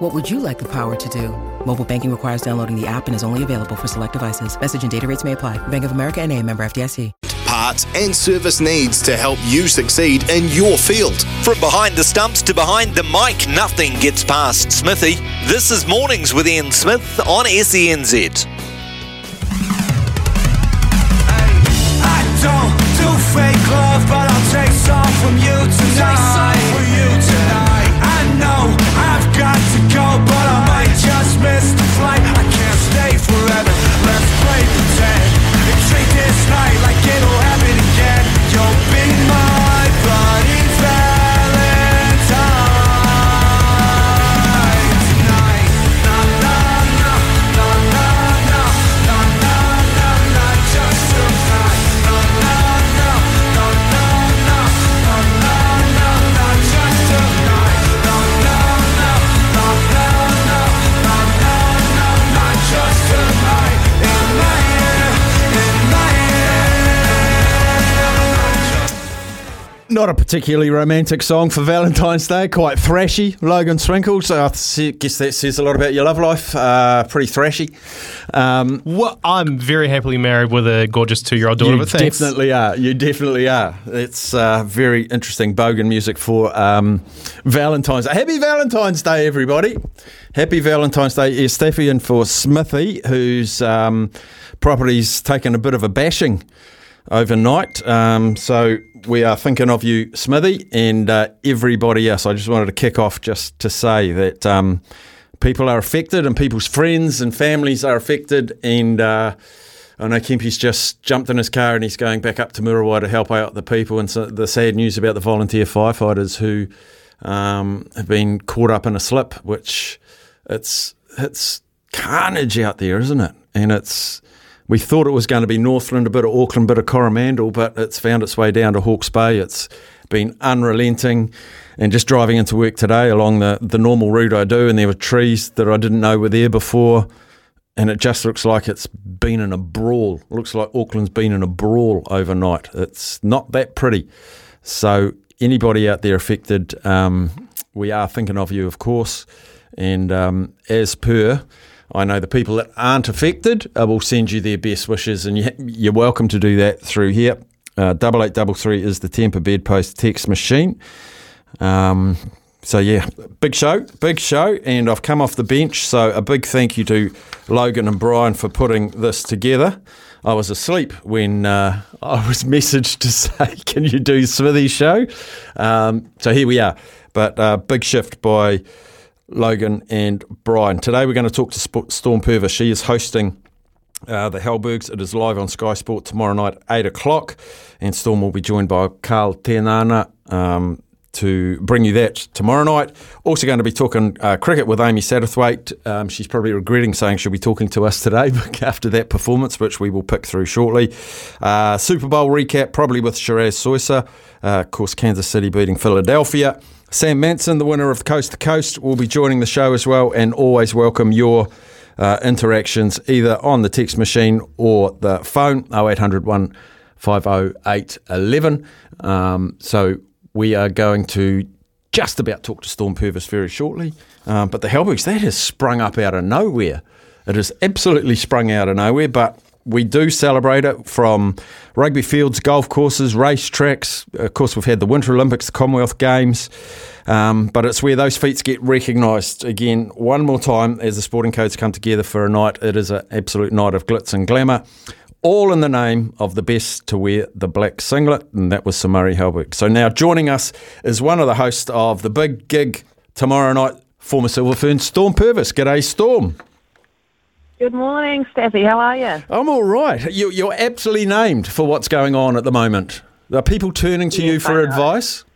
What would you like the power to do? Mobile banking requires downloading the app and is only available for select devices. Message and data rates may apply. Bank of America and a member FDIC. Parts and service needs to help you succeed in your field. From behind the stumps to behind the mic, nothing gets past Smithy. This is Mornings with Ian Smith on SENZ. I don't do fake love, but I'll take some from you tonight. For you tonight. I know I've got to go, but I might just miss the flight. Not a particularly romantic song for Valentine's Day, quite thrashy. Logan Swinkles, So I guess that says a lot about your love life. Uh, pretty thrashy. Um, Well, I'm very happily married with a gorgeous two-year-old daughter. you but thanks. definitely are. You definitely are. It's uh, very interesting bogan music for um, Valentine's Day. Happy Valentine's Day, everybody. Happy Valentine's Day. Steffi and for Smithy, whose um, property's taken a bit of a bashing overnight. Um, so we are thinking of you, Smithy, and uh, everybody else. I just wanted to kick off just to say that um, people are affected and people's friends and families are affected. And uh, I know Kempy's just jumped in his car and he's going back up to Muriwai to help out the people. And so the sad news about the volunteer firefighters who um, have been caught up in a slip, which it's it's carnage out there, isn't it? And it's we thought it was going to be Northland, a bit of Auckland, a bit of Coromandel, but it's found its way down to Hawke's Bay. It's been unrelenting. And just driving into work today along the, the normal route I do, and there were trees that I didn't know were there before. And it just looks like it's been in a brawl. It looks like Auckland's been in a brawl overnight. It's not that pretty. So, anybody out there affected, um, we are thinking of you, of course. And um, as per, I know the people that aren't affected uh, will send you their best wishes, and you, you're welcome to do that through here. Uh, double eight double three is the Temper Bedpost text machine. Um, so yeah, big show, big show, and I've come off the bench. So a big thank you to Logan and Brian for putting this together. I was asleep when uh, I was messaged to say, "Can you do Smithy's show?" Um, so here we are. But uh, big shift by Logan and Brian. Today we're going to talk to Storm Purvis. She is hosting uh, the Halbergs. It is live on Sky Sport tomorrow night, 8 o'clock. And Storm will be joined by Carl Tenana um, to bring you that tomorrow night. Also going to be talking uh, cricket with Amy Satterthwaite. Um, she's probably regretting saying she'll be talking to us today after that performance, which we will pick through shortly. Uh, Super Bowl recap, probably with Shiraz Soysa. Uh, of course, Kansas City beating Philadelphia. Sam Manson, the winner of Coast to Coast, will be joining the show as well, and always welcome your uh, interactions either on the text machine or the phone 0800 508 11. Um, so we are going to just about talk to Storm Purvis very shortly. Um, but the Halbergs, that has sprung up out of nowhere. It has absolutely sprung out of nowhere, but we do celebrate it from rugby fields, golf courses, race tracks. Of course, we've had the Winter Olympics, the Commonwealth Games, um, but it's where those feats get recognised again one more time as the sporting codes come together for a night. It is an absolute night of glitz and glamour. All in the name of the best to wear the black singlet, and that was Sir Murray Halberg. So now joining us is one of the hosts of the big gig tomorrow night, former Silver Fern, Storm Purvis. G'day, Storm. Good morning, Steffi. How are you? I'm all right. You, you're absolutely named for what's going on at the moment. Are people turning to you for advice?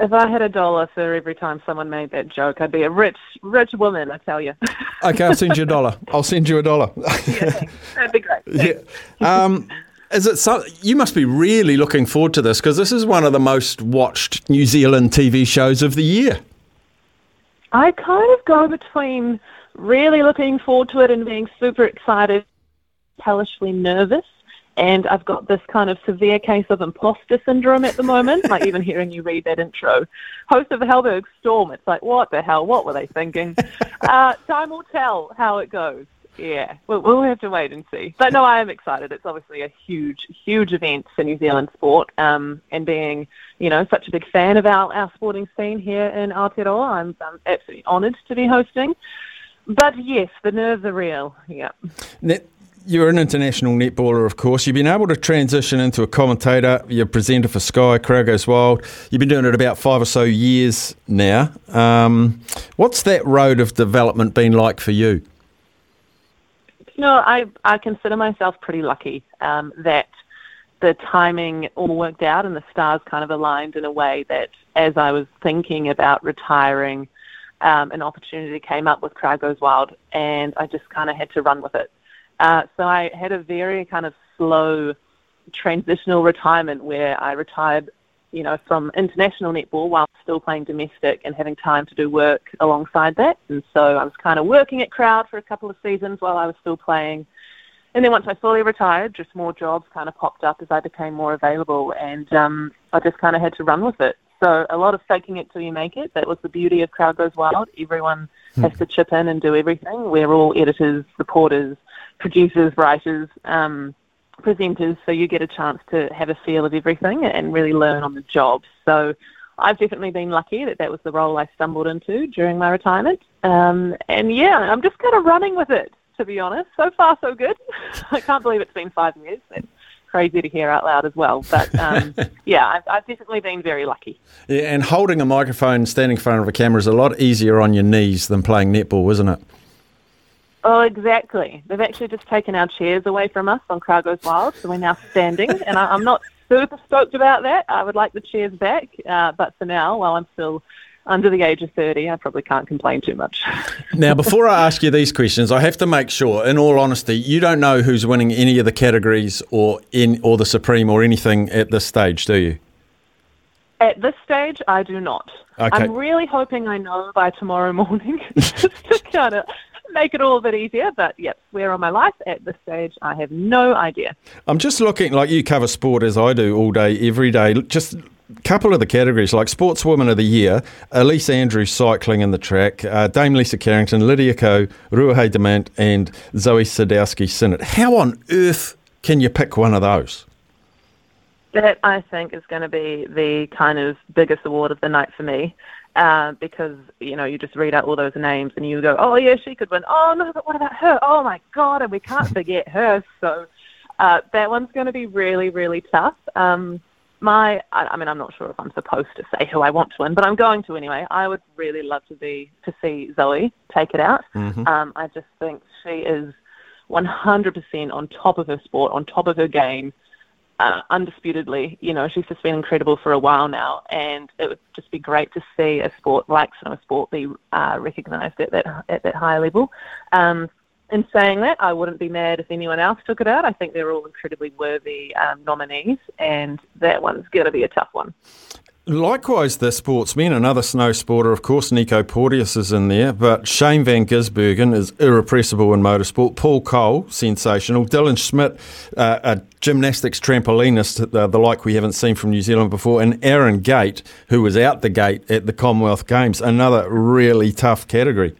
If I had a dollar for every time someone made that joke, I'd be a rich, rich woman. I tell you. Okay, I'll send you a dollar. I'll send you a dollar. That'd be great. yeah. Um, Is it so? You must be really looking forward to this because this is one of the most watched New Zealand TV shows of the year. I kind of go between really looking forward to it and being super excited, hellishly nervous. And I've got this kind of severe case of imposter syndrome at the moment. like even hearing you read that intro, host of the Halberg Storm, it's like, what the hell? What were they thinking? uh, time will tell how it goes. Yeah, we'll, we'll have to wait and see. But no, I am excited. It's obviously a huge, huge event for New Zealand sport. Um, and being, you know, such a big fan of our, our sporting scene here in Aotearoa, I'm, I'm absolutely honoured to be hosting. But yes, the nerves are real. Yeah. You're an international netballer, of course. You've been able to transition into a commentator. You're a presenter for Sky, Crowd Goes Wild. You've been doing it about five or so years now. Um, what's that road of development been like for you? Know, I I consider myself pretty lucky um, that the timing all worked out and the stars kind of aligned in a way that as I was thinking about retiring, um, an opportunity came up with Crowd Goes Wild, and I just kind of had to run with it. Uh, so I had a very kind of slow transitional retirement where I retired, you know, from international netball while still playing domestic and having time to do work alongside that. And so I was kind of working at Crowd for a couple of seasons while I was still playing. And then once I fully retired, just more jobs kind of popped up as I became more available, and um, I just kind of had to run with it. So a lot of faking it till you make it. That was the beauty of Crowd Goes Wild. Everyone has to chip in and do everything. We're all editors, reporters, producers, writers, um, presenters, so you get a chance to have a feel of everything and really learn on the job. So I've definitely been lucky that that was the role I stumbled into during my retirement. Um, and yeah, I'm just kind of running with it, to be honest. So far, so good. I can't believe it's been five years. That's crazy to hear out loud as well. But um, yeah, I've, I've definitely been very lucky. Yeah, and holding a microphone, standing in front of a camera is a lot easier on your knees than playing netball, isn't it? Oh, exactly. They've actually just taken our chairs away from us on Goes Wild, so we're now standing, and I, I'm not super stoked about that. I would like the chairs back, uh, but for now, while I'm still under the age of 30, I probably can't complain too much. Now, before I ask you these questions, I have to make sure, in all honesty, you don't know who's winning any of the categories or in or the Supreme or anything at this stage, do you? At this stage, I do not. Okay. I'm really hoping I know by tomorrow morning, just to kind of make it all a bit easier. But yep, where on my life at this stage, I have no idea. I'm just looking like you cover sport as I do all day, every day. Just a couple of the categories like Sportswoman of the Year, Ellesse Andrews cycling in the track, uh, Dame Lisa Carrington, Lydia Ko, Ruahei Demant, and Zoi Sadowski Synnott. How on earth can you pick one of those? That I think is going to be the kind of biggest award of the night for me. Uh, because you know you just read out all those names and you go, oh yeah, she could win. Oh no, but what about her? Oh my god, and we can't forget her. So uh, that one's going to be really, really tough. Um, my, I, I mean, I'm not sure if I'm supposed to say who I want to win, but I'm going to anyway. I would really love to be to see Zoe take it out. Um, I just think she is 100% on top of her sport, on top of her game uh, undisputedly, you know, she's just been incredible for a while now, and it would just be great to see a sport like snow sport be uh, recognised at that at that higher level. Um, in saying that, I wouldn't be mad if anyone else took it out. I think they're all incredibly worthy um, nominees, and that one's going to be a tough one. Likewise, the sportsmen, another snow sporter, of course, Nico Porteous is in there, but Shane Van Gisbergen is irrepressible in motorsport. Paul Coll, sensational. Dylan Schmidt, uh, a gymnastics trampolinist, uh, the like we haven't seen from New Zealand before, and Aaron Gate, who was out the gate at the Commonwealth Games, another really tough category.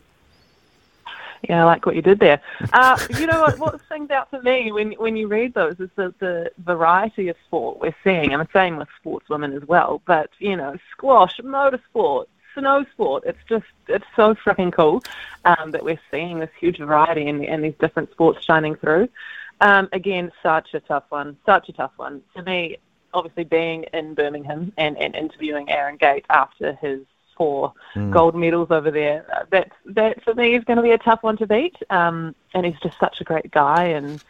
Yeah, I like what you did there. Uh, you know what? What stands out for me when when you read those is the, the variety of sport we're seeing, and the same with sportswomen as well. But you know, squash, motorsport, snow sport. It's just it's so freaking cool um, that we're seeing this huge variety and in these different sports shining through. Um, again, such a tough one. Such a tough one for me. Obviously, being in Birmingham and, and interviewing Aaron Gate after his four gold medals over there. Uh, That that for me is going to be a tough one to beat. Um, and he's just such a great guy, and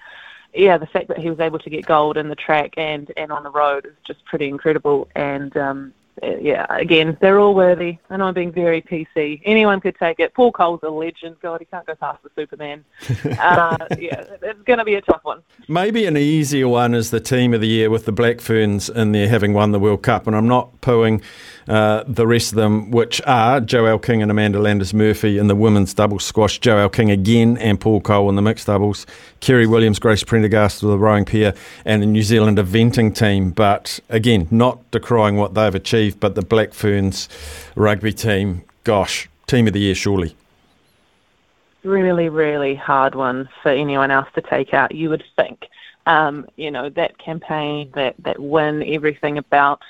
yeah, the fact that he was able to get gold in the track and and on the road is just pretty incredible. And um, uh, yeah, again, they're all worthy, and I'm being very PC. Anyone could take it. Paul Coll's a legend. God, he can't go past the Superman. uh, yeah, it's going to be a tough one. Maybe an easier one is the team of the year with the Black Ferns in there having won the World Cup, and I'm not pooing uh, the rest of them, which are Joelle King and Amanda Landers Murphy in the women's doubles squash, Joelle King again and Paul Coll in the mixed doubles, Kerri Williams, Grace Prendergast with the rowing pair, and the New Zealand eventing team. But again, not decrying what they've achieved, but the Black Ferns rugby team, gosh, team of the year surely. really, really hard one for anyone else to take out. You would think, um, you know, that campaign, that that win, everything about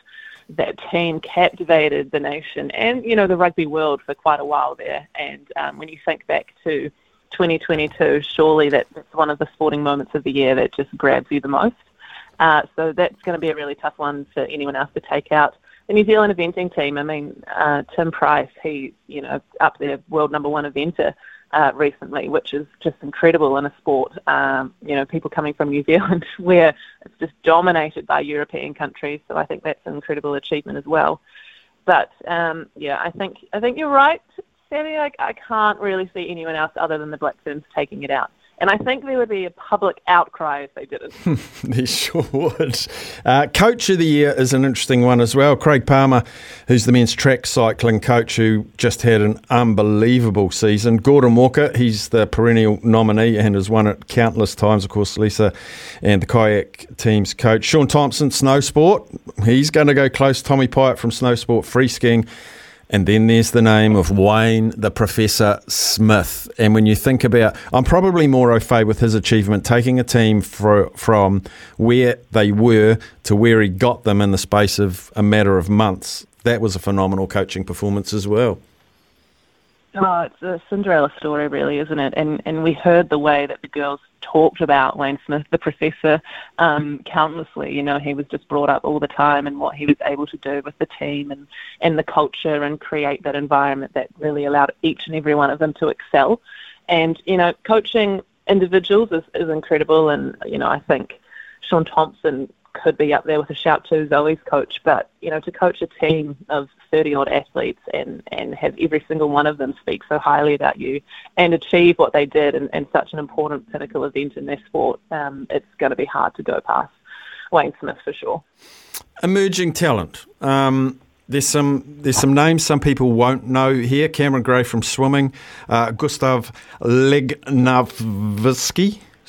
that team captivated the nation and you know the rugby world for quite a while there. And um, when you think back to 2022, surely that, that's one of the sporting moments of the year that just grabs you the most. Uh, so that's going to be a really tough one for anyone else to take out. The New Zealand eventing team, I mean, uh, Tim Price, he's, you know, up there, world number one eventer uh, recently, which is just incredible in a sport, um, you know, people coming from New Zealand where it's just dominated by European countries. So I think that's an incredible achievement as well. But um, yeah, I think I think you're right, Sammy. I, I can't really see anyone else other than the Black Ferns taking it out. And I think there would be a public outcry if they didn't. They sure would. Uh, coach of the year is an interesting one as well. Craig Palmer, who's the men's track cycling coach, who just had an unbelievable season. Gordon Walker, he's the perennial nominee and has won it countless times. Of course, Lisa and the kayak team's coach. Sean Thompson, snow sport. He's going to go close. Tommy Pyatt from snow sport free skiing. And then there's the name of Wayne the Professor Smith. And when you think about, I'm probably more au fait with his achievement, taking a team fro- from where they were to where he got them in the space of a matter of months. That was a phenomenal coaching performance as well. Oh, it's a Cinderella story, really, isn't it? And and we heard the way that the girls talked about Wayne Smith, the professor, um, countlessly. You know, he was just brought up all the time, and what he was able to do with the team and and the culture and create that environment that really allowed each and every one of them to excel. And you know, coaching individuals is, is incredible, and you know, I think Sean Thompson could be up there with a shout to Zoe's coach, but you know, to coach a team of thirty odd athletes and and have every single one of them speak so highly about you and achieve what they did in, in such an important pinnacle event in their sport, um, it's going to be hard to go past Wayne Smith for sure. Emerging talent. Um, there's some there's some names some people won't know here. Cameron Gray from swimming, uh, Gustav Legnavsky,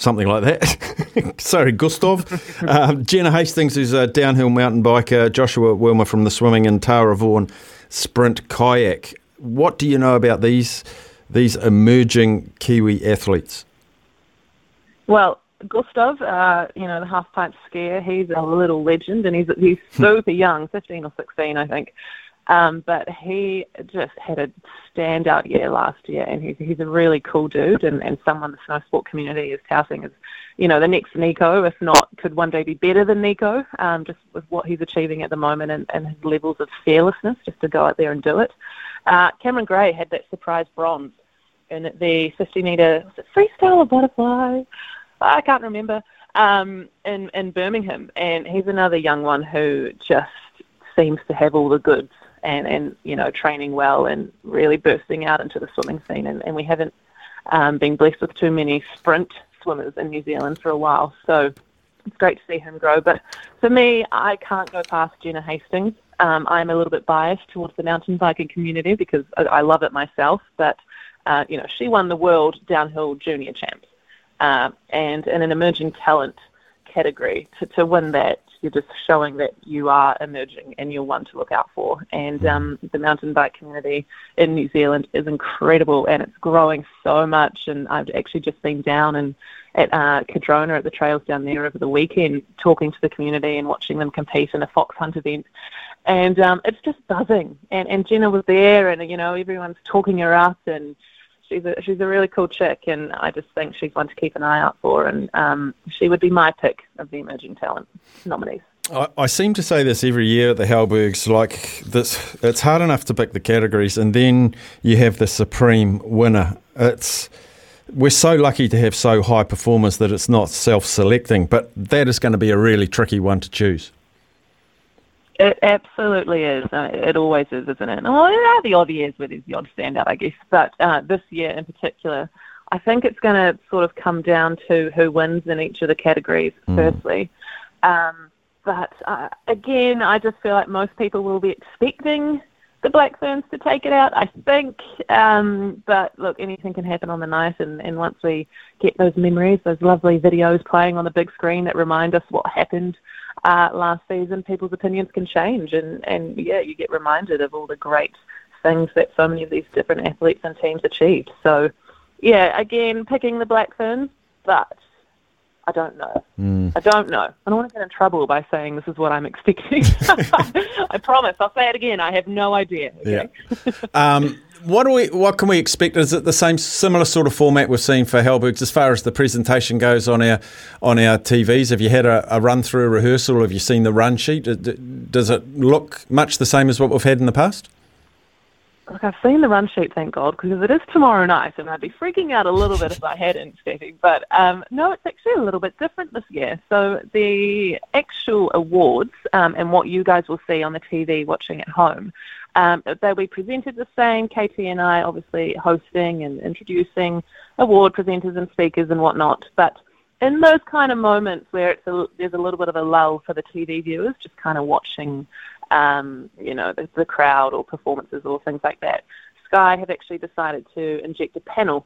something like that. Sorry, Gustav. um, Jenna Hastings, who's a downhill mountain biker. Joshua Willmer from the swimming, and Tara Vaughan, sprint kayak. What do you know about these these emerging Kiwi athletes? Well, Gustav, uh, you know, the half pipe skier, he's a little legend and he's he's super young, 15 or 16, I think. Um, but he just had a standout year last year, and he's, he's a really cool dude and, and someone the snow sport community is touting as, you know, the next Nico, if not, could one day be better than Nico, um, just with what he's achieving at the moment and, and his levels of fearlessness just to go out there and do it. Uh, Cameron Gray had that surprise bronze in the 50 metre freestyle or butterfly? I can't remember. Um, in in Birmingham, and he's another young one who just seems to have all the goods and and you know training well and really bursting out into the swimming scene. And, and we haven't um, been blessed with too many sprint swimmers in New Zealand for a while, so it's great to see him grow. But for me, I can't go past Jenna Hastings. Um, I'm a little bit biased towards the mountain biking community because I, I love it myself, but uh, you know she won the world downhill junior champs uh, and in an emerging talent category to, to win that. You're just showing that you are emerging and you're one to look out for. And um, the mountain bike community in New Zealand is incredible and it's growing so much. And I've actually just been down and at uh, Cardrona at the trails down there over the weekend talking to the community and watching them compete in a fox hunt event. And um, it's just buzzing. And, and Jenna was there and you know everyone's talking her up and she's a she's a really cool chick, and I just think she's one to keep an eye out for. And um, she would be my pick of the emerging talent nominees. I, I seem to say this every year at the Halbergs. Like this, it's hard enough to pick the categories, and then you have the supreme winner. It's we're so lucky to have so high performers that it's not self-selecting, but that is going to be a really tricky one to choose. It absolutely is. Uh, it always is, isn't it? Well, there are the odd years where there's the odd standout, I guess. But uh, this year in particular, I think it's going to sort of come down to who wins in each of the categories, firstly. Um, but uh, again, I just feel like most people will be expecting the Black Ferns to take it out, I think. Um, but look, anything can happen on the night, and, and once we get those memories, those lovely videos playing on the big screen that remind us what happened uh, last season, people's opinions can change, and, and yeah, you get reminded of all the great things that so many of these different athletes and teams achieved. So, yeah, again, picking the Black Ferns, but I don't know. I don't know. I don't want to get in trouble by saying this is what I'm expecting. I promise. I'll say it again. I have no idea. Okay? Um, what do we? What can we expect? Is it the same similar sort of format we've seen for Halbergs as far as the presentation goes on our on our TVs? Have you had a, a run through rehearsal? Have you seen the run sheet? Does it look much the same as what we've had in the past? Look, I've seen the run sheet, thank God, because it is tomorrow night, and I'd be freaking out a little bit if I hadn't, Steffi. But um, no, it's actually a little bit different this year. So the actual awards um, and what you guys will see on the TV watching at home, um, they'll be presented the same. KT and I obviously hosting and introducing award presenters and speakers and whatnot. But in those kind of moments where it's a, there's a little bit of a lull for the TV viewers, just kind of watching um, you know, the, the crowd or performances or things like that. Sky have actually decided to inject a panel,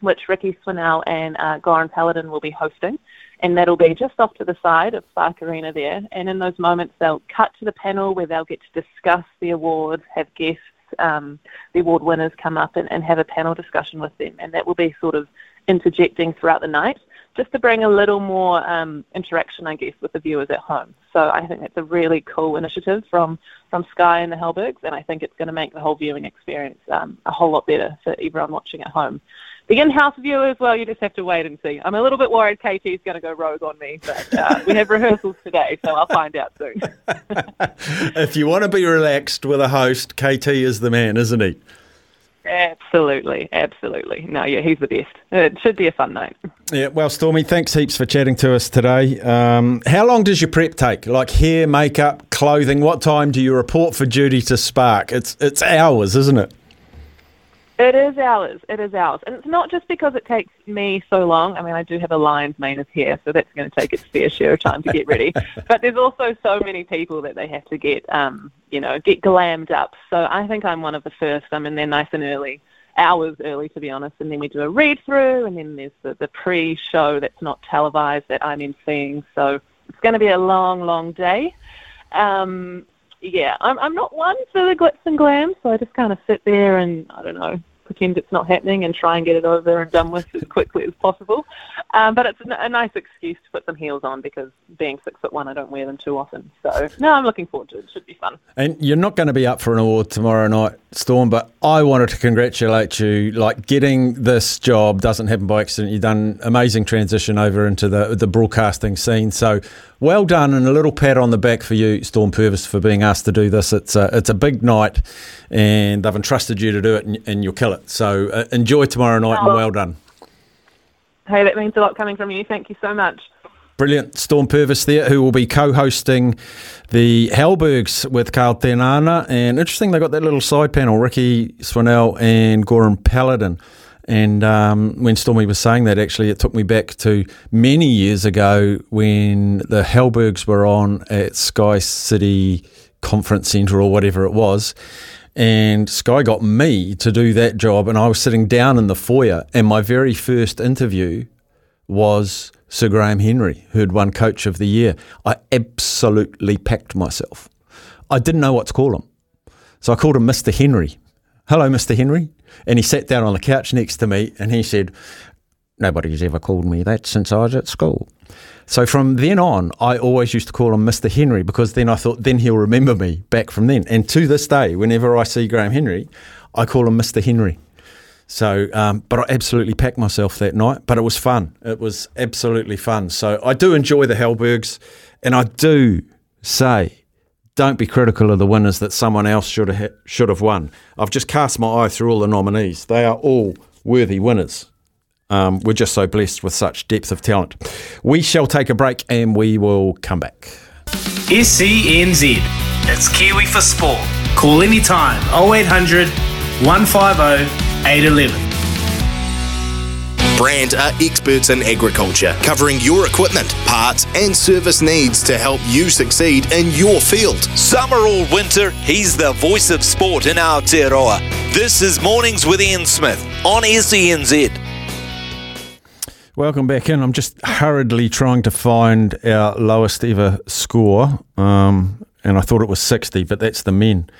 which Ricky Swinell and uh, Goran Paladin will be hosting, and that'll be just off to the side of Spark Arena there. And in those moments, they'll cut to the panel where they'll get to discuss the awards, have guests, um, the award winners come up and, and have a panel discussion with them, and that will be sort of interjecting throughout the night just to bring a little more um, interaction, I guess, with the viewers at home. So I think it's a really cool initiative from, from Sky and the Halbergs, and I think it's going to make the whole viewing experience um, a whole lot better for everyone watching at home. The in-house viewers, well, you just have to wait and see. I'm a little bit worried KT's going to go rogue on me, but uh, we have rehearsals today, so I'll find out soon. if you want to be relaxed with a host, KT is the man, isn't he? Absolutely, absolutely. No, yeah, he's the best. It should be a fun night. Yeah, well, Stormy, thanks heaps for chatting to us today. Um, how long does your prep take? Like hair, makeup, clothing? What time do you report for duty to Spark? It's it's hours, isn't it? It is hours. It is hours. And it's not just because it takes me so long. I mean, I do have a lion's mane of hair, so that's going to take its fair share of time to get ready. but there's also so many people that they have to get, um, you know, get glammed up. So I think I'm one of the first. I'm in there nice and early, hours early, to be honest. And then we do a read through, and then there's the, the pre show that's not televised that I'm in seeing. So it's going to be a long, long day. Um, yeah, I'm I'm not one for the glitz and glam, so I just kind of sit there and I don't know, pretend it's not happening and try and get it over and done with as quickly as possible. Um, but it's a, nice excuse to put some heels on because being six foot one, I don't wear them too often. So no, I'm looking forward to it. It should be fun. And you're not going to be up for an award tomorrow night, Storm, but I wanted to congratulate you. Like getting this job doesn't happen by accident. You've done amazing transition over into the the broadcasting scene. So well done, and a little pat on the back for you, Storm Purvis, for being asked to do this. It's a, it's a big night, and they've entrusted you to do it, and, and you'll kill it. So uh, enjoy tomorrow night, and well done. Hey, that means a lot coming from you. Thank you so much. Brilliant. Storm Purvis there, who will be co hosting the Halbergs with Carl Tenana. And interesting, they got that little side panel Ricky Swinell and Goran Paladin. And um, when Stormy was saying that, actually, it took me back to many years ago when the Halbergs were on at Sky City Conference Centre or whatever it was. And Sky got me to do that job, and I was sitting down in the foyer. And my very first interview was Sir Graham Henry, who had won Coach of the Year. I absolutely packed myself. I didn't know what to call him. So I called him Mr. Henry. Hello, Mr. Henry. And he sat down on the couch next to me and he said, Nobody's ever called me that since I was at school. So from then on, I always used to call him Mr. Henry because then I thought, then he'll remember me back from then. And to this day, whenever I see Graham Henry, I call him Mr. Henry. So, um, but I absolutely packed myself that night. But it was fun. It was absolutely fun. So I do enjoy the Halbergs, and I do say, don't be critical of the winners that someone else should have should have won. I've just cast my eye through all the nominees. They are all worthy winners. Um, we're just so blessed with such depth of talent. We shall take a break, and we will come back. SENZ It's Kiwi for Sport. Call anytime 0800 150 811. Brand are experts in agriculture, covering your equipment, parts, and service needs to help you succeed in your field. Summer or winter, he's the voice of sport in our Aotearoa. This is Mornings with Ian Smith on SENZ. Welcome back in. I'm just hurriedly trying to find our lowest ever score, um, and I thought it was 60, but that's the men.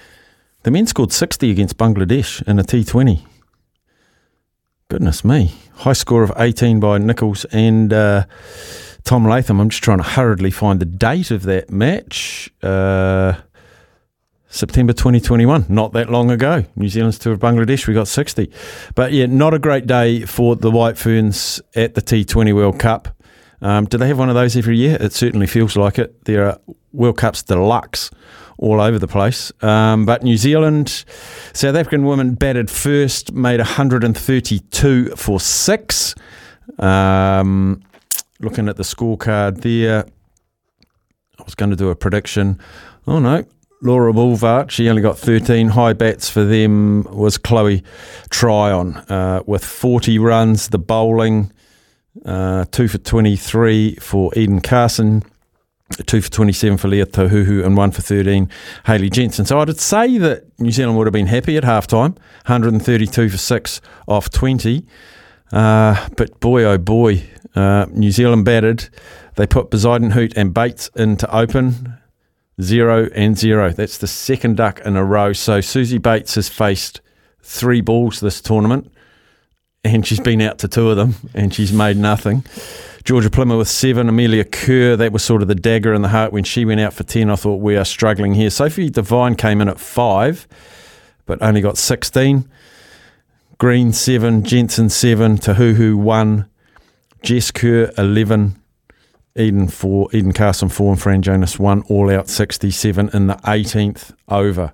The men scored 60 against Bangladesh in a T20. Goodness me. High score of 18 by Nicholls and uh, Tom Latham. I'm just trying to hurriedly find the date of that match. Uh, September 2021, not that long ago. New Zealand's tour of Bangladesh, we got 60. But yeah, not a great day for the White Ferns at the T20 World Cup. Um, do they have one of those every year? It certainly feels like it. There are World Cups deluxe all over the place. Um, but New Zealand, South African women batted first, made 132 for six. Um, looking at the scorecard there, I was going to do a prediction. Oh no, Laura Wolvaardt, she only got 13 high bats for them was Chloe Tryon uh, with 40 runs. The bowling, uh, 2 for 23 for Eden Carson, 2 for 27 for Lea Tahuhu, and 1 for 13 Hayley Jensen. So I'd say that New Zealand would have been happy at half time, 132 for 6 off 20. Uh, but boy, oh boy, uh, New Zealand batted. They put Bezuidenhout and Bates into open zero and zero. That's the second duck in a row. So Suzie Bates has faced three balls this tournament, and she's been out to two of them, and she's made nothing. Georgia Plimmer with seven. Amelia Kerr, that was sort of the dagger in the heart when she went out for 10. I thought we are struggling here. Sophie Devine came in at five, but only got 16. Green, seven. Jensen, seven. Tahuhu, one. Jess Kerr, 11. Eden four, Eden Carson four, and Fran Jonas one, all out 67 in the 18th over.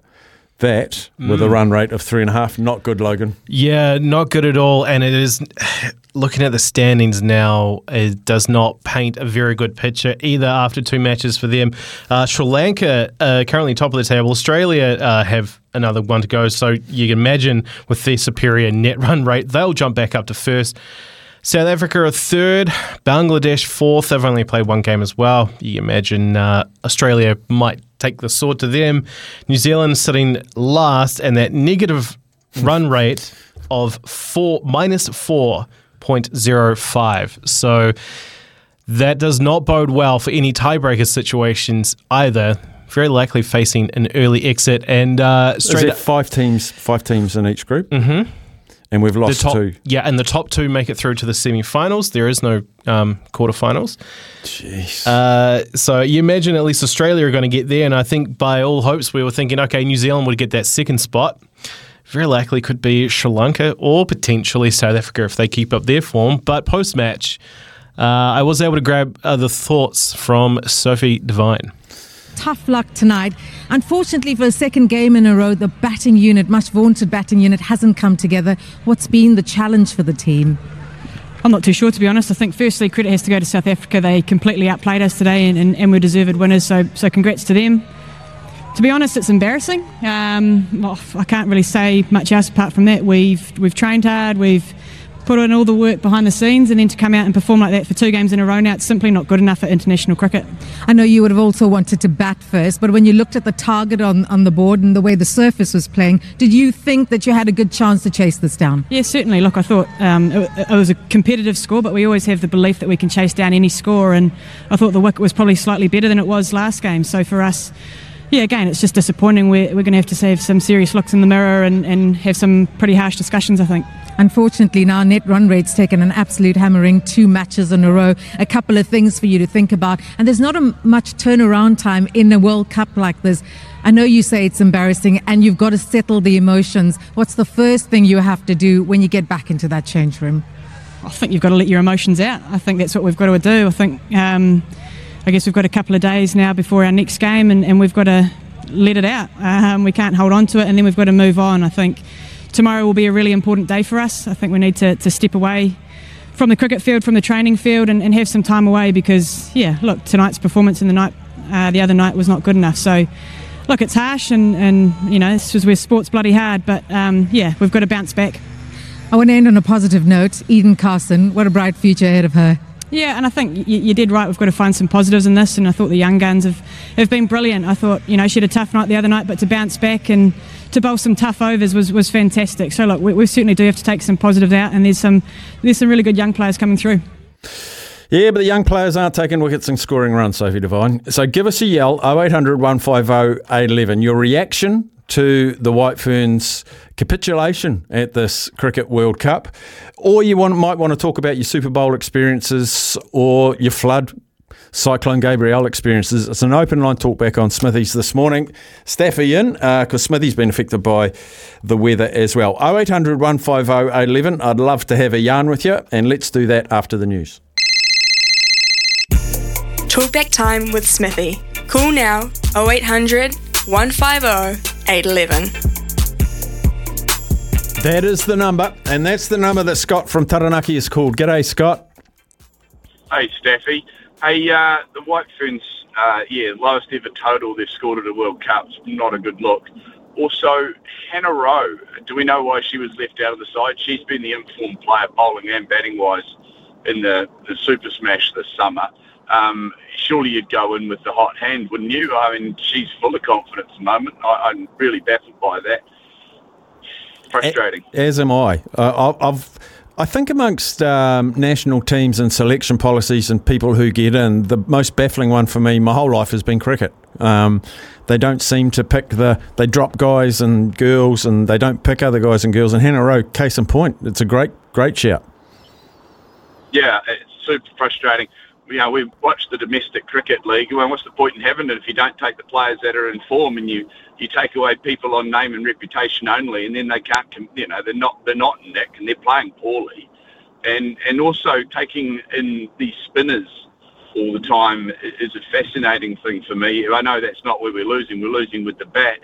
That with a run rate of three and a half, not good, Logan. Yeah, not good at all. And it is looking at the standings now, it does not paint a very good picture either after two matches for them. Uh, Sri Lanka uh, currently top of the table. Australia uh, have another one to go. So you can imagine with their superior net run rate, they'll jump back up to first. South Africa are third, Bangladesh fourth. They've only played one game as well. You imagine uh, Australia might take the sword to them. New Zealand sitting last, and that negative run rate of four minus four point zero five. So that does not bode well for any tiebreaker situations either. Very likely facing an early exit and uh, Is straight it five teams, five teams in each group? Mm-hmm. And we've lost top, two. yeah, and the top two make it through to the semi-finals. There is no um, quarterfinals. Jeez. Uh, so you imagine at least Australia are going to get there, and I think by all hopes we were thinking, okay, New Zealand would get that second spot. Very likely could be Sri Lanka or potentially South Africa if they keep up their form. But post match, uh, I was able to grab uh, the thoughts from Sophie Devine. Tough luck tonight. Unfortunately, for a second game in a row, the batting unit, much vaunted batting unit, hasn't come together. What's been the challenge for the team? I'm not too sure, to be honest. I think firstly, credit has to go to South Africa. They completely outplayed us today and, and, and were deserved winners, so, so congrats to them. To be honest, it's embarrassing. Um, well, I can't really say much else apart from that. We've, we've trained hard, we've put in all the work behind the scenes, and then to come out and perform like that for two games in a row now, it's simply not good enough for international cricket. I know you would have also wanted to bat first, but when you looked at the target on, on the board and the way the surface was playing, did you think that you had a good chance to chase this down? Yeah, certainly. Look, I thought um, it, it was a competitive score, but we always have the belief that we can chase down any score, and I thought the wicket was probably slightly better than it was last game. So for us, yeah, again, it's just disappointing. We're, we're going to have to have some serious looks in the mirror and, and have some pretty harsh discussions, I think. Unfortunately, now net run rate's taken an absolute hammering, two matches in a row. A couple of things for you to think about, and there's not a much turnaround time in a World Cup like this. I know you say it's embarrassing, and you've got to settle the emotions. What's the first thing you have to do when you get back into that change room? I think you've got to let your emotions out. I think that's what we've got to do. I think, um, I guess we've got a couple of days now before our next game, and, and we've got to let it out. Um, we can't hold on to it, and then we've got to move on. I think tomorrow will be a really important day for us. I think we need to, to step away from the cricket field, from the training field, and, and have some time away because, yeah, look, tonight's performance in the night, uh, the other night was not good enough. So look, it's harsh, and, and you know this is where sport's bloody hard. But um, yeah, we've got to bounce back. I want to end on a positive note. Eden Carson, what a bright future ahead of her. Yeah, and I think you, you did right. We've got to find some positives in this, and I thought the young guns have, have been brilliant. I thought you know she had a tough night the other night, but to bounce back and to bowl some tough overs was, was fantastic. So look, we, we certainly do have to take some positives out, and there's some there's some really good young players coming through. Yeah, but the young players aren't taking wickets and scoring runs, Sophie Devine. So give us a yell, 0800 150 811. Your reaction to the White Ferns capitulation at this Cricket World Cup, or you want, might want to talk about your Super Bowl experiences or your flood Cyclone Gabrielle experiences. It's an open line talk back on Smithies this morning. Staffy in, because uh, Smithy's been affected by the weather as well. 0800 150 811. I'd love to have a yarn with you, and let's do that after the news. Talkback time with Smithy. Call now 0800 150 811. That is the number, and that's the number that Scott from Taranaki is called. G'day, Scott. Hey, Staffy. Hey, uh, the White Ferns, uh, yeah, lowest ever total they've scored at a World Cup. Not a good look. Also, Hannah Rowe. Do we know why she was left out of the side? She's been the informed player, bowling and batting wise, in the, the Super Smash this summer. Um, surely you'd go in with the hot hand, wouldn't you? I mean, she's full of confidence at the moment. I, I'm really baffled by that. Frustrating. As am I. I've. I think amongst um, national teams and selection policies and people who get in, the most baffling one for me my whole life has been cricket. Um, they don't seem to pick the. They drop guys and girls, and they don't pick other guys and girls. And Hannah Rowe, case in point, it's a great, great shout. Yeah, it's super frustrating you know, we watch the domestic cricket league. Well, what's the point in having it if you don't take the players that are in form and you, you take away people on name and reputation only, and then they can't, you know, they're not they're not in nick and they're playing poorly, and and also taking in these spinners all the time is a fascinating thing for me. I know that's not where we're losing. We're losing with the bat,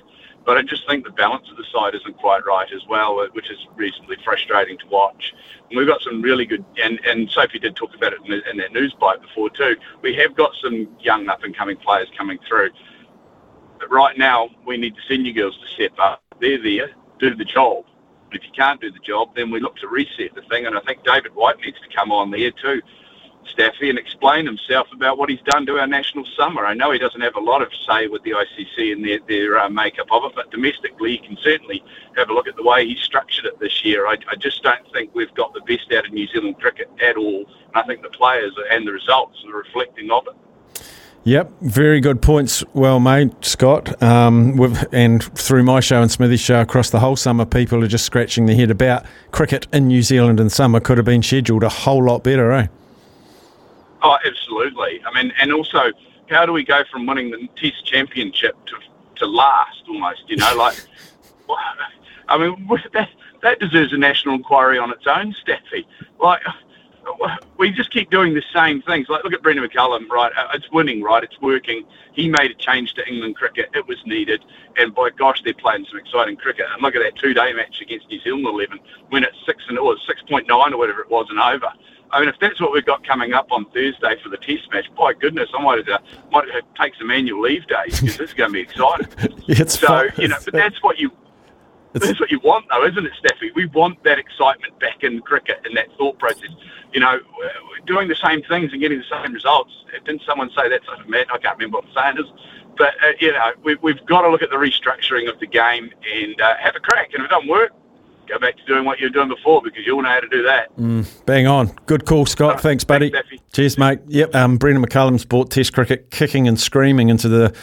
but I just think the balance of the side isn't quite right as well, which is reasonably frustrating to watch. And we've got some really good, and, and Sophie did talk about it in, in that news bite before too. We have got some young up and coming players coming through. But right now, we need the senior girls to step up. They're there, do the job. If you can't do the job, then we look to reset the thing. And I think David White needs to come on there too Staffy and explain himself about what he's done to our national summer. I know he doesn't have a lot of say with the ICC and their, their uh, makeup of it, but domestically he can certainly have a look at the way he's structured it this year. I, I just don't think we've got the best out of New Zealand cricket at all. And I think the players and the results are reflecting of it. Yep, very good points. Well made, Scott. Um, and through my show and Smithy's show across the whole summer, people are just scratching their head about cricket in New Zealand in summer could have been scheduled a whole lot better, eh? Oh, absolutely. I mean, and also, how do we go from winning the Test Championship to to last almost? You know, like, I mean, that that deserves a national inquiry on its own, Staffy. Like, we just keep doing the same things. Like, look at Brendon McCullum, right? Uh, it's winning, right? It's working. He made a change to England cricket. It was needed. And by gosh, they're playing some exciting cricket. And look at that two-day match against New Zealand 11, when it's six and or 6.9 or whatever it was and over. I mean, if that's what we've got coming up on Thursday for the Test match, by goodness, I might have, to, might have take some annual leave days because this is going to be exciting. it's so fun. you know, but that's what you that's what you want, though, isn't it, Steffi? We want that excitement back in cricket and that thought process. You know, doing the same things and getting the same results. Didn't someone say that? I can't remember what the saying is. But uh, you know, we, we've got to look at the restructuring of the game and uh, have a crack. And if it doesn't work, go back to doing what you were doing before because you'll know how to do that. Mm, bang on. Good call, Scott. Right. Thanks, buddy. Thanks, Cheers, mate. Yep, um, Brendon McCullum's brought Test cricket kicking and screaming into the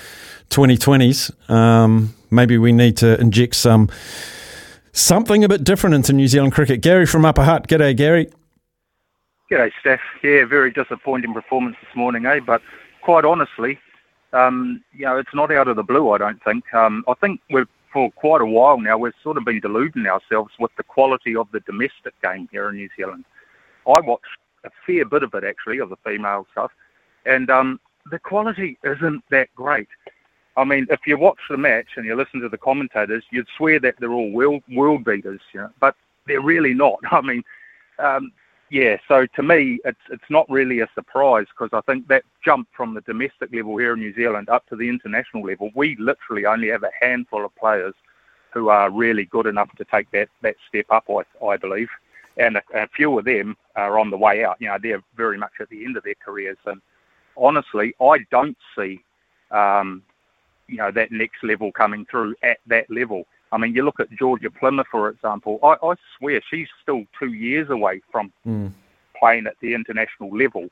2020s. Um, maybe we need to inject some something a bit different into New Zealand cricket. Gary from Upper Hutt. G'day, Gary. G'day, Steph. Yeah, very disappointing performance this morning, eh? But quite honestly, um, you know, it's not out of the blue, I don't think. Um, I think we've for quite a while now, we've sort of been deluding ourselves with the quality of the domestic game here in New Zealand. I watch a fair bit of it actually, of the female stuff, and um, the quality isn't that great. I mean, if you watch the match and you listen to the commentators, you'd swear that they're all world, world beaters, you know, but they're really not. I mean, um, yeah, so to me, it's it's not really a surprise because I think that jump from the domestic level here in New Zealand up to the international level, we literally only have a handful of players who are really good enough to take that, that step up, I, I believe. And a, a few of them are on the way out. You know, they're very much at the end of their careers. And honestly, I don't see, um, you know, that next level coming through at that level. I mean, you look at Georgia Plimmer, for example. I, I swear she's still two years away from Mm. playing at the international level,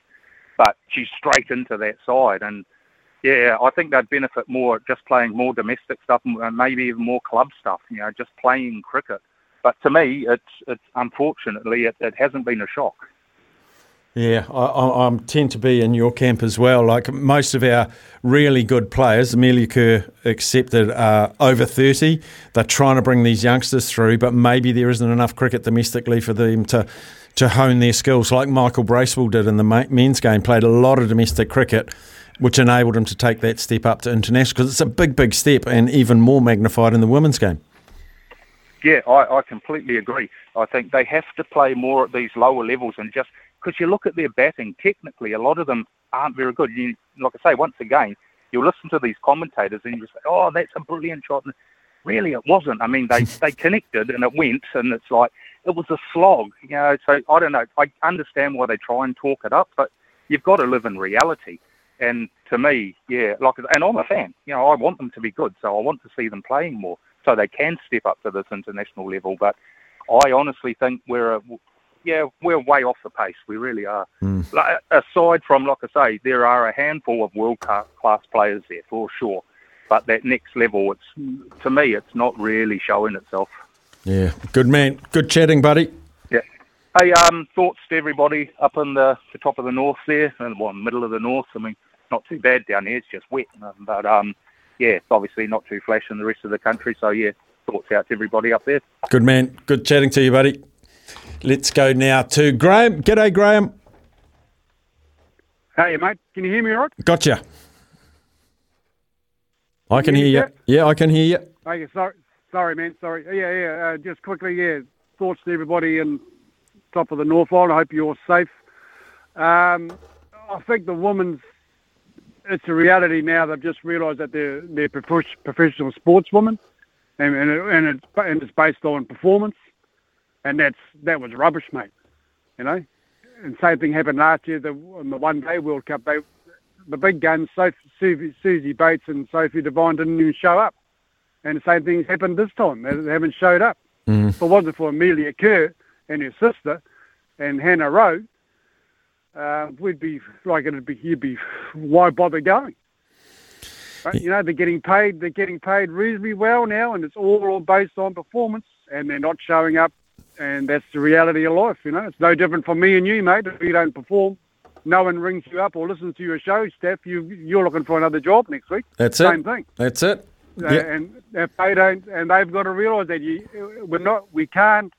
but she's straight into that side. And yeah, I think they'd benefit more just playing more domestic stuff and maybe even more club stuff. You know, just playing cricket. But to me, it's it's unfortunately it, it hasn't been a shock. Yeah, I, I tend to be in your camp as well. Like most of our really good players, Amelia Kerr accepted, are over 30. They're trying to bring these youngsters through, but maybe there isn't enough cricket domestically for them to, to hone their skills, like Michael Bracewell did in the men's game, played a lot of domestic cricket, which enabled him to take that step up to international, because it's a big, big step and even more magnified in the women's game. Yeah, I, I completely agree. I think they have to play more at these lower levels and just because you look at their batting, technically, a lot of them aren't very good. You, like I say, once again, you listen to these commentators and you say, "Oh, that's a brilliant shot." And really, it wasn't. I mean, they they connected and it went, and it's like it was a slog. You know, so I don't know. I understand why they try and talk it up, but you've got to live in reality. And to me, yeah, like, and I'm a fan. You know, I want them to be good, so I want to see them playing more, so they can step up to this international level. But I honestly think we're, a, yeah, we're way off the pace. We really are. Like, aside from, like I say, there are a handful of world class players there for sure, but that next level, it's to me, it's not really showing itself. Yeah, good man. Good chatting, buddy. Yeah. Hey, um, thoughts to everybody up in the, the top of the north there, and well, middle of the north. I mean, not too bad down here. It's just wet, um, but um, yeah, it's obviously not too flash in the rest of the country. So yeah, thoughts out to everybody up there. Good man. Good chatting to you, buddy. Let's go now to Graham. G'day, Graham. Hey, mate, can you hear me all right? Gotcha. I can hear you. Yeah, I can hear you. Okay, sorry, sorry, man, sorry. Yeah, yeah, uh, just quickly, yeah, thoughts to everybody in top of the North Island. I hope you're safe. Um, I think the women's, it's a reality now. They've just realised that they're they're prof- professional sportswomen, and and, it, and it's and it's based on performance, and that's that was rubbish, mate. You know, and same thing happened last year. The in the one day World Cup, they the big guns, Sophie, Suzie, Suzie Bates and Sophie Devine didn't even show up. And the same thing's happened this time. They, they haven't showed up. If it wasn't for Amelia Kerr and her sister and Hannah Rowe, uh, we'd be like it'd be you'd be why bother going? But, you know they're getting paid. They're getting paid reasonably well now, and it's all, all based on performance. And they're not showing up, and that's the reality of life. You know, it's no different for me and you, mate. If you don't perform, no one rings you up or listens to your show, Steph. You you're looking for another job next week. That's Same it. thing. That's it. Uh, Yeah. and if they don't, and they've got to realise that you, we're not, we can't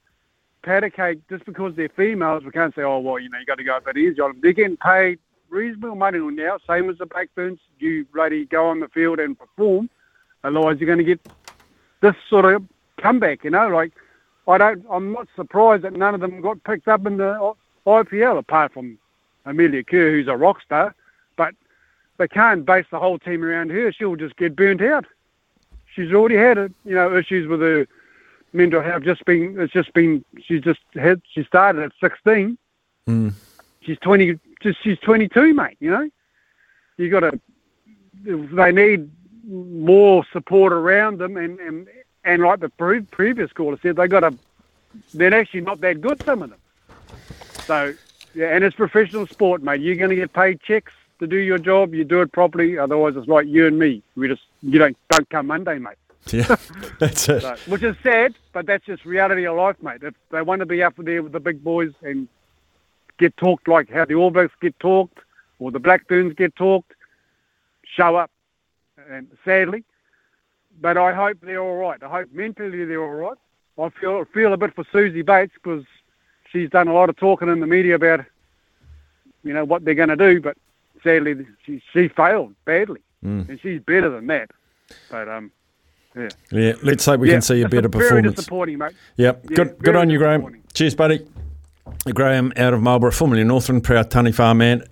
pat a cake just because they're females. We can't say, oh well, you know, you got to go a bit easy on them. They're getting paid reasonable money now, same as the Blackburns. You bloody go on the field and perform, otherwise you're going to get this sort of comeback. You know, like I don't, I'm not surprised that none of them got picked up in the IPL, apart from Amelia Kerr, who's a rock star, but they can't base the whole team around her. She'll just get burnt out. She's already had you know, issues with her mental health. Just been, it's just been, she's just had, she started at 16. Mm. She's 20, just she's 22, mate. You know, you got to. They need more support around them, and and, and like the pre- previous caller said, they got to. They're actually not that good, some of them. So, yeah, and it's professional sport, mate. You're going to get paid checks to do your job. You do it properly. Otherwise, it's like you and me. We just you don't don't come Monday, mate. Yeah, that's it. So, which is sad, but that's just reality of life, mate. If they want to be up there with the big boys and get talked like how the All Blacks get talked or the Black Blackburns get talked, show up. And sadly, but I hope they're all right. I hope mentally they're all right. I feel feel a bit for Suzie Bates because she's done a lot of talking in the media about, you know, what they're going to do. But sadly, she she failed badly, Mm. and she's better than that. But um, yeah. Yeah, let's hope we Yeah, can see a better very performance. disappointing, mate. Yep. Yeah, good good on you, Graham. Cheers, buddy. Graham out of Marlborough, formerly Northland, proud Tunny Farm man.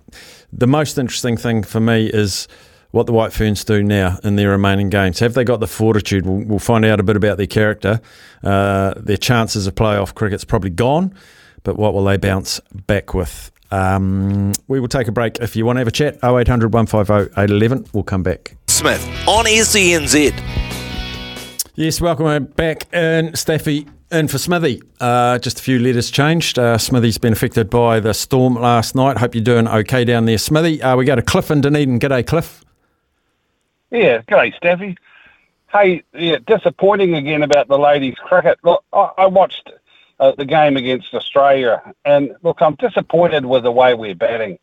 The most interesting thing for me is what the White Ferns do now in their remaining games. Have they got the fortitude? We'll, we'll find out a bit about their character. Uh, their chances of playoff cricket's probably gone, but what will they bounce back with? Um, we will take a break. If you want to have a chat, 0800 150 811. We'll come back. Smith on SENZ. Yes, welcome back. And Stafy in for Smithy. Uh, just a few letters changed. Uh, Smithy's been affected by the storm last night. Hope you're doing okay down there, Smithy. Uh, we go to Cliff in Dunedin. G'day, Cliff. Yeah, g'day, Stafy. Hey, yeah, disappointing again about the ladies' cricket. Look, I, I watched uh, the game against Australia, and look, I'm disappointed with the way we're batting.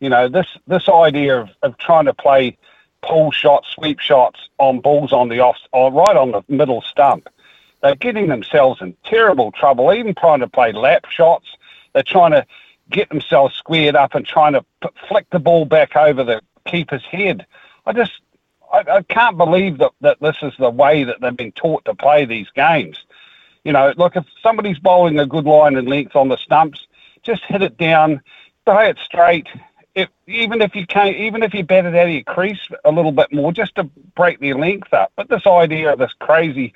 You know, this this idea of, of trying to play pull shots, sweep shots on balls on the off, right on the middle stump. They're getting themselves in terrible trouble. Even trying to play lap shots, they're trying to get themselves squared up and trying to p- flick the ball back over the keeper's head. I just, I, I can't believe that, that this is the way that they've been taught to play these games. You know, look, if somebody's bowling a good line and length on the stumps, just hit it down, play it straight. If, even if you can't, even if you bat it out of your crease a little bit more, just to break their length up. But this idea of this crazy,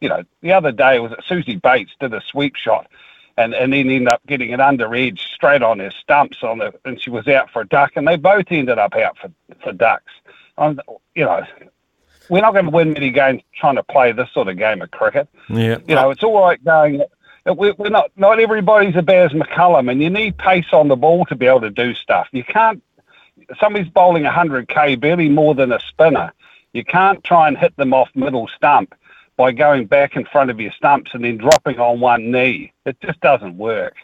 you know, the other day was that Suzie Bates did a sweep shot, and and then ended up getting an under edge straight on her stumps on the, and she was out for a duck, and they both ended up out for for ducks. You know, we're not going to win many games trying to play this sort of game of cricket. Yeah. You know, it's all right going. We're we're not not everybody's a as McCullum, and you need pace on the ball to be able to do stuff. You can't. Somebody's bowling 100k, barely more than a spinner. You can't try and hit them off middle stump by going back in front of your stumps and then dropping on one knee. It just doesn't work.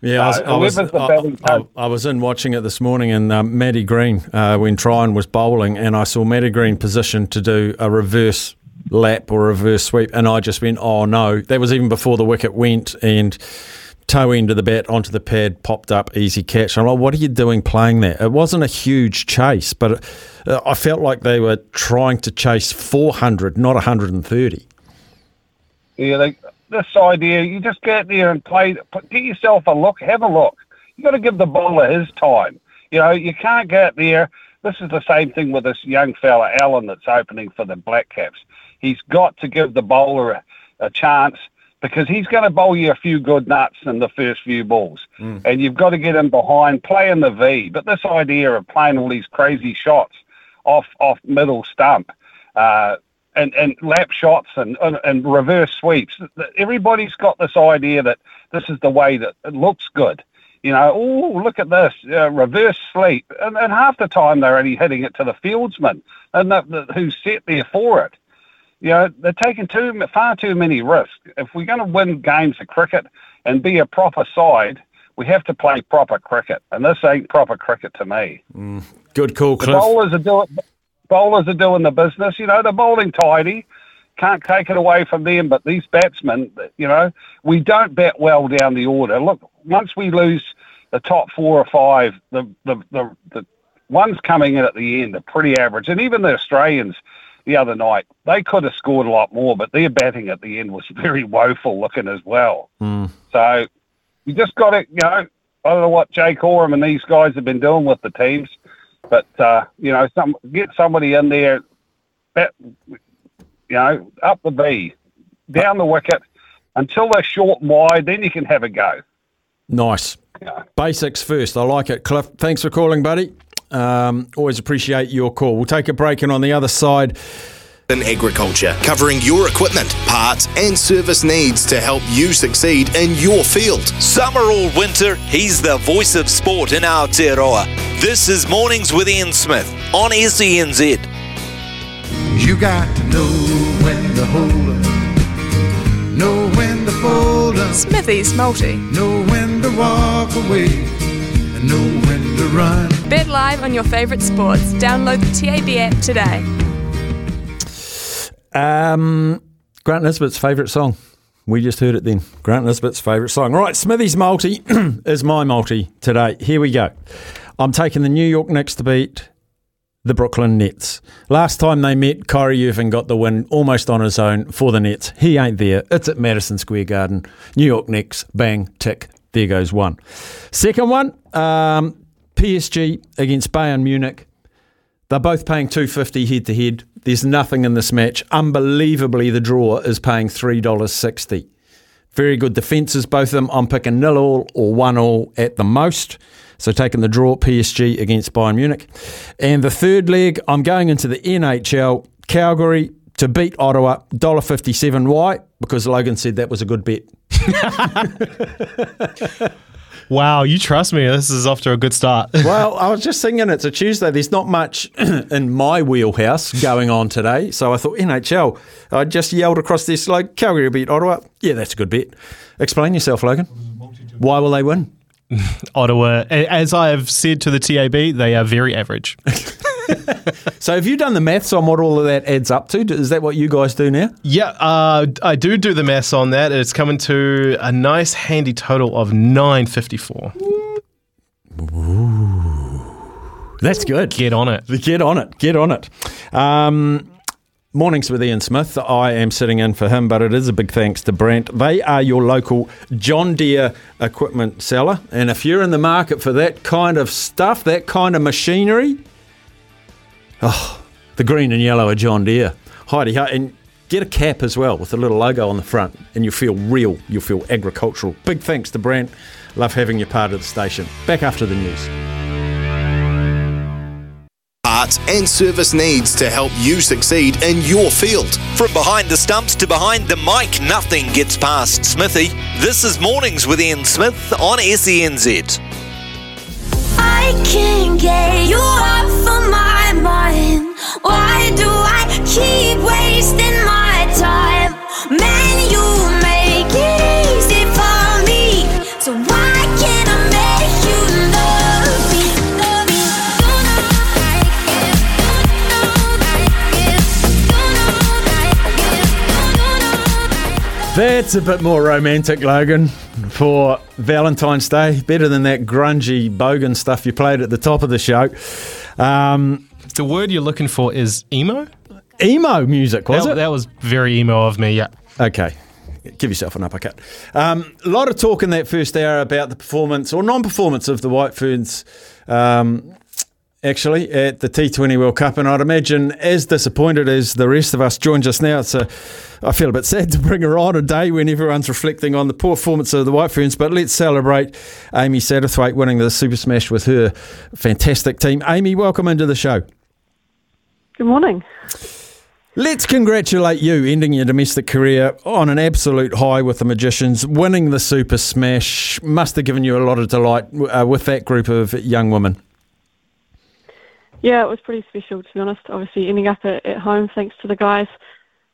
Yeah, I was, I, was, I, I, was in watching it this morning, and um, Maddy Green, uh, when Tryon was bowling, and I saw Maddy Green positioned to do a reverse lap or reverse sweep, and I just went, "Oh no!" That was even before the wicket went, and toe end of the bat onto the pad popped up, easy catch. I'm like, "What are you doing playing that?" It wasn't a huge chase, but uh, I felt like they were trying to chase 400, not 130. Yeah, they, this idea, you just get there and play, put- get yourself a look, have a look. you got to give the bowler his time. You know, you can't get there. This is the same thing with this young fella, Allen, that's opening for the Black Caps. He's got to give the bowler a, a chance because he's going to bowl you a few good nuts in the first few balls. And you've got to get him behind, play in the V. But this idea of playing all these crazy shots off off middle stump, uh, and, and lap shots and, and, and reverse sweeps. Everybody's got this idea that this is the way that it looks good. You know, oh, look at this, uh, reverse sweep. And, and half the time they're only hitting it to the fieldsman and the, the, who's set there for it. You know, they're taking too far too many risks. If we're going to win games of cricket and be a proper side, we have to play proper cricket. And this ain't proper cricket to me. Good call, The bowlers are doing bowlers are doing the business. You know, they're bowling tidy. Can't take it away from them. But these batsmen, you know, we don't bat well down the order. Look, once we lose the top four or five, the the the, the ones coming in at the end are pretty average. And even the Australians the other night, they could have scored a lot more, but their batting at the end was very woeful looking as well. Mm. So you just got to, you know, I don't know what Jake Oram and these guys have been doing with the teams, but uh, you know, some get somebody in there, bat, you know, up the V, down the wicket until they're short and wide. Then you can have a go. Nice. Basics first. I like it. Cliff, thanks for calling, buddy. Um, always appreciate your call. We'll take a break, and on the other side, in agriculture, covering your equipment, parts, and service needs to help you succeed in your field. Summer or winter, he's the voice of sport in our Aotearoa. This is Mornings with Ian Smith on SENZ. You got to know when to hold up, know when to fold up, Smithy's multi. know when to walk away, and know when to run. Bet live on your favourite sports. Download the TAB app today. Um, Grant Nisbet's favourite song. We just heard it then. Grant Nisbet's favourite song. Right, Smithy's multi is my multi today. Here we go. I'm taking the New York Knicks to beat the Brooklyn Nets. Last time they met, Kyrie Irving got the win almost on his own for the Nets. He ain't there. It's at Madison Square Garden. New York Knicks, bang, tick. There goes one. Second one, um, PSG against Bayern Munich. They're both paying two fifty head to head. There's nothing in this match. Unbelievably, the draw is paying three dollars sixty. Very good defences, both of them. I'm picking nil all or one all at the most. So taking the draw, PSG against Bayern Munich. And the third leg, I'm going into the NHL, Calgary to beat Ottawa, $1.57. Why? Because Logan said that was a good bet. Wow, you trust me. This is off to a good start. well, I was just thinking it's a Tuesday. There's not much in my wheelhouse going on today. So I thought NHL. I just yelled across this like Calgary beat Ottawa. Yeah, that's a good bet. Explain yourself, Logan. Why will they win? Ottawa, as I have said to the TAB, they are very average. So have you done the maths on what all of that adds up to? Is that what you guys do now? Yeah, uh, I do do the maths on that. It's coming to a nice handy total of 954. That's good. Get on it. Get on it. Get on it. Um, mornings with Ian Smith. I am sitting in for him, but it is a big thanks to Brandt. They are your local John Deere equipment seller. And if you're in the market for that kind of stuff, that kind of machinery, oh, the green and yellow are John Deere. Heidi, hi- and get a cap as well with a little logo on the front, and you'll feel real. You'll feel agricultural. Big thanks to Brandt. Love having you part of the station. Back after the news. Parts and service needs to help you succeed in your field. From behind the stumps to behind the mic, nothing gets past Smithy. This is Mornings with Ian Smith on SENZ. Why do I keep wasting my time? Man, you make it easy for me. So why can't I make you love me? Love me. You know I get, you know I get, you know I get, That's a bit more romantic, Logan, for Valentine's Day. Better than that grungy bogan stuff you played at the top of the show. Um, the word you're looking for is emo? Emo music, was that, it? That was very emo of me, yeah. Okay. Give yourself an uppercut. Um, a lot of talk in that first hour about the performance or non performance of the White Ferns. Um, actually, at the T20 World Cup, and I'd imagine as disappointed as the rest of us joins us now. It's a, I feel a bit sad to bring her on a day when everyone's reflecting on the poor performance of the White Ferns, but let's celebrate Amy Satterthwaite winning the Super Smash with her fantastic team. Amy, welcome into the show. Good morning. Let's congratulate you ending your domestic career on an absolute high with the Magicians. Winning the Super Smash must have given you a lot of delight uh, with that group of young women. Yeah, it was pretty special to be honest. Obviously, ending up at, at home thanks to the guys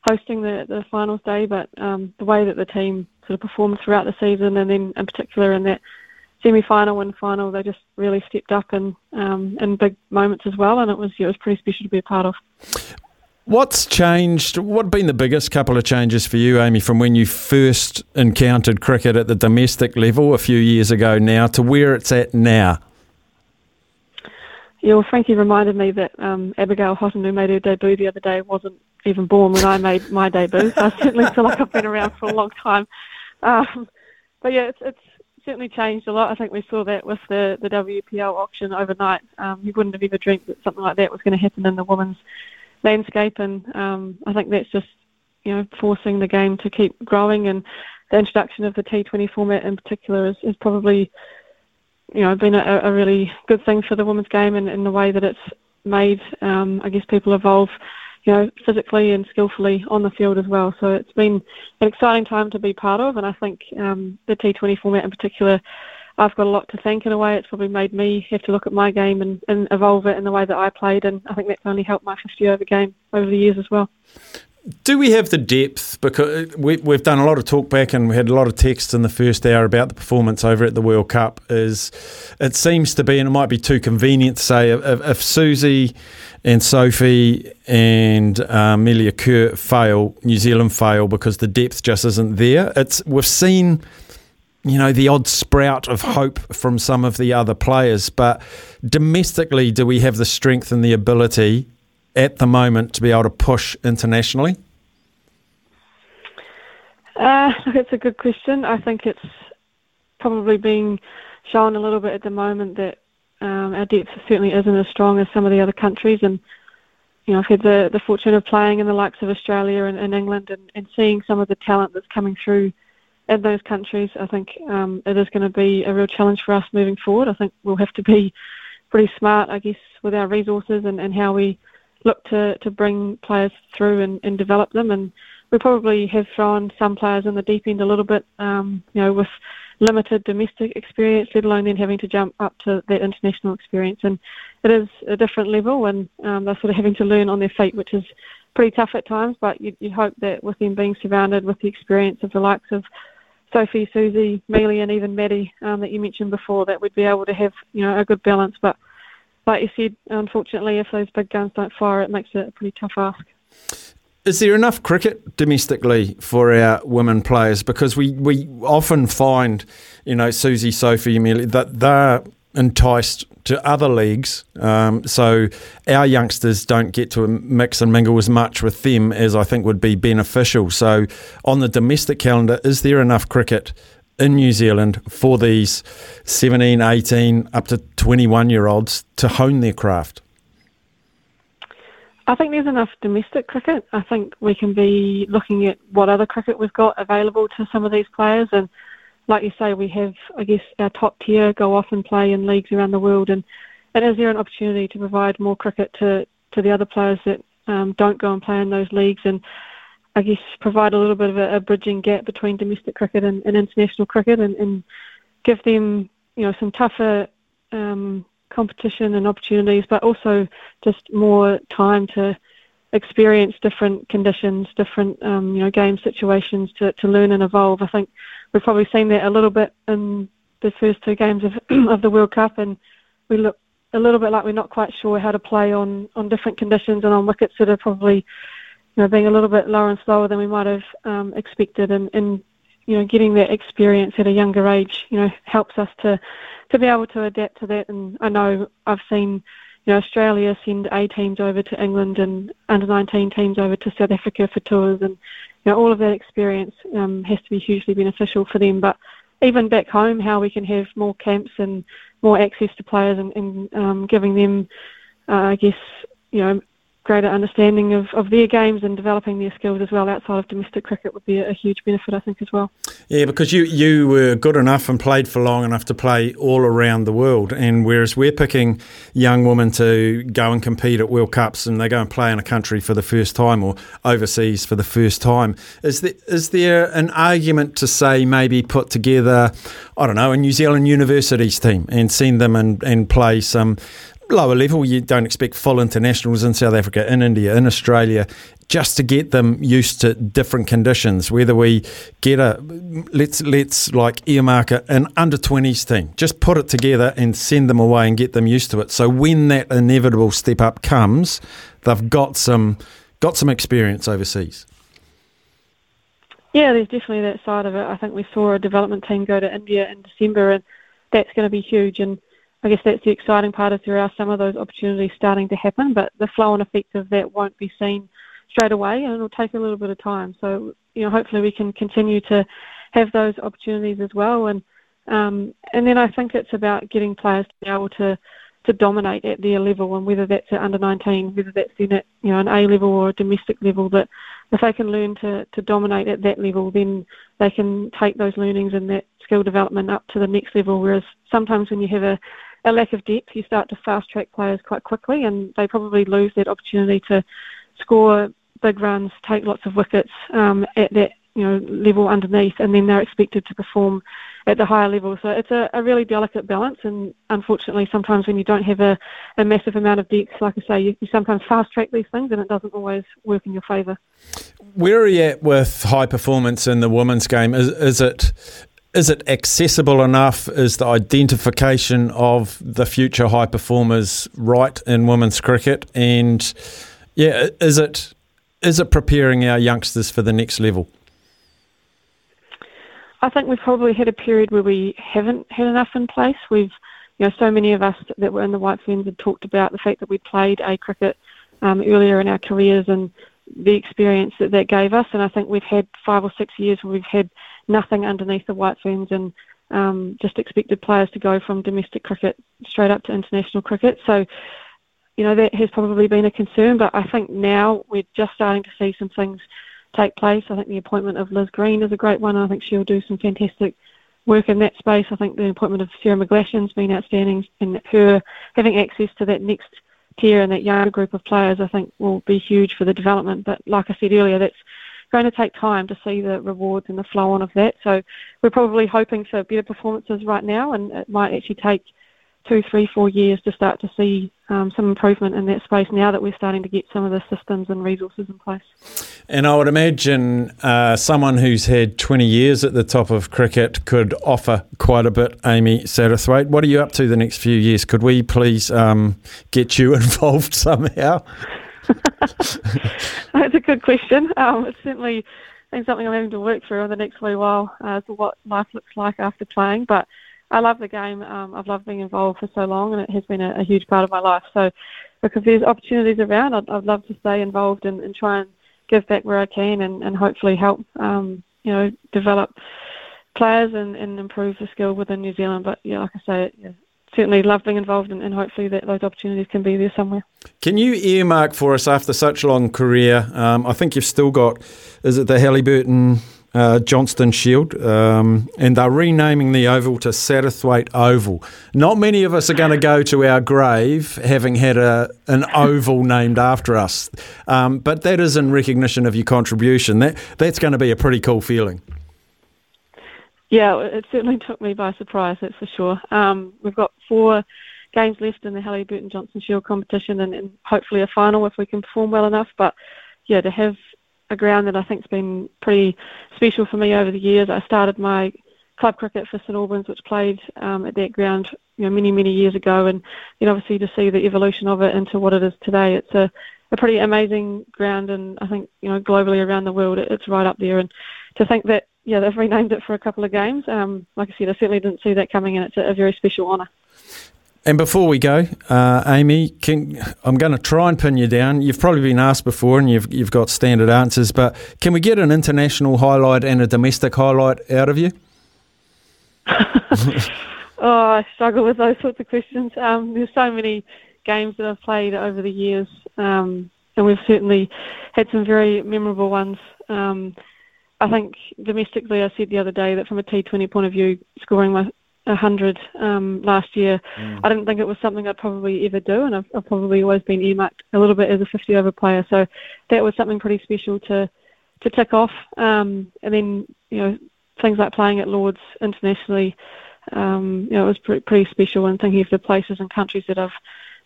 hosting the the finals day, but um, the way that the team sort of performed throughout the season, and then in particular in that semi-final and final, they just really stepped up in um, in big moments as well, and it was it was pretty special to be a part of. What's changed? What have been the biggest couple of changes for you, Amy, from when you first encountered cricket at the domestic level a few years ago now to where it's at now? Yeah, well, Frankie reminded me that um, Abigail Houghton, who made her debut the other day, wasn't even born when I made my debut. So I certainly feel like I've been around for a long time. Um, but yeah, it's, it's certainly changed a lot. I think we saw that with the, the WPL auction overnight. Um, you wouldn't have ever dreamt that something like that was going to happen in the women's landscape, and um, I think that's just you know forcing the game to keep growing. And the introduction of the T20 format in particular is, is probably you know, been a, a really good thing for the women's game and in the way that it's made, um, I guess, people evolve, you know, physically and skillfully on the field as well. So it's been an exciting time to be part of, and I think um, the T20 format in particular, I've got a lot to thank in a way. It's probably made me have to look at my game and, and evolve it in the way that I played, and I think that's only helped my 50 over game over the years as well. Do we have the depth? Because we, we've done a lot of talk back and we had a lot of texts in the first hour about the performance over at the World Cup. Is it seems to be, and it might be too convenient to say, if, if Suzie and Sophie and uh, Amelia Kerr fail, New Zealand fail because the depth just isn't there. It's we've seen you know, the odd sprout of hope from some of the other players. But domestically, do we have the strength and the ability at the moment to be able to push internationally? Uh, it's a good question. I think it's probably being shown a little bit at the moment that um, our depth certainly isn't as strong as some of the other countries. And you know, I've had the, the fortune of playing in the likes of Australia and, and England and, and seeing some of the talent that's coming through in those countries. I think um, it is going to be a real challenge for us moving forward. I think we'll have to be pretty smart, I guess, with our resources and, and how we look to, to bring players through and, and develop them. And we probably have thrown some players in the deep end a little bit, um, you know, with limited domestic experience, let alone then having to jump up to that international experience. And it is a different level, and um, they're sort of having to learn on their feet, which is pretty tough at times. But you, you hope that with them being surrounded with the experience of the likes of Sophie, Suzie, Melie, and even Maddy um, that you mentioned before, that we'd be able to have you know a good balance. But like you said, unfortunately, if those big guns don't fire, it makes it a pretty tough ask. Is there enough cricket domestically for our women players? Because we, we often find, you know, Suzie, Sophie, Amelia, that they're enticed to other leagues. Um, so our youngsters don't get to mix and mingle as much with them as I think would be beneficial. So on the domestic calendar, is there enough cricket in New Zealand for these 17, 18, up to 21 year olds to hone their craft? I think there's enough domestic cricket. I think we can be looking at what other cricket we've got available to some of these players. And like you say, we have, I guess, our top tier go off and play in leagues around the world. And, and is there an opportunity to provide more cricket to, to the other players that um, don't go and play in those leagues? And I guess provide a little bit of a, a bridging gap between domestic cricket and, and international cricket and, and give them, you know, some tougher um, competition and opportunities, but also just more time to experience different conditions, different um, you know game situations to, to learn and evolve. I think we've probably seen that a little bit in the first two games of of the World Cup, and we look a little bit like we're not quite sure how to play on on different conditions and on wickets that are probably you know being a little bit lower and slower than we might have um, expected, and, and you know getting that experience at a younger age you know helps us to to be able to adapt to that. And I know I've seen, you know, Australia send A teams over to England and under 19 teams over to South Africa for tours, and you know, all of that experience um, has to be hugely beneficial for them. But even back home, how we can have more camps and more access to players and, and um, giving them, uh, I guess, you know, greater understanding of, of their games and developing their skills as well outside of domestic cricket would be a, a huge benefit, I think, as well. Yeah, because you, you were good enough and played for long enough to play all around the world. And whereas we're picking young women to go and compete at World Cups and they go and play in a country for the first time or overseas for the first time, is there, is there an argument to say maybe put together, I don't know, a New Zealand universities team and send them and, and play some lower level, you don't expect full internationals in South Africa, in India, in Australia, just to get them used to different conditions. Whether we get a let's let's like earmark an under twenties team, just put it together and send them away and get them used to it. So when that inevitable step up comes, they've got some got some experience overseas. Yeah, there's definitely that side of it. I think we saw a development team go to India in December, and that's going to be huge. And I guess that's the exciting part is there are some of those opportunities starting to happen, but the flow and effect of that won't be seen straight away, and it'll take a little bit of time. So you know, hopefully we can continue to have those opportunities as well, and um, and then I think it's about getting players to be able to to dominate at their level, and whether that's at under 19, whether that's in at you know an A level or a domestic level, that if they can learn to to dominate at that level, then they can take those learnings and that skill development up to the next level. Whereas sometimes when you have a a lack of depth, you start to fast track players quite quickly, and they probably lose that opportunity to score big runs, take lots of wickets um, at that you know level underneath, and then they're expected to perform at the higher level. So it's a, a really delicate balance, and unfortunately, sometimes when you don't have a, a massive amount of depth, like I say, you, you sometimes fast track these things, and it doesn't always work in your favour. Where are you at with high performance in the women's game? Is, is it is it accessible enough? Is the identification of the future high performers right in women's cricket? And yeah, is it is it preparing our youngsters for the next level? I think we've probably had a period where we haven't had enough in place. We've, you know, so many of us that were in the White Ferns had talked about the fact that we played a cricket um, earlier in our careers and the experience that that gave us. And I think we've had five or six years where we've had nothing underneath the White Ferns, and um, just expected players to go from domestic cricket straight up to international cricket. So, you know, that has probably been a concern, but I think now we're just starting to see some things take place. I think the appointment of Liz Green is a great one. I think she'll do some fantastic work in that space. I think the appointment of Sara McGlashan's been outstanding, and her having access to that next tier and that younger group of players, I think, will be huge for the development. But like I said earlier, that's going to take time to see the rewards and the flow on of that. So we're probably hoping for better performances right now, and it might actually take two, three, four years to start to see um, some improvement in that space now that we're starting to get some of the systems and resources in place. And I would imagine uh, someone who's had 20 years at the top of cricket could offer quite a bit, Amy Satterthwaite. What are you up to the next few years? Could we please um, get you involved somehow? That's a good question. Um, it's certainly something I'm having to work through in the next wee while uh, as to what life looks like after playing. But I love the game. Um, I've loved being involved for so long, and it has been a, a huge part of my life. So, because there's opportunities around, I'd, I'd love to stay involved and, and try and give back where I can, and, and hopefully help, um, you know, develop players and, and improve the skill within New Zealand. But yeah, like I say, yeah, certainly love being involved, and, and hopefully that those opportunities can be there somewhere. Can you earmark for us after such a long career? Um, I think you've still got, is it the Hallyburton uh, Johnstone Shield? Um, and they're renaming the oval to Satterthwaite Oval. Not many of us are going to go to our grave having had a, an oval named after us, um, but that is in recognition of your contribution. That That's going to be a pretty cool feeling. Yeah, it certainly took me by surprise, that's for sure. Um, we've got four games left in the Hallyburton Johnstone Shield competition and, and hopefully a final if we can perform well enough. But yeah, to have a ground that I think's been pretty special for me over the years. I started my club cricket for St Albans, which played um, at that ground you know, many, many years ago, and then obviously to see the evolution of it into what it is today, it's a, a pretty amazing ground, and I think you know globally around the world, it, it's right up there. And to think that yeah, they've renamed it for a couple of games. Um, like I said, I certainly didn't see that coming, and it's a, a very special honour. And before we go, uh, Amy, can, I'm going to try and pin you down. You've probably been asked before, and you've you've got standard answers. But can we get an international highlight and a domestic highlight out of you? oh, I struggle with those sorts of questions. Um, there's so many games that I've played over the years, um, and we've certainly had some very memorable ones. Um, I think domestically, I said the other day that from a T20 point of view, scoring my 100 um, last year, Mm. I didn't think it was something I'd probably ever do, and I've, I've probably always been earmarked a little bit as a 50 over player. So that was something pretty special to to tick off. Um, and then you know things like playing at Lords internationally, um, you know, it was pretty, pretty special. And thinking of the places and countries that I've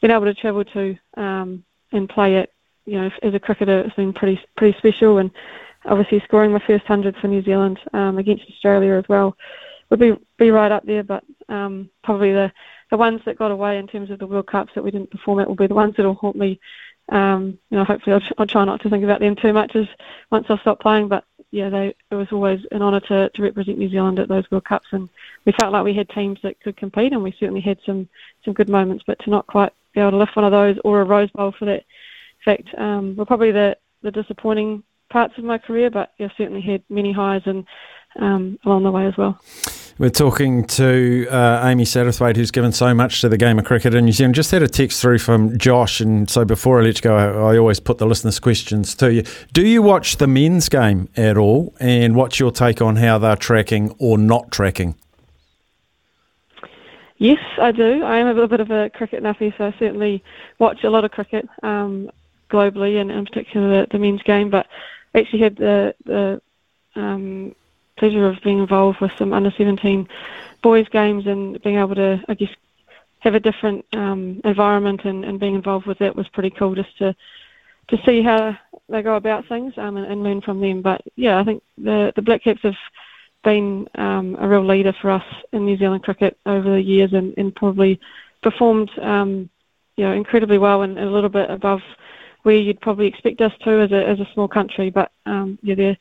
been able to travel to um, and play at, you know, as a cricketer, it's been pretty pretty special. And obviously scoring my first hundred for New Zealand um, against Australia as well would be be right up there. But um, probably the the ones that got away in terms of the World Cups that we didn't perform at will be the ones that will haunt me. Um, you know, hopefully I'll, I'll try not to think about them too much as once I stop playing. But yeah, they, it was always an honour to, to represent New Zealand at those World Cups, and we felt like we had teams that could compete, and we certainly had some some good moments. But to not quite be able to lift one of those or a Rose Bowl for that fact um, were probably the the disappointing parts of my career. But I've certainly had many highs and um, along the way as well. We're talking to uh, Amy Satterthwaite, who's given so much to the game of cricket in New Zealand. Just had a text through from Josh, and so before I let you go, I, I always put the listeners' questions to you. Do you watch the men's game at all, and what's your take on how they're tracking or not tracking? Yes, I do. I am a little bit of a cricket nuffy, so I certainly watch a lot of cricket um, globally, and in particular the, the men's game. But actually had the the um, pleasure of being involved with some under 17 boys games and being able to, I guess, have a different um, environment and, and being involved with that was pretty cool just to to see how they go about things um, and, and learn from them. But yeah, I think the the Black Caps have been um, a real leader for us in New Zealand cricket over the years and, and probably performed um, you know incredibly well and, a little bit above where you'd probably expect us to as a as a small country. But um, yeah, they're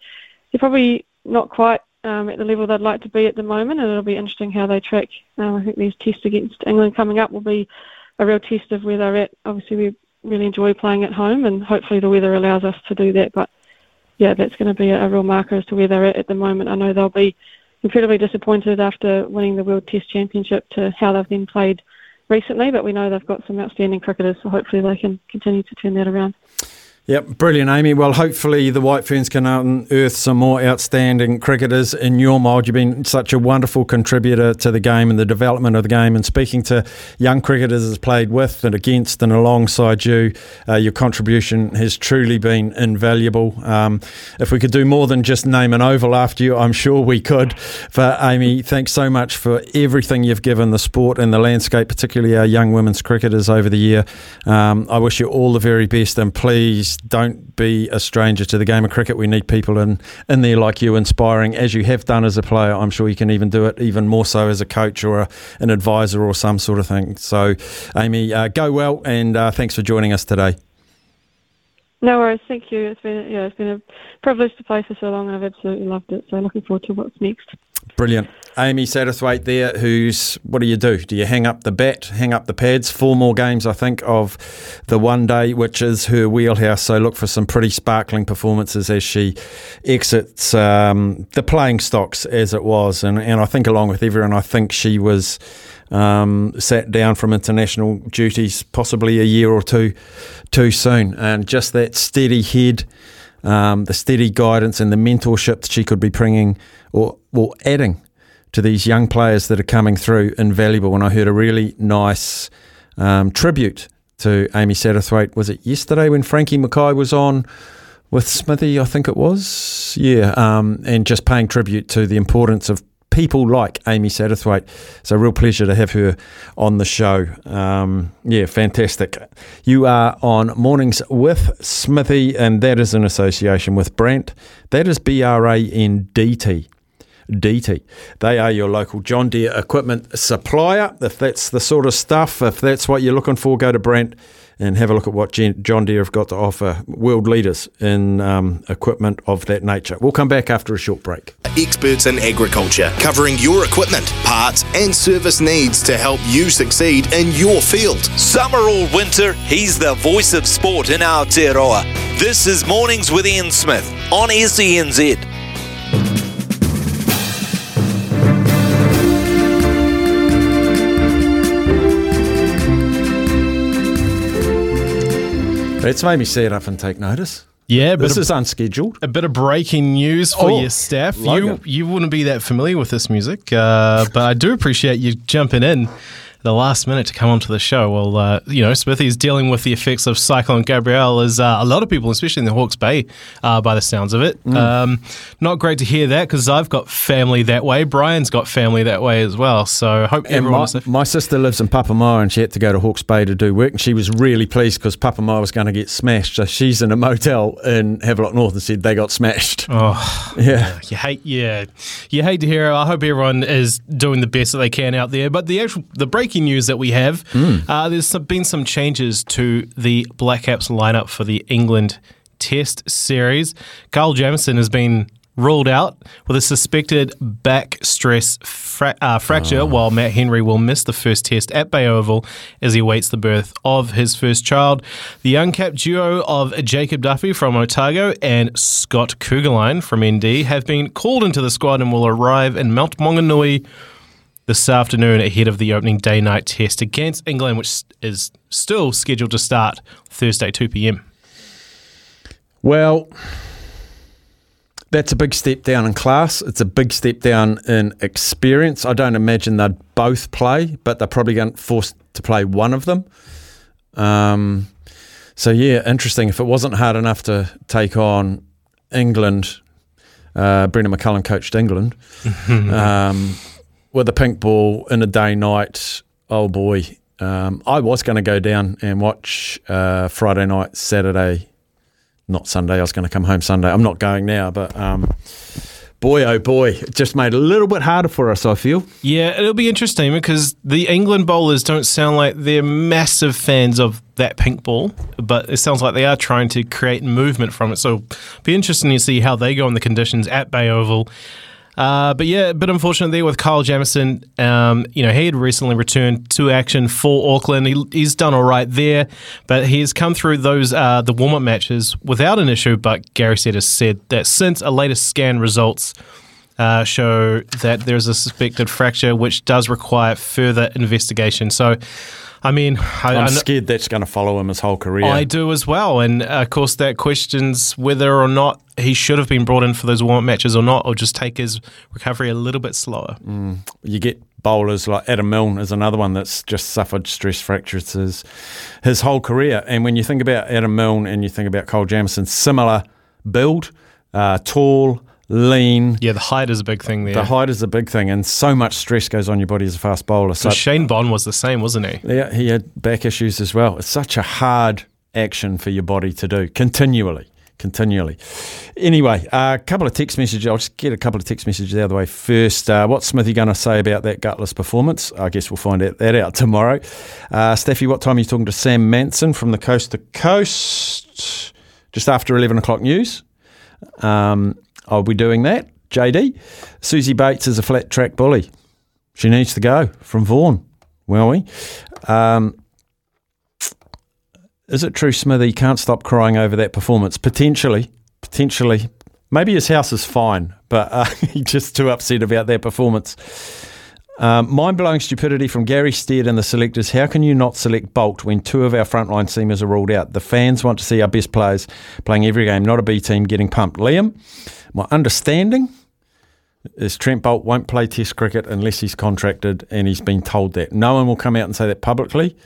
they're probably not quite um, at the level they'd like to be at the moment, and it'll be interesting how they track. Um, I think these tests against England coming up will be a real test of where they're at. Obviously, we really enjoy playing at home, and hopefully the weather allows us to do that. But yeah, that's going to be a, a real marker as to where they're at at the moment. I know they'll be incredibly disappointed after winning the World Test Championship to how they've been played recently. But we know they've got some outstanding cricketers, so hopefully they can continue to turn that around. Yep, brilliant, Amy. Well, hopefully the White Ferns can unearth some more outstanding cricketers in your mould. You've been such a wonderful contributor to the game and the development of the game. And speaking to young cricketers has played with and against and alongside you, uh, your contribution has truly been invaluable. Um, if we could do more than just name an oval after you, I'm sure we could. But Amy, thanks so much for everything you've given the sport and the landscape, particularly our young women's cricketers over the year. Um, I wish you all the very best, and please don't be a stranger to the game of cricket. We need people in, in there like you, inspiring as you have done as a player. I'm sure you can even do it even more so as a coach or a, an advisor or some sort of thing. So, Amy, uh, go well, and uh, thanks for joining us today. No worries, thank you. It's been yeah, it's been a privilege to play for so long, and I've absolutely loved it. So looking forward to what's next. Brilliant. Amy Satterthwaite there, who's, what do you do? Do you hang up the bat, hang up the pads? Four more games, I think, of the one day, which is her wheelhouse. So look for some pretty sparkling performances as she exits um, the playing stocks as it was. And, and I think, along with everyone, I think she was um, sat down from international duties possibly a year or two too soon. And just that steady head, um, the steady guidance, and the mentorship that she could be bringing or, or adding to these young players that are coming through invaluable. And I heard a really nice um, tribute to Amy Satterthwaite. Was it yesterday when Frankie Mackay was on with Smithy? I think it was. Yeah, um, and just paying tribute to the importance of people like Amy Satterthwaite. It's a real pleasure to have her on the show. Um, yeah, fantastic. You are on Mornings with Smithy, and that is in association with Brandt. That is B R A N D T. DT. They are your local John Deere equipment supplier. If that's the sort of stuff, if that's what you're looking for, go to Brandt and have a look at what John Deere have got to offer. World leaders in um, equipment of that nature. We'll come back after a short break. Experts in agriculture, covering your equipment, parts, and service needs to help you succeed in your field. Summer or winter, he's the voice of sport in Aotearoa. This is Mornings with Ian Smith on SENZ. It's made me sit up and take notice. Yeah, this of, is unscheduled. A bit of breaking news for Oh, your staff. You you wouldn't be that familiar with this music, uh, but I do appreciate you jumping in the last minute to come onto the show. Well, uh, you know, Smithy's dealing with the effects of Cyclone Gabrielle, as uh, a lot of people, especially in the Hawke's Bay, uh, by the sounds of it. Mm. Um, not great to hear that because I've got family that way. Brian's got family that way as well. So I hope And everyone my, my sister lives in Papamoa and she had to go to Hawke's Bay to do work and she was really pleased because Papamoa was going to get smashed. So she's in a motel in Havelock North and said they got smashed. Oh, Yeah. You hate, yeah, you hate to hear. it. I hope everyone is doing the best that they can out there. But the actual, the breaking news that we have, uh, there's some, been some changes to the Black Caps lineup for the England Test series. Kyle Jamieson has been ruled out with a suspected back stress fra- uh, fracture, while Matt Henry will miss the first test at Bay Oval as he awaits the birth of his first child. The uncapped duo of Jacob Duffy from Otago and Scott Kuggeleijn from ND have been called into the squad and will arrive in Mount Maunganui this afternoon ahead of the opening day night test against England, which is still scheduled to start Thursday, 2 p.m. Well, that's a big step down in class. It's a big step down in experience. I don't imagine they'd both play, but they're probably going to forced to play one of them. Um, so yeah, interesting. If it wasn't hard enough to take on England, uh, Brendon McCullum coached England um, with a pink ball in a day night. Oh boy, um, I was going to go down and watch uh, Friday night, Saturday not Sunday. I was going to come home Sunday. I'm not going now, but um, boy, oh boy, it just made it a little bit harder for us. I feel. Yeah, it'll be interesting because the England bowlers don't sound like they're massive fans of that pink ball, but it sounds like they are trying to create movement from it. So, be interesting to see how they go in the conditions at Bay Oval. Uh, but yeah, a bit unfortunate there with Kyle Jamieson. Um, you know, he had recently returned to action for Auckland. He, he's done all right there, but he's come through those uh, the warm up matches without an issue. But Gary Stead has said that since a latest scan results uh, show that there's a suspected fracture, which does require further investigation. So, I mean, I, kn- scared that's going to follow him his whole career. I do as well, and uh, of course that questions whether or not he should have been brought in for those warm matches or not, or just take his recovery a little bit slower. Mm. You get bowlers like Adam Milne is another one that's just suffered stress fractures his, his whole career. And when you think about Adam Milne and you think about Kyle Jamieson, similar build, uh, tall, lean. Yeah, the height is a big thing there. The height is a big thing, and so much stress goes on your body as a fast bowler. So Shane Bond was the same, wasn't he? Yeah, he had back issues as well. It's such a hard action for your body to do continually. Continually. Anyway, a uh, couple of text messages. I'll just get a couple of text messages out of the way first. Uh, what's Smithy going to say about that gutless performance? I guess we'll find out that out tomorrow. Uh, Steffi, what time are you talking to Sam Manson from the coast to coast? Just after 11 o'clock news. Um, I'll be doing that. JD. Suzie Bates is a flat track bully. She needs to go from Vaughan, will we? Um, is it true Smithy You can't stop crying over that performance? Potentially, potentially. Maybe his house is fine, but uh, he's just too upset about that performance. Um, Mind blowing stupidity from Gary Stead and the selectors. How can you not select Boult when two of our frontline seamers are ruled out? The fans want to see our best players playing every game, not a B team getting pumped. Liam, my understanding is Trent Boult won't play Test cricket unless he's contracted and he's been told that. No one will come out and say that publicly.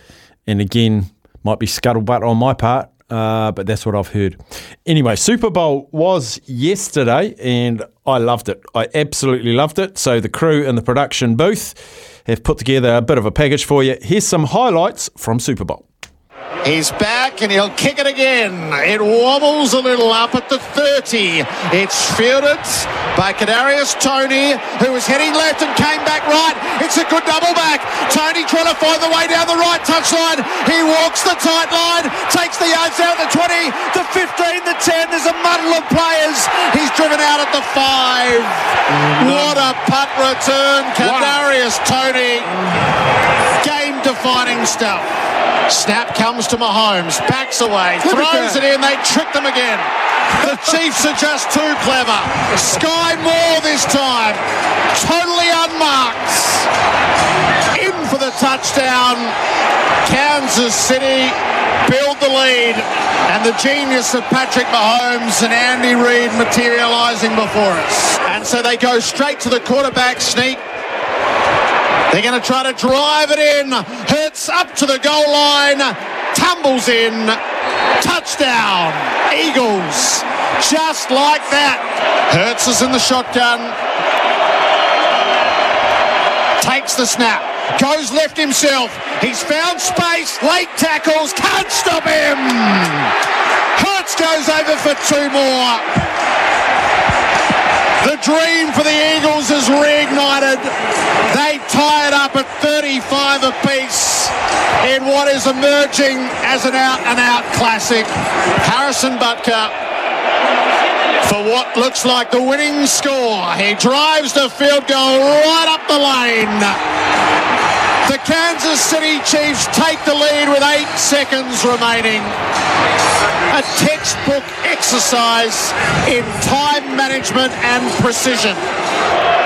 And again, might be scuttlebutt on my part, uh, but that's what I've heard. Anyway, Super Bowl was yesterday, and I loved it. I absolutely loved it. So the crew in the production booth have put together a bit of a package for you. Here's some highlights from Super Bowl. He's back and he'll kick it again. It wobbles a little up at the 30. It's fielded by Kadarius Toney, who was heading left and came back right. It's a good double back. Toney trying to find the way down the right touchline. He walks the tight line, takes the yards out the 20, the 15, the 10. There's a muddle of players. He's driven out at the 5. What a punt return, Kadarius Toney. Game defining stuff. Snap comes to Mahomes, backs away, throws it in, they trick them again. The Chiefs are just too clever. Skyy Moore this time, totally unmarked. In for the touchdown. Kansas City build the lead, and the genius of Patrick Mahomes and Andy Reid materialising before us. And so they go straight to the quarterback sneak. They're going to try to drive it in. Hurts up to the goal line. Tumbles in. Touchdown. Eagles. Just like that. Hurts is in the shotgun. Takes the snap. Goes left himself. He's found space. Late tackles. Can't stop him. Hurts goes over for two more. The dream for the Eagles is reignited. They tie it up at 35 apiece in what is emerging as an out and out classic. Harrison Butker for what looks like the winning score. He drives the field goal right up the lane. The Kansas City Chiefs take the lead with eight seconds remaining. A textbook exercise in time management and precision.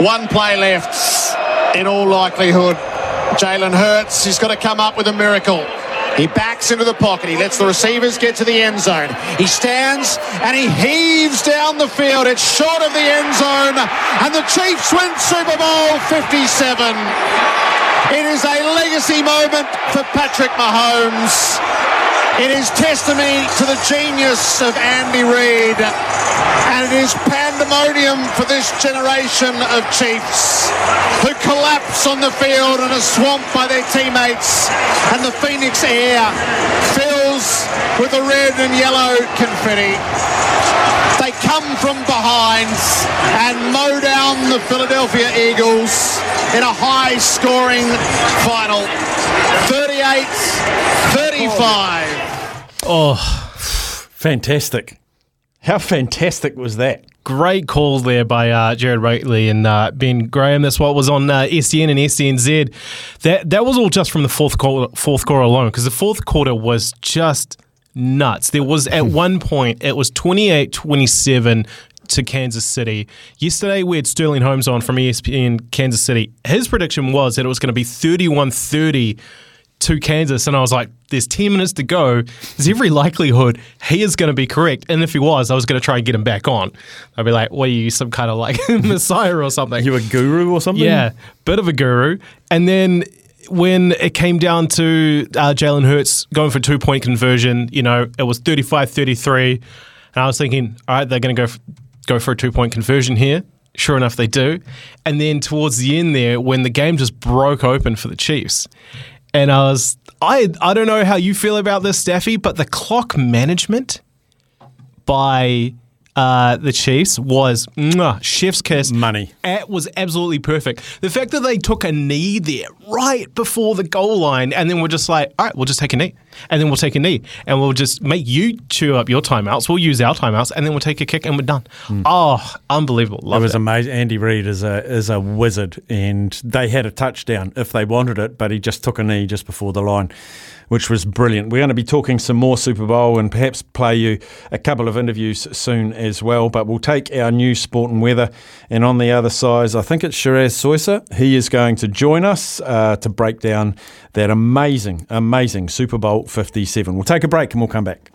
One play left, in all likelihood. Jalen Hurts, he's got to come up with a miracle. He backs into the pocket. He lets the receivers get to the end zone. He stands and he heaves down the field. It's short of the end zone. And the Chiefs win Super Bowl 57. It is a legacy moment for Patrick Mahomes. It is testimony to the genius of Andy Reid. And it is pandemonium for this generation of Chiefs who collapse on the field and are swamped by their teammates. And the Phoenix air fills with the red and yellow confetti. They come from behind and mow down the Philadelphia Eagles in a high scoring final. 38 35. Oh, fantastic. How fantastic was that? Great calls there by uh, Jared Waitley and uh, Ben Graham. That's what was on uh, SEN and SENZ. That that was all just from the fourth quarter, fourth quarter alone, because the fourth quarter was just nuts. There was at one point it was 28-27 to Kansas City. Yesterday, we had Sterling Holmes on from ESPN Kansas City. His prediction was that it was going to be 31 30 to Kansas. And I was like, there's 10 minutes to go. There's every likelihood he is going to be correct. And if he was, I was going to try and get him back on. I'd be like, what are you, some kind of like messiah or something? You a guru or something? Yeah, bit of a guru. And then when it came down to uh, Jalen Hurts going for two point conversion, you know, it was 35 33. And I was thinking, all right, they're going to go, f- go for a two point conversion here. Sure enough, they do. And then towards the end there, when the game just broke open for the Chiefs, and I was, I, I don't know how you feel about this, Stafy, but the clock management by uh, the Chiefs was mwah, chef's kiss. Money. It was absolutely perfect. The fact that they took a knee there right before the goal line and then we're just like, all right, we'll just take a knee. And then we'll take a knee. And we'll just make you chew up your timeouts. We'll use our timeouts and then we'll take a kick and we're done. Oh, unbelievable. Love it was it. amazing. Andy Reid is a is a wizard, and they had a touchdown if they wanted it, but he just took a knee just before the line, which was brilliant. We're going to be talking some more Super Bowl and perhaps play you a couple of interviews soon as well. But we'll take our new sport and weather, and on the other side, I think it's Shiraz Soysa. He is going to join us uh, to break down that amazing, amazing Super Bowl Fifty Seven. We'll take a break and we'll come back.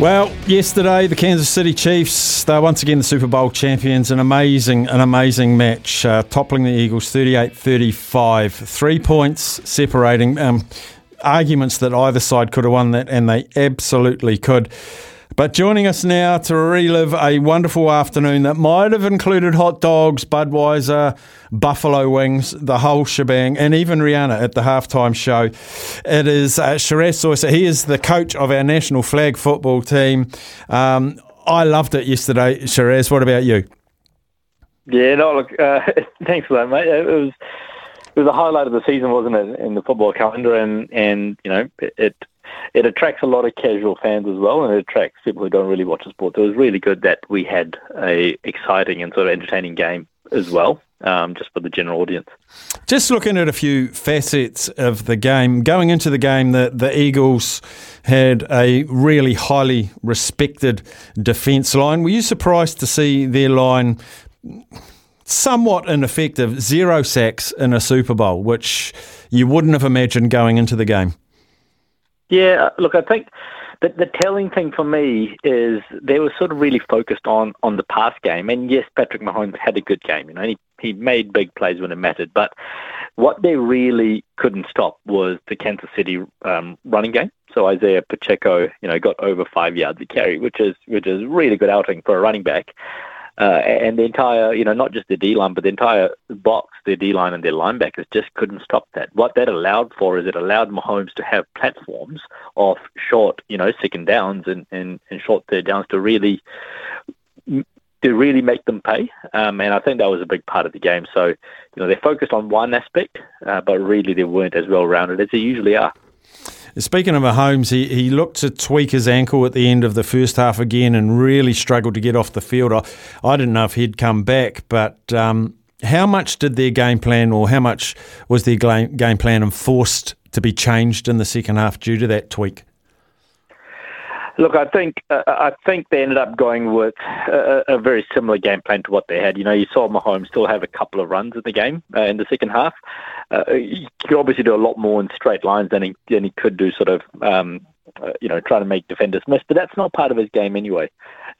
Well, yesterday the Kansas City Chiefs, they're once again the Super Bowl champions. An amazing, an amazing match, uh, toppling the Eagles 38-35. Three points separating. Um, arguments that either side could have won that, and they absolutely could. But joining us now to relive a wonderful afternoon that might have included hot dogs, Budweiser, buffalo wings, the whole shebang, and even Rihanna at the halftime show. It is uh, Shiraz Soysa. He is the coach of our national flag football team. Um, I loved it yesterday, Shiraz. What about you? Yeah, no, look, uh, thanks for that, mate. It was it was a highlight of the season, wasn't it, in the football calendar, and and you know it. it it attracts a lot of casual fans as well, and it attracts people who don't really watch the sport. So it was really good that we had a exciting and sort of entertaining game as well, um, just for the general audience. Just looking at a few facets of the game, going into the game, the, the Eagles had a really highly respected defence line. Were you surprised to see their line somewhat ineffective, zero sacks in a Super Bowl, which you wouldn't have imagined going into the game? Yeah, look, I think the, the telling thing for me is they were sort of really focused on on the pass game. And yes, Patrick Mahomes had a good game. You know, he he made big plays when it mattered. But what they really couldn't stop was the Kansas City um, running game. So Isaiah Pacheco, you know, got over five yards a carry, which is which is really good outing for a running back. Uh, and the entire, you know, not just the D line, but the entire box, their D line and their linebackers just couldn't stop that. What that allowed for is it allowed Mahomes to have platforms of short, you know, second downs and, and, and short third downs to really to really make them pay. Um, and I think that was a big part of the game. So, you know, they focused on one aspect, uh, but really they weren't as well rounded as they usually are. Speaking of Mahomes, he, he looked to tweak his ankle at the end of the first half again and really struggled to get off the field. I, I didn't know if he'd come back, but um, how much did their game plan or how much was their game, game plan enforced to be changed in the second half due to that tweak? Look, I think uh, I think they ended up going with a, a very similar game plan to what they had. You know, you saw Mahomes still have a couple of runs in the game uh, in the second half. Uh, he could obviously do a lot more in straight lines than he than he could do, sort of, um, uh, you know, trying to make defenders miss. But that's not part of his game anyway.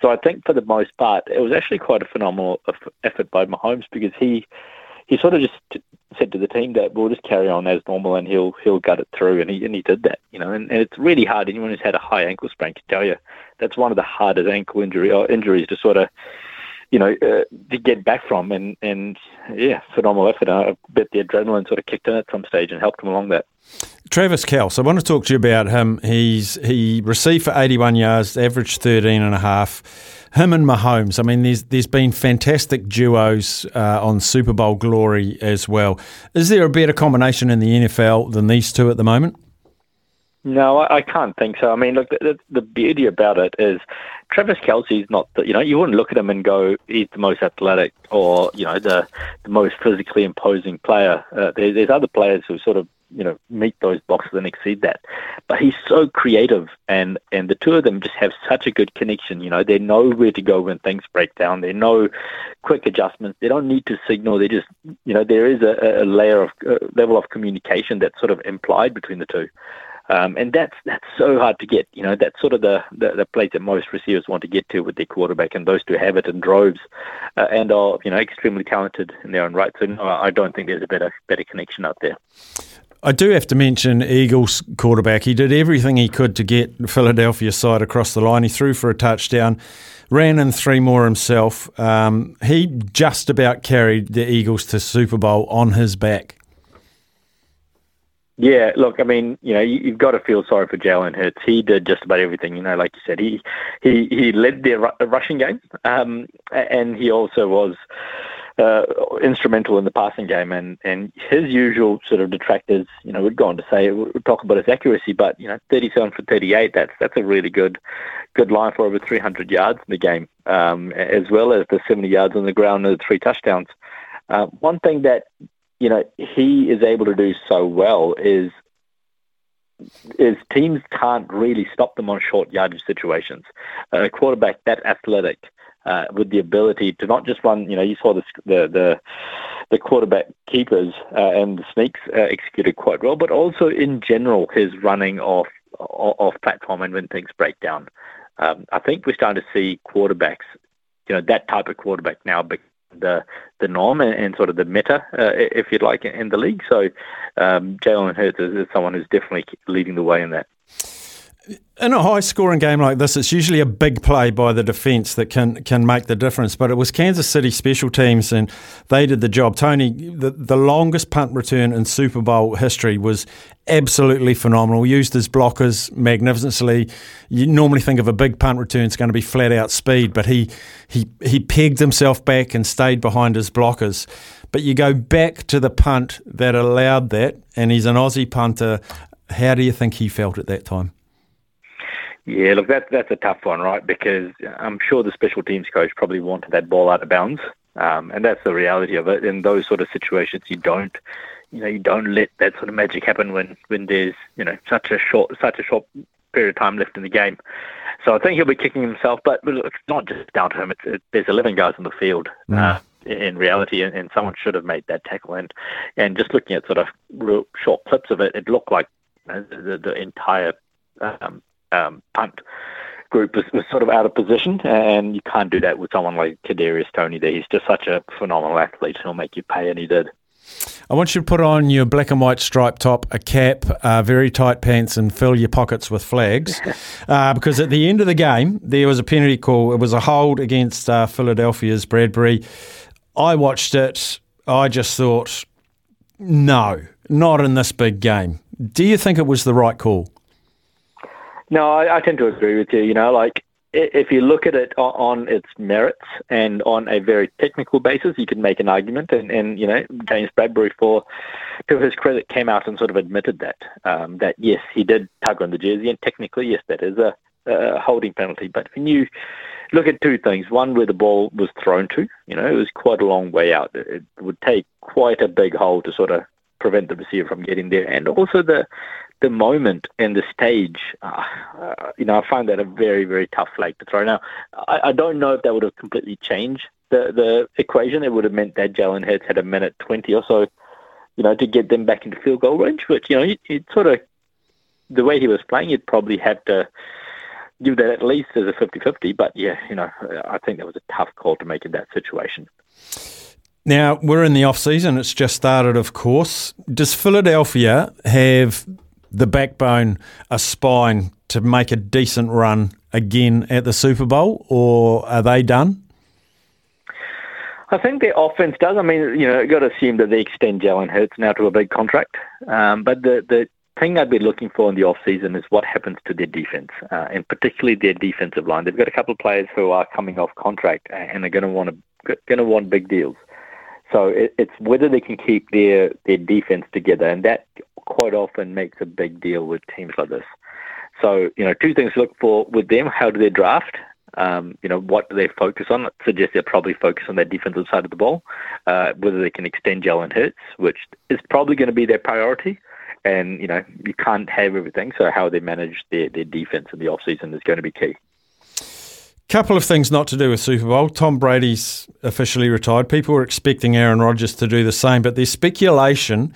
So I think for the most part, it was actually quite a phenomenal effort by Mahomes because he he sort of just t- said to the team that we'll just carry on as normal and he'll he'll gut it through and he and he did that you know and, and it's really hard. Anyone who's had a high ankle sprain can tell you that's one of the hardest ankle injury or injuries to sort of you know uh, to get back from and and yeah phenomenal effort I bet the adrenaline sort of kicked in at some stage and helped him along that Travis Kelce, I want to talk to you about him. He's he received for 81 yards, averaged 13 and a half. Him and Mahomes. I mean, there's there's been fantastic duos uh, on Super Bowl glory as well. Is there a better combination in the NFL than these two at the moment? No, I, I can't think so. I mean, look, the, the, the beauty about it is Travis Kelce's not, the, you know, you wouldn't look at him and go, he's the most athletic or, you know, the, the most physically imposing player. Uh, there, there's other players who sort of, you know, meet those boxes and exceed that. But he's so creative, and, and the two of them just have such a good connection. You know, they know where to go when things break down. They know quick adjustments. They don't need to signal. They just, you know, there is a, a layer of uh, level of communication that's sort of implied between the two. Um, and that's that's so hard to get. You know, that's sort of the, the, the place that most receivers want to get to with their quarterback, and those two have it in droves, uh, and are you know extremely talented in their own right. So no, I don't think there's a better better connection out there. I do have to mention Eagles quarterback. He did everything he could to get Philadelphia side across the line. He threw for a touchdown, ran in three more himself. Um, he just about carried the Eagles to Super Bowl on his back. Yeah, look, I mean, you know, you, you've got to feel sorry for Jalen Hurts. He did just about everything, you know, like you said. He he he led ru- rushing game, um, and he also was uh, instrumental in the passing game. And, and his usual sort of detractors, you know, would go on to say, would talk about his accuracy, but you know, 37 for 38, that's that's a really good good line for over 300 yards in the game, um, as well as the 70 yards on the ground and the three touchdowns. Uh, one thing that you know he is able to do so well is is teams can't really stop them on short yardage situations. A quarterback that athletic uh, with the ability to not just run, you know, you saw the the the, the quarterback keepers uh, and the sneaks uh, executed quite well, but also in general his running off off platform and when things break down. Um, I think we're starting to see quarterbacks, you know, that type of quarterback now the the norm and, and sort of the meta, uh, if you'd like, in the league. So um, Jalen Hurts is, is someone who's definitely leading the way in that. In a high scoring game like this, it's usually a big play by the defence that can can make the difference. But it was Kansas City special teams, and they did the job. Toney, the, the longest punt return in Super Bowl history was absolutely phenomenal. Used his blockers magnificently. You normally think of a big punt return it's going to be flat out speed, but he he he pegged himself back and stayed behind his blockers. But you go back to the punt that allowed that, and he's an Aussie punter. How do you think he felt at that time? Yeah, look, that, that's a tough one, right? Because I'm sure the special teams coach probably wanted that ball out of bounds, um, and that's the reality of it. In those sort of situations, you don't, you know, you don't let that sort of magic happen when when there's you know such a short such a short period of time left in the game. So I think he'll be kicking himself, but look, it's not just down to him. It's, it, there's 11 guys on the field. Uh, in reality, and, and someone should have made that tackle. And and just looking at sort of real short clips of it, it looked like the, the entire um, um, punt group was, was sort of out of position, and you can't do that with someone like Kadarius Toney. There, he's just such a phenomenal athlete. And he'll make you pay, and he did. I want you to put on your black and white striped top, a cap, uh, very tight pants, and fill your pockets with flags. uh, because at the end of the game, there was a penalty call. It was a hold against uh, Philadelphia's Bradberry. I watched it. I just thought, no, not in this big game. Do you think it was the right call? No, I, I tend to agree with you. You know, like if you look at it on its merits and on a very technical basis, you can make an argument. And, and you know, James Bradberry, for to his credit, came out and sort of admitted that um, that yes, he did tug on the jersey, and technically, yes, that is a, a holding penalty. But when you look at two things, one where the ball was thrown to, you know, it was quite a long way out. It, would take quite a big hole to sort of prevent the receiver from getting there, and also the the moment and the stage, uh, uh, you know, I find that a very, very tough flag to throw. Now, I, I don't know if that would have completely changed the, the equation. It would have meant that Jalen Hurts had a minute 20 or so, you know, to get them back into field goal range. But, you know, it, sort of, the way he was playing, you'd probably have to give that at least as a 50-50. But, yeah, you know, I think that was a tough call to make in that situation. Now, we're in the off season. It's just started, of course. Does Philadelphia have the backbone, a spine to make a decent run again at the Super Bowl, or are they done? I think their offense does. I mean, you know, you've got to assume that they extend Jalen Hurts now to a big contract. Um, but the the thing I'd be looking for in the off season is what happens to their defense, uh, and particularly their defensive line. They've got a couple of players who are coming off contract and are going to want to going to want big deals. So it, it's whether they can keep their their defense together, and that quite often makes a big deal with teams like this. So, you know, two things to look for with them. How do they draft? Um, you know, what do they focus on? It suggests they're probably focused on their defensive side of the ball, uh, whether they can extend Jalen Hurts, which is probably going to be their priority. And, you know, you can't have everything. So how they manage their, their defense in the offseason is going to be key. Couple of things not to do with Super Bowl. Tom Brady's officially retired. People were expecting Aaron Rodgers to do the same, but there's speculation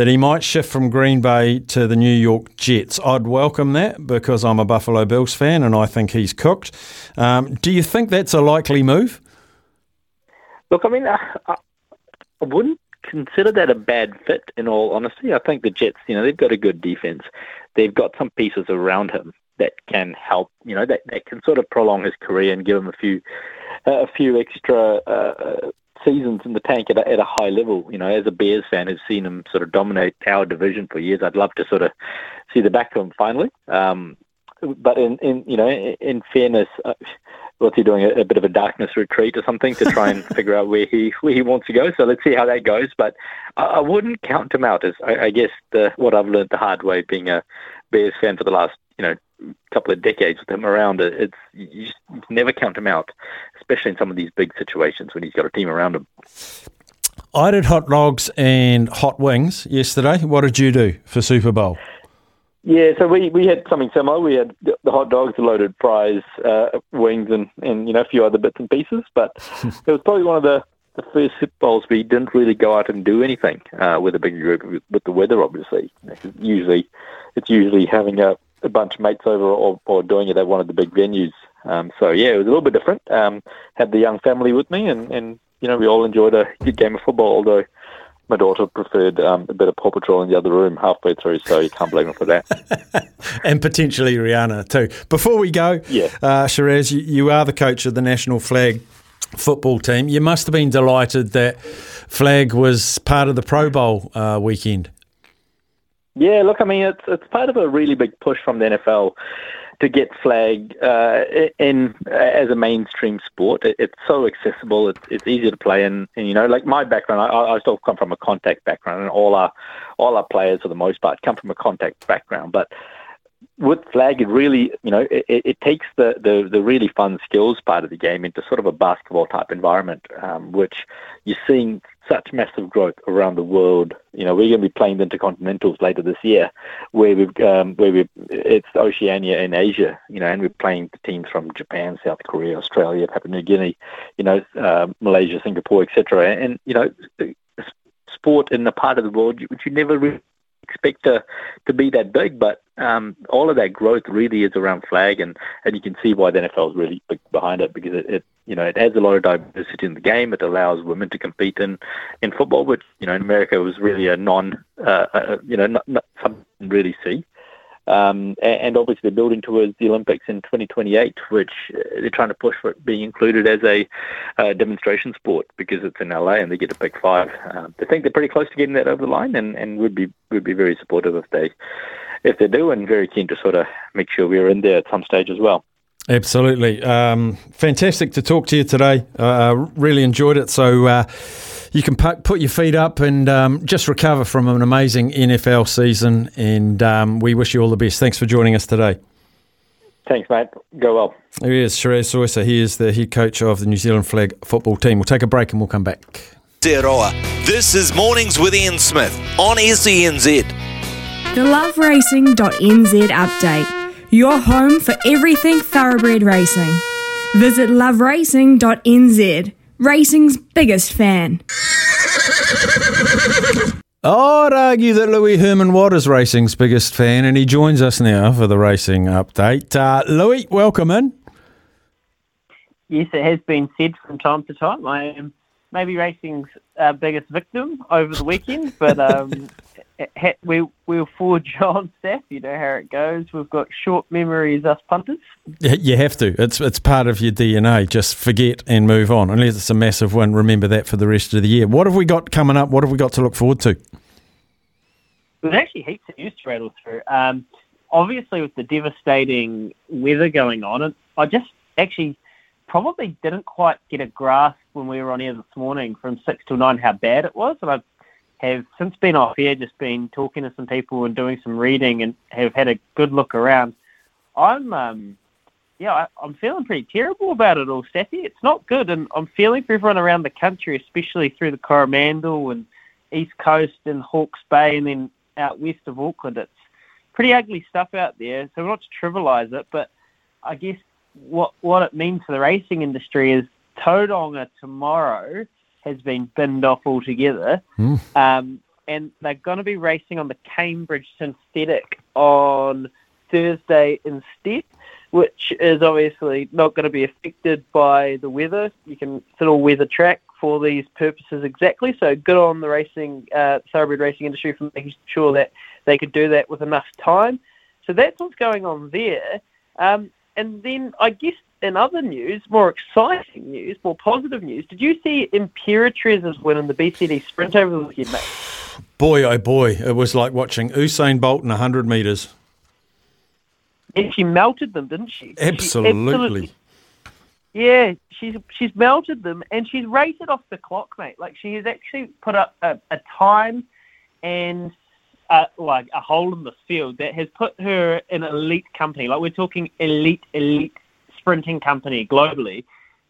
that he might shift from Green Bay to the New York Jets. I'd welcome that because I'm a Buffalo Bills fan and I think he's cooked. Um, do you think that's a likely move? Look, I mean, I, I I wouldn't consider that a bad fit. In all honesty, I think the Jets, you know, they've got a good defense. They've got some pieces around him that can help. You know, that that can sort of prolong his career and give him a few a few extra uh, seasons in the tank at a, at a high level. You know, as a Bears fan who's seen him sort of dominate our division for years, I'd love to sort of see the back of him finally. Um, but in, in you know, in, in fairness, uh, what's he doing? A, a bit of a darkness retreat or something to try and figure out where he where he wants to go. So let's see how that goes. But I, I wouldn't count him out. As I, I guess the, what I've learned the hard way, being a Bears fan for the last you know couple of decades with him around, it, it's you just never count him out, especially in some of these big situations when he's got a team around him. I did hot dogs and hot wings yesterday. What did you do for Super Bowl? Yeah, so we, we had something similar. We had the the hot dogs, the loaded fries, uh, wings, and, and you know a few other bits and pieces. But it was probably one of the, the first Super Bowls we didn't really go out and do anything uh, with a big group with, with the weather, obviously. You know, 'cause usually, it's usually having a, a bunch of mates over or, or doing it at one of the big venues. Um, so yeah, it was a little bit different. Um, had the young family with me, and, and you know we all enjoyed a good game of football. Although my daughter preferred um, a bit of Paw Patrol in the other room halfway through, so you can't blame her for that. and potentially Rihanna too. Before we go, Yeah. uh, Shiraz, you, you are the coach of the national flag football team. You must have been delighted that flag was part of the Pro Bowl uh, weekend. Yeah, look, I mean, it's it's part of a really big push from the NFL to get flag uh, in as a mainstream sport. It, it's so accessible. It's it's easy to play in. And you know, like my background, I, I still come from a contact background, and all our all our players for the most part come from a contact background. But with flag, it really, you know, it, it it takes the, the, the really fun skills part of the game into sort of a basketball type environment, um, which you're seeing such massive growth around the world. You know, we're going to be playing the intercontinentals later this year, where we've um, where we it's Oceania and Asia. You know, and we're playing teams from Japan, South Korea, Australia, Papua New Guinea, you know, uh, Malaysia, Singapore, etc. And you know, sport in the part of the world which you never really expect to to be that big, but um, all of that growth really is around flag, and, and you can see why the NFL is really big behind it because it, it you know it adds a lot of diversity in the game. It allows women to compete in, in football, which you know in America was really a non uh, uh, you know not, not something really see. Um, and, obviously they're building towards the Olympics in 2028, which uh, they're trying to push for it being included as a uh, demonstration sport because it's in LA and they get a big five. Um, I think they're pretty close to getting that over the line, and, and would be would be very supportive if they if they do, and very keen to sort of make sure we're in there at some stage as well. Absolutely. Um, fantastic to talk to you today. Uh, really enjoyed it. So uh, you can put your feet up and um, just recover from an amazing NFL season. And um, we wish you all the best. Thanks for joining us today. Thanks, mate. Go well. There he is, Shiraz Soysa. He is the head coach of the New Zealand flag football team. We'll take a break and we'll come back. Te Roa. This is Mornings with Ian Smith on SENZ. The loveracing.nz update. Your home for everything thoroughbred racing. Visit loveracing.nz, racing's biggest fan. I'd argue that Louis Herman Watt is racing's biggest fan, and he joins us now for the racing update. Uh, Louis, welcome in. Yes, it has been said from time to time. I am maybe racing's uh, biggest victim over the weekend, but um, ha- we, we'll forge on, Steph. You know how it goes. We've got short memories, us punters. You have to. It's it's part of your DNA. Just forget and move on. Unless it's a massive win, remember that for the rest of the year. What have we got coming up? What have we got to look forward to? There's actually heaps of news to rattle through. Um, obviously, with the devastating weather going on, I just actually probably didn't quite get a grasp when we were on air this morning from six till nine how bad it was, and I have since been off here, just been talking to some people and doing some reading, and have had a good look around. I'm, um, yeah, I, I'm feeling pretty terrible about it all, Steffi. It's not good, and I'm feeling for everyone around the country, especially through the Coromandel and East Coast and Hawke's Bay, and then out west of Auckland. It's pretty ugly stuff out there. So not to trivialise it, but I guess what what it means for the racing industry is Tauranga tomorrow has been binned off altogether. Um, and they're going to be racing on the Cambridge Synthetic on Thursday instead, which is obviously not going to be affected by the weather. You can it's an all-weather track for these purposes exactly. So good on the racing, uh, thoroughbred racing industry for making sure that they could do that with enough time. So that's what's going on there. Um, and then I guess in other news, more exciting news, more positive news, did you see Imperatrix's win in the BCD sprint over the weekend, mate? Boy, oh boy, it was like watching Usain Bolt in 100 metres. And she melted them, didn't she? She Absolutely. Yeah, she's she's melted them and she's rated off the clock, mate. Like she has actually put up a, a time and uh, like a hole in the field that has put her in elite company. Like we're talking elite, elite sprinting company globally.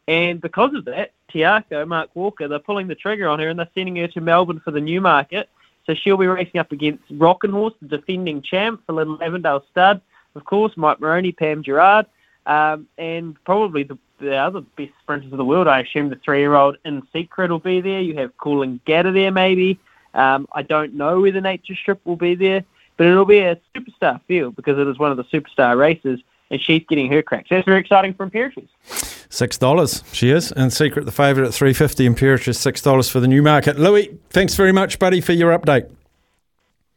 And because of that, Te Akau, Mark Walker, they're pulling the trigger on her and they're sending her to Melbourne for the Newmarket. So she'll be racing up against Rockin' Horse, the defending champ for Little Avondale Stud. Of course, Mike Moroney, Pam Gerard, um, and probably the, the other best sprinters of the world. I assume the three-year-old In Secret will be there. You have Coolangatta there, maybe. Um, I don't know whether Nature Strip will be there, but it'll be a superstar field because it is one of the superstar races, and she's getting her crack. So that's very exciting for Imperatrix. Six dollars, she is. And Secret, the favourite at three fifty. Imperatrix, six dollars for the Newmarket. Louis, thanks very much, buddy, for your update.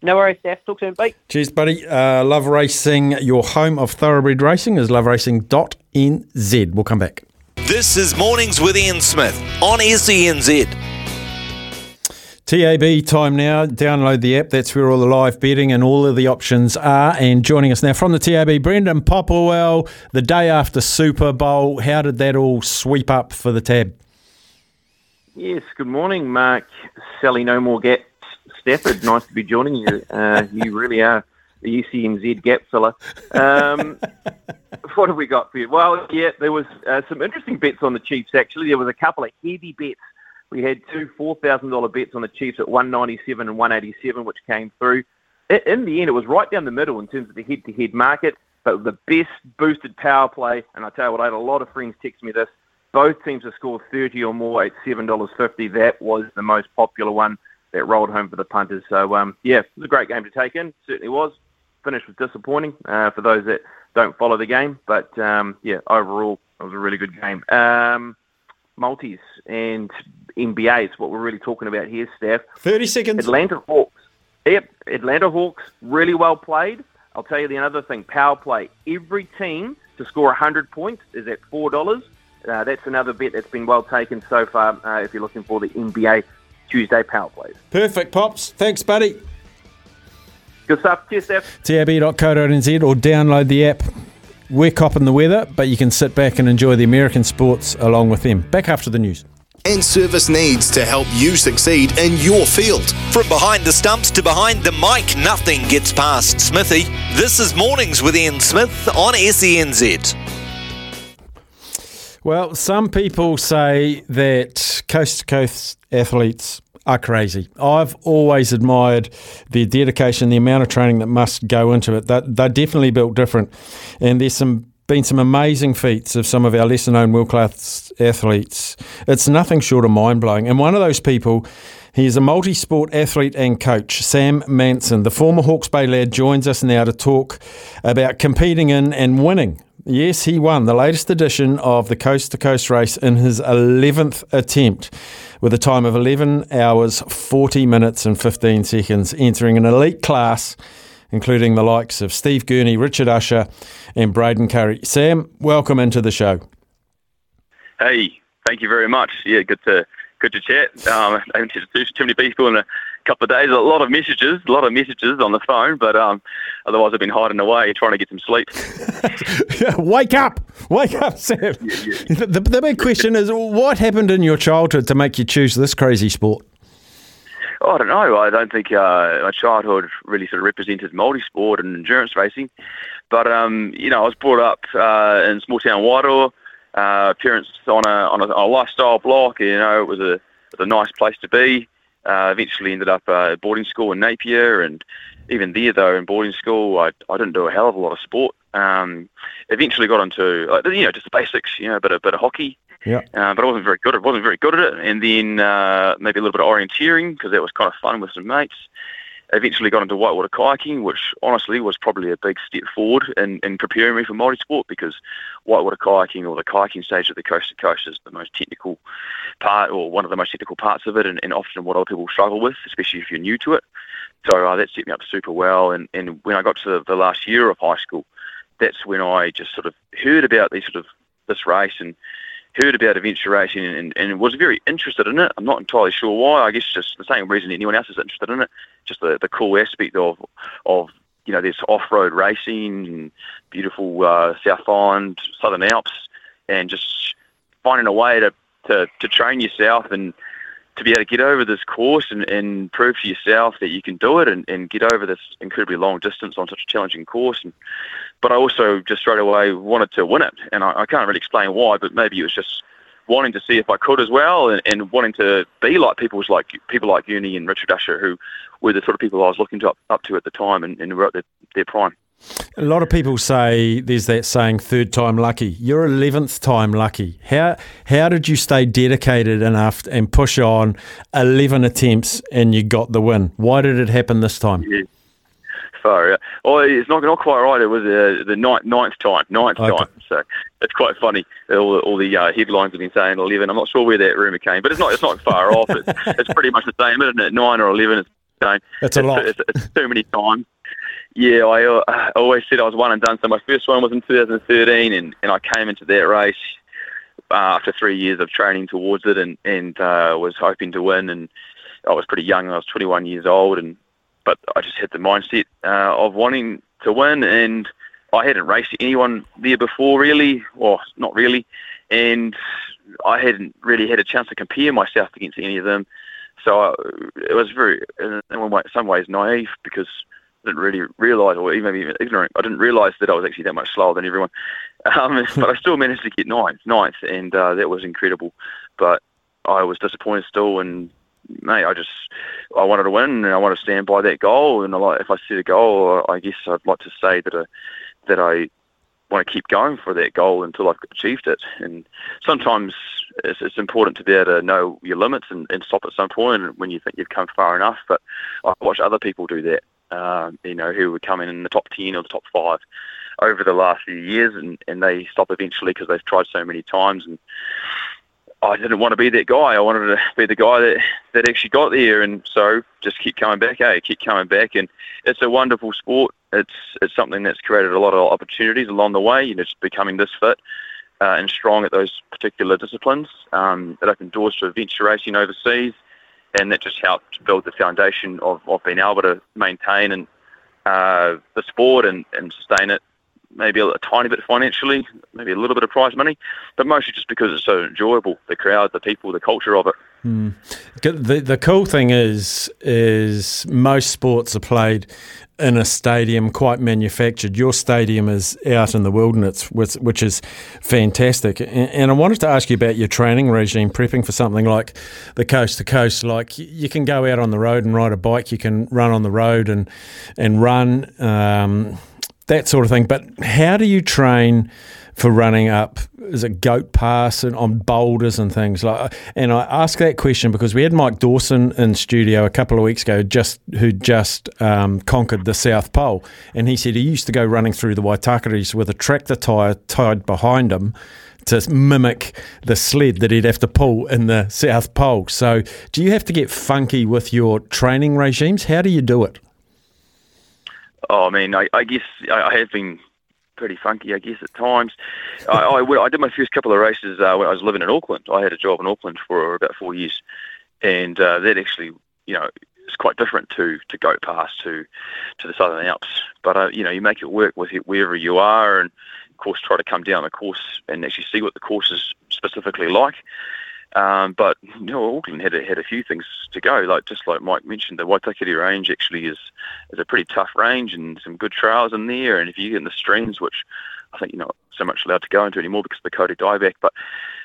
No worries, Steph. Talk soon. Bye. Cheers, buddy. Uh, Love Racing, your home of thoroughbred racing is loveracing.nz. We'll come back. This is Mornings with Ian Smith on E SENZ. TAB time now. Download the app. That's where all the live betting and all of the options are. And joining us now from the TAB, Brendan Popplewell, the day after Super Bowl. How did that all sweep up for the tab? Yes, good morning, Mark. Sally No More Gap Stafford. Nice to be joining you. Uh, you really are the UCNZ gap filler. Um, what have we got for you? Well, yeah, there was uh, some interesting bets on the Chiefs, actually. There was a couple of heavy bets. We had two $4,000 bets on the Chiefs at 197 and 187, which came through. In the end, it was right down the middle in terms of the head-to-head market, but the best boosted power play, and I tell you what, I had a lot of friends text me this, both teams have scored 30 or more at $7.50. That was the most popular one that rolled home for the punters. So, um, yeah, it was a great game to take in. Certainly was. Finish was disappointing uh, for those that don't follow the game. But, um, yeah, overall, it was a really good game. Um, multis and NBA is what we're really talking about here, Steph. 30 seconds. Atlanta Hawks. Yep, Atlanta Hawks, really well played. I'll tell you the other thing, power play. Every team to score 100 points is at $4. Uh, that's another bet that's been well taken so far uh, if you're looking for the NBA Tuesday power plays. Perfect, Pops. Thanks, buddy. Good stuff. Cheers, Steph. tab.co.nz or download the app. We're copping the weather, but you can sit back and enjoy the American sports along with them. Back after the news. and service needs to help you succeed in your field. From behind the stumps to behind the mic, nothing gets past Smithy. This is Mornings with Ian Smith on SENZ. Well, some people say that coast to coast athletes are crazy. I've always admired their dedication, the amount of training that must go into it. They're, they're definitely built different. And there's some been some amazing feats of some of our lesser known world class athletes. It's nothing short of mind blowing. And one of those people, he is a multi sport athlete and coach, Sam Manson. The former Hawke's Bay lad joins us now to talk about competing in and winning. Yes, he won the latest edition of the Coast to Coast race in his 11th attempt with a time of 11 hours, 40 minutes, and 15 seconds, entering an elite class including the likes of Steve Gurney, Richard Usher, and Braden Currie. Sam, welcome into the show. Hey, thank you very much. Yeah, good to good to chat. Um, I haven't chatted to too many people in a couple of days. A lot of messages, a lot of messages on the phone, but um, otherwise I've been hiding away trying to get some sleep. wake up! Wake up, Sam. The, the, the big question is what happened in your childhood to make you choose this crazy sport? I don't know. I don't think uh, my childhood really sort of represented multi-sport and endurance racing. But um, you know, I was brought up uh, in small town Wairoa. Uh, parents on a on a, on a lifestyle block. You know, it was a it was a nice place to be. Uh, eventually ended up uh, at boarding school in Napier, and even there though in boarding school, I I didn't do a hell of a lot of sport. Um, eventually got into like, you know just the basics, you know, a bit of bit of hockey. Yeah. Uh, but I wasn't very good. I wasn't very good at it. And then uh, maybe a little bit of orienteering because that was kind of fun with some mates. Eventually got into whitewater kayaking, which honestly was probably a big step forward in, in preparing me for multi-sport because whitewater kayaking or the kayaking stage of the coast to coast is the most technical part or one of the most technical parts of it and, and often what other people struggle with, especially if you're new to it. So uh, that set me up super well. And, and when I got to the, last year of high school, that's when I just sort of heard about these sort of this race and heard about adventure racing and, and was very interested in it. I'm not entirely sure why. I guess just the same reason anyone else is interested in it. Just the, the cool aspect of of you know this off-road racing, and beautiful uh, South Island, Southern Alps, and just finding a way to, to, to train yourself and to be able to get over this course and, and prove to yourself that you can do it and, and get over this incredibly long distance on such a challenging course. And, but I also just straight away wanted to win it. And I, I can't really explain why, but maybe it was just wanting to see if I could as well and, and wanting to be like people like people like Uni and Richard Usher who were the sort of people I was looking to up, up to at the time and, and were at their, their prime. A lot of people say there's that saying third time lucky. You're 11th time lucky. How how did you stay dedicated enough and push on 11 attempts and you got the win? Why did it happen this time? Yeah. Sorry. Oh, it's not not quite right. It was uh, the ninth, ninth time. Ninth Okay. time. So it's quite funny. All, the- all the uh, headlines have been saying 11. I'm not sure where that rumour came, but it's not it's not far off. It's, it's pretty much the same, isn't it? Nine or 11. It's same. That's a it's, lot. It's, it's too many times. Yeah, I, uh, I always said I was one and done. So my first one was in 2013, and, and I came into that race uh, after three years of training towards it, and and uh, was hoping to win. And I was pretty young. I was 21 years old, and but I just had the mindset uh, of wanting to win, and I hadn't raced anyone there before, really, or not really, and I hadn't really had a chance to compare myself against any of them. So I, it was very, in some ways, naive because didn't really realise, or even even ignorant. I didn't realise that I was actually that much slower than everyone. Um, but I still managed to get ninth, ninth, and uh, that was incredible. But I was disappointed still, and mate, I just I wanted to win, and I want to stand by that goal. And I like, if I set a goal, I guess I'd like to say that I, that I want to keep going for that goal until I've achieved it. And sometimes it's, it's important to be able to know your limits and, and stop at some point when you think you've come far enough. But I watch other people do that. Um, you know, who were coming in the top ten or the top five over the last few years, and, and they stop eventually because they've tried so many times and I didn't want to be that guy. I wanted to be the guy that, that actually got there, and so just keep coming back. Eh, keep coming back, and it's a wonderful sport. It's it's something that's created a lot of opportunities along the way. You know, just becoming this fit uh, and strong at those particular disciplines. Um, it opened doors to adventure racing overseas, and that just helped build the foundation of, of being able to maintain and uh, the sport and, and sustain it maybe a, a tiny bit financially, maybe a little bit of prize money, but mostly just because it's so enjoyable. The crowd, the people, the culture of it. Hmm. The the cool thing is is most sports are played in a stadium, quite manufactured. Your stadium is out in the wilderness, which, which is fantastic. And, and I wanted to ask you about your training regime, prepping for something like the coast to coast. Like you can go out on the road and ride a bike, you can run on the road and and run. Um, that sort of thing. But how do you train for running up? Is it goat pass and on boulders and things like? And I ask that question because we had Mike Dawson in studio a couple of weeks ago, just who just um, conquered the South Pole, and he said he used to go running through the Waitakeres with a tractor tire tied behind him. To mimic the sled that he'd have to pull in the South Pole. So, do you have to get funky with your training regimes? How do you do it? Oh, I mean, I, I guess I, I have been pretty funky, I guess, at times. I, I, I did my first couple of races uh, when I was living in Auckland. I had a job in Auckland for about four years, and uh, that actually, you know, is quite different to to Goat Pass to to the Southern Alps. But uh, you know, you make it work with it wherever you are, and of course, try to come down the course and actually see what the course is specifically like. Um, but you know, Auckland had a, had a few things to go. Like just like Mike mentioned, the Waitakere range actually is is a pretty tough range and some good trails in there. And if you get in the streams, which I think you're not so much allowed to go into anymore because of the kauri dieback, but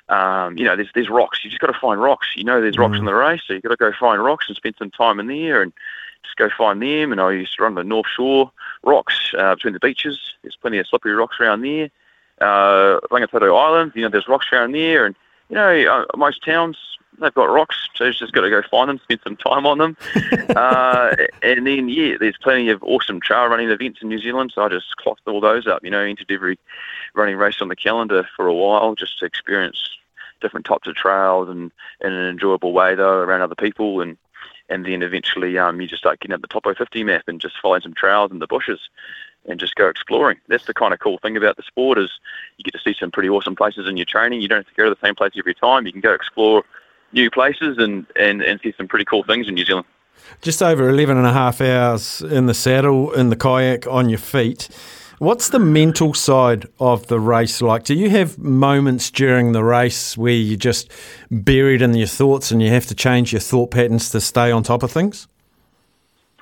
um, you know, there's there's rocks. You just got to find rocks. You know, there's rocks in the race, so you got to go find rocks and spend some time in there and just go find them. And I used to run the North Shore rocks uh, between the beaches. There's plenty of slippery rocks around there. Uh, Rangitoto Island, you know, there's rocks around there, and you know, uh, most towns they've got rocks, so you just got to go find them, spend some time on them. uh, and then yeah, there's plenty of awesome trail running events in New Zealand, so I just clocked all those up. You know, entered every running race on the calendar for a while just to experience different types of trails and in an enjoyable way though around other people and and then eventually um, you just start getting up the Topo 50 map and just following some trails in the bushes and just go exploring. That's the kind of cool thing about the sport is you get to see some pretty awesome places in your training. You don't have to go to the same place every time. You can go explore new places and, and, and see some pretty cool things in New Zealand. Just over 11 and a half hours in the saddle, in the kayak, on your feet. What's the mental side of the race like? Do you have moments during the race where you're just buried in your thoughts and you have to change your thought patterns to stay on top of things?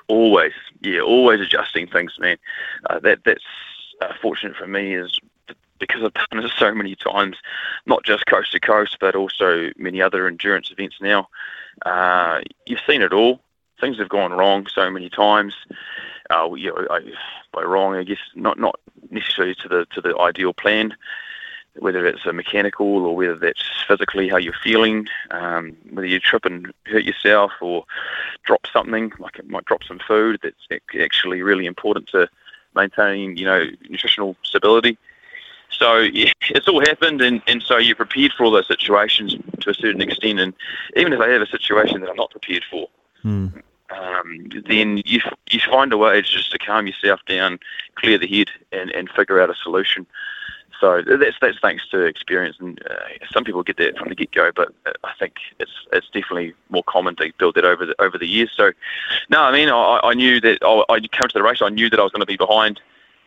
Always, yeah, always adjusting things, man. Uh, that that's uh, fortunate for me is because I've done it so many times, not just coast to coast, but also many other endurance events now. Uh, you've seen it all. Things have gone wrong so many times. Uh, you know, I, by wrong, I guess not not necessarily to the to the ideal plan, whether it's a mechanical or whether that's physically how you're feeling, um, whether you trip and hurt yourself or drop something, like it might drop some food that's actually really important to maintaining, you know, nutritional stability. So yeah, it's all happened, and, and so you're prepared for all those situations to a certain extent. And even if I have a situation that I'm not prepared for, um, then you you find a way just to calm yourself down, clear the head, and, and figure out a solution. So that's that's thanks to experience, and uh, some people get that from the get go, but uh, I think it's it's definitely more common to build that over the over the years. So, no, I mean I, I knew that I, I came to the race. I knew that I was going to be behind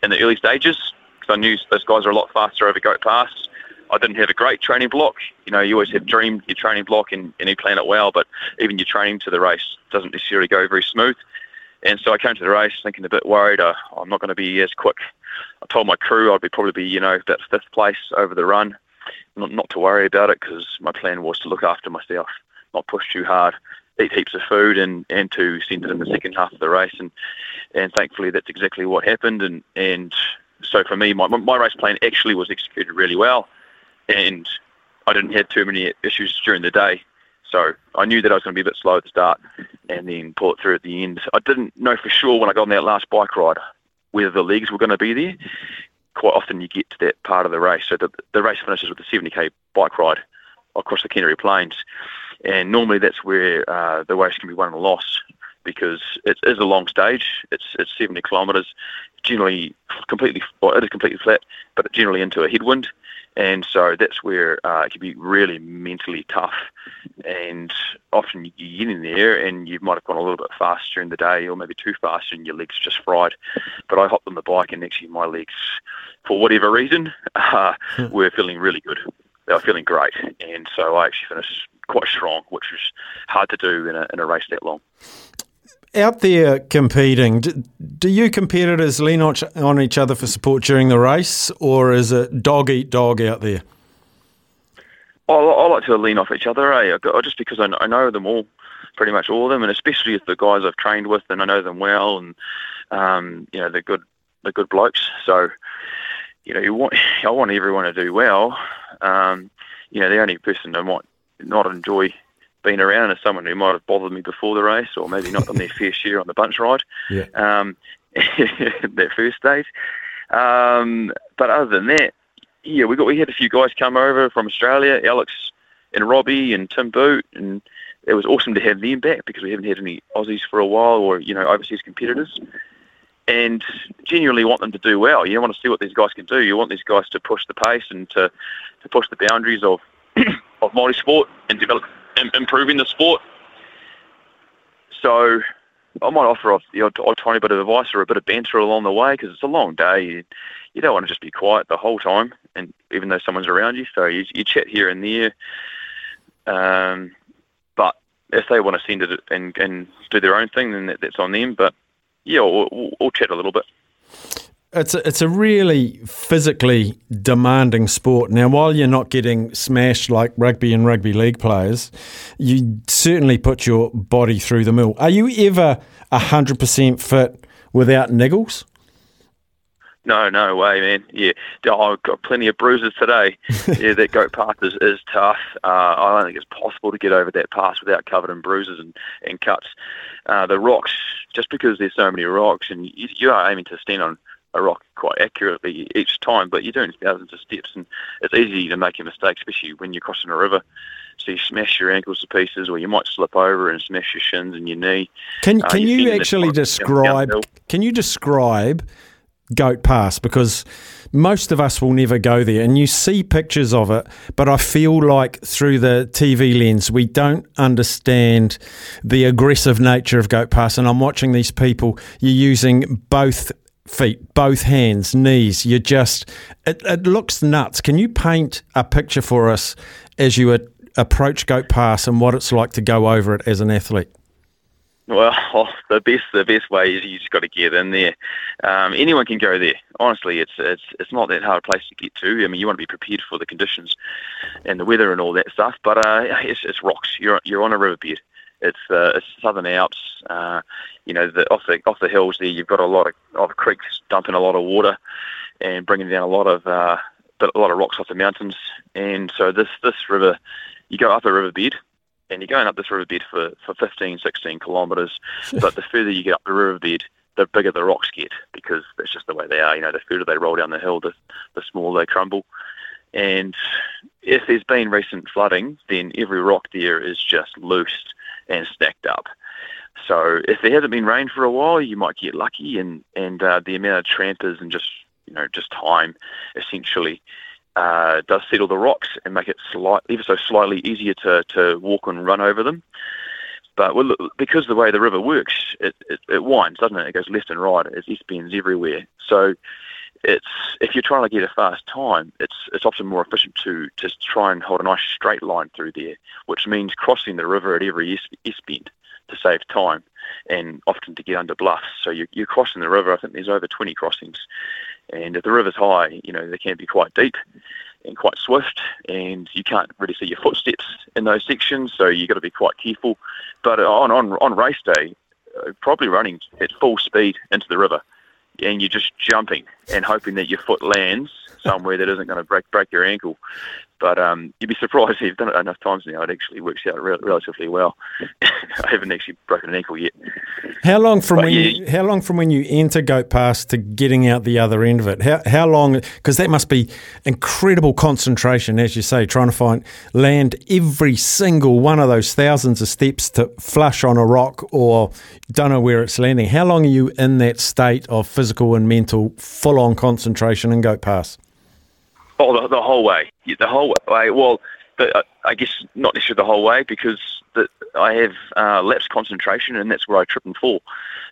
in the early stages because I knew those guys are a lot faster over Goat Pass. I didn't have a great training block. You know, you always have dreamed your training block and, and you plan it well, but even your training to the race doesn't necessarily go very smooth. And so I came to the race thinking a bit worried. Uh, I'm not going to be as quick. I told my crew I'd be probably be, you know, about fifth place over the run. Not, not to worry about it because my plan was to look after myself, not push too hard, eat heaps of food, and, and to send it in the second half of the race. And and thankfully that's exactly what happened. And and so for me, my my race plan actually was executed really well, and I didn't have too many issues during the day. So I knew that I was going to be a bit slow at the start and then pull it through at the end. I didn't know for sure when I got on that last bike ride whether the legs were going to be there. Quite often you get to that part of the race. So the, the race finishes with a 70k bike ride across the Canterbury Plains. And normally that's where uh, the race can be won or lost because it is a long stage. It's it's 70 kilometres, generally completely, well, it is completely flat, but generally into a headwind. And so that's where uh, it can be really mentally tough. And often you get in there and you might have gone a little bit fast during the day or maybe too fast and your legs just fried. But I hopped on the bike and actually my legs, for whatever reason, uh, were feeling really good. They were feeling great. And so I actually finished quite strong, which was hard to do in a, in a race that long. Out there competing, do, do you competitors lean on each other for support during the race, or is it dog eat dog out there? I, I like to lean off each other, eh? Just because I know, them all, pretty much all of them, and especially the guys I've trained with and I know them well, and um, you know they're good, they're good blokes. So, you know, you want I want everyone to do well. Um, you know, the only person I might not enjoy being around as someone who might have bothered me before the race, or maybe not done their fair share on the bunch ride. Yeah. Um, their first stage. Um, but other than that, yeah, we got we had a few guys come over from Australia, Alex and Robbie and Tim Boot, and it was awesome to have them back because we haven't had any Aussies for a while, or you know, overseas competitors. And genuinely want them to do well. You want to see what these guys can do. You want these guys to push the pace and to, to push the boundaries of of multi sport and develop improving the sport. So I might offer off the odd, odd tiny bit of advice or a bit of banter along the way because it's a long day. You, you don't want to just be quiet the whole time, and even though someone's around you, so you, you chat here and there. Um, but if they want to send it and, and do their own thing, then that, that's on them. But yeah, we'll, we'll, we'll chat a little bit. It's a, it's a really physically demanding sport. Now, while you're not getting smashed like rugby and rugby league players, you certainly put your body through the mill. Are you ever 100% fit without niggles? No, no way, man. Yeah, oh, I've got plenty of bruises today. yeah, that goat path is, is tough. Uh, I don't think it's possible to get over that pass without covered in bruises and, and cuts. Uh, the rocks, just because there's so many rocks, and you, you are aiming to stand on a rock quite accurately each time, but you're doing thousands of steps, and it's easy to make a mistake, especially when you're crossing a river. So you smash your ankles to pieces, or you might slip over and smash your shins and your knee. Can Uh, can you actually describe? Can you describe Goat Pass? Because most of us will never go there, and you see pictures of it, but I feel like through the TV lens, we don't understand the aggressive nature of Goat Pass. And I'm watching these people. You're using both feet, both hands, knees. You're just. It, it looks nuts. Can you paint a picture for us as you approach Goat Pass and what it's like to go over it as an athlete? Well, the best the best way is you just got to get in there. Um, anyone can go there. Honestly, it's it's it's not that hard a place to get to. I mean, you want to be prepared for the conditions and the weather and all that stuff. But uh, it's it's rocks. You're you're on a riverbed. It's uh, it's Southern Alps. Uh, you know, the, off the off the hills there, you've got a lot of, of creeks dumping a lot of water and bringing down a lot of uh, a lot of rocks off the mountains. And so this this river, you go up a riverbed and you're going up this riverbed for, for 15, 16 kilometres. but the further you get up the riverbed, the bigger the rocks get because that's just the way they are. You know, the further they roll down the hill, the, the smaller they crumble. And if there's been recent flooding, then every rock there is just loosed and stacked up. So if there hasn't been rain for a while, you might get lucky, and and uh, the amount of trampers and just you know just time essentially uh, does settle the rocks and make it slight, ever so slightly easier to, to walk and run over them. But well, because the way the river works, it, it, it winds, doesn't it? It goes left and right. It's east bends everywhere. So it's if you're trying to get a fast time, it's it's often more efficient to just try and hold a nice straight line through there, which means crossing the river at every east, east bend to save time and often to get under bluffs. So you're, you're crossing the river. I think there's over 20 crossings. And if the river's high, you know, they can be quite deep and quite swift, and you can't really see your footsteps in those sections, so you've got to be quite careful. But on, on, on race day, uh, probably running at full speed into the river, and you're just jumping and hoping that your foot lands somewhere that isn't going to break break your ankle. But um, you'd be surprised if you've done it enough times now. It actually works out re- relatively well. I haven't actually broken an ankle yet. How long from But when yeah, you, how long from when you enter Goat Pass to getting out the other end of it? How how long? Because that must be incredible concentration, as you say, trying to find land every single one of those thousands of steps to flush on a rock or don't know where it's landing. How long are you in that state of physical and mental full on concentration in Goat Pass? Oh, the, the whole way. The whole way. Well, uh, I guess not necessarily the whole way because the, I have uh, concentration and that's where I trip and fall.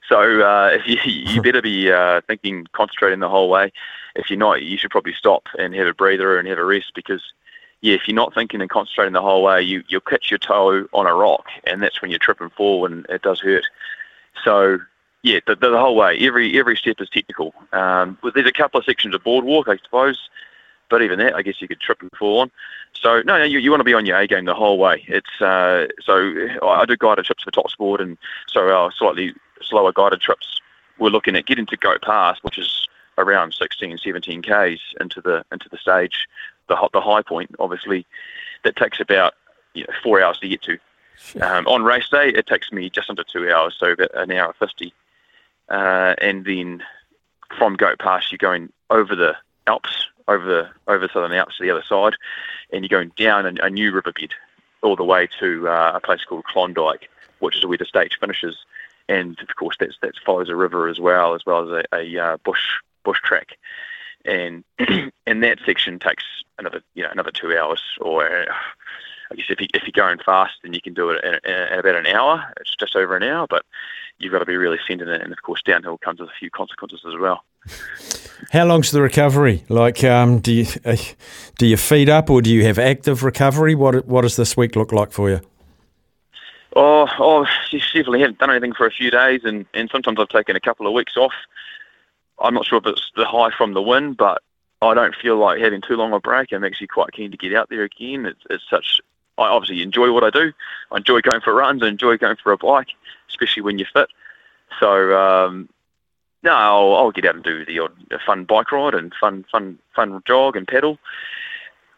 So uh, you, you better be uh, thinking, concentrating the whole way. If you're not, you should probably stop and have a breather and have a rest because, yeah, if you're not thinking and concentrating the whole way, you, you'll catch your toe on a rock and that's when you trip and fall and it does hurt. So yeah, the, the, whole way. Every every step is technical. Um, there's a couple of sections of boardwalk, I suppose, but even that, I guess you could trip and fall on. So no, no, you, you want to be on your A game the whole way. It's uh, so I do guided trips for top sport, and so our slightly slower guided trips, we're looking at getting to Goat Pass, which is around 16, 17 k's into the into the stage, the the high point. Obviously, that takes about you know, four hours to get to. Um, on race day, it takes me just under two hours, so about an hour fifty. Uh, and then from Goat Pass, you're going over the Alps, over the over Southern Alps to the other side, and you're going down a, a new riverbed all the way to uh, a place called Klondyke, which is where the stage finishes. And of course, that's that follows a river as well, as well as a, a uh, bush bush track. And and that section takes another you know another two hours, or I guess if you if you're going fast, then you can do it in, in, in about an hour. It's just over an hour, but you've got to be really centered it. And of course, downhill comes with a few consequences as well. How long's the recovery? Like, um, do you uh, do you feed up or do you have active recovery? What what does this week look like for you? Oh, oh, definitely haven't done anything for a few days, and, and sometimes I've taken a couple of weeks off. I'm not sure if it's the high from the wind, but I don't feel like having too long a break. I'm actually quite keen to get out there again. It's, it's such. I obviously enjoy what I do. I enjoy going for runs. I enjoy going for a bike, especially when you're fit. So um, no, I'll, I'll get out and do the odd fun bike ride and fun, fun, fun jog and pedal.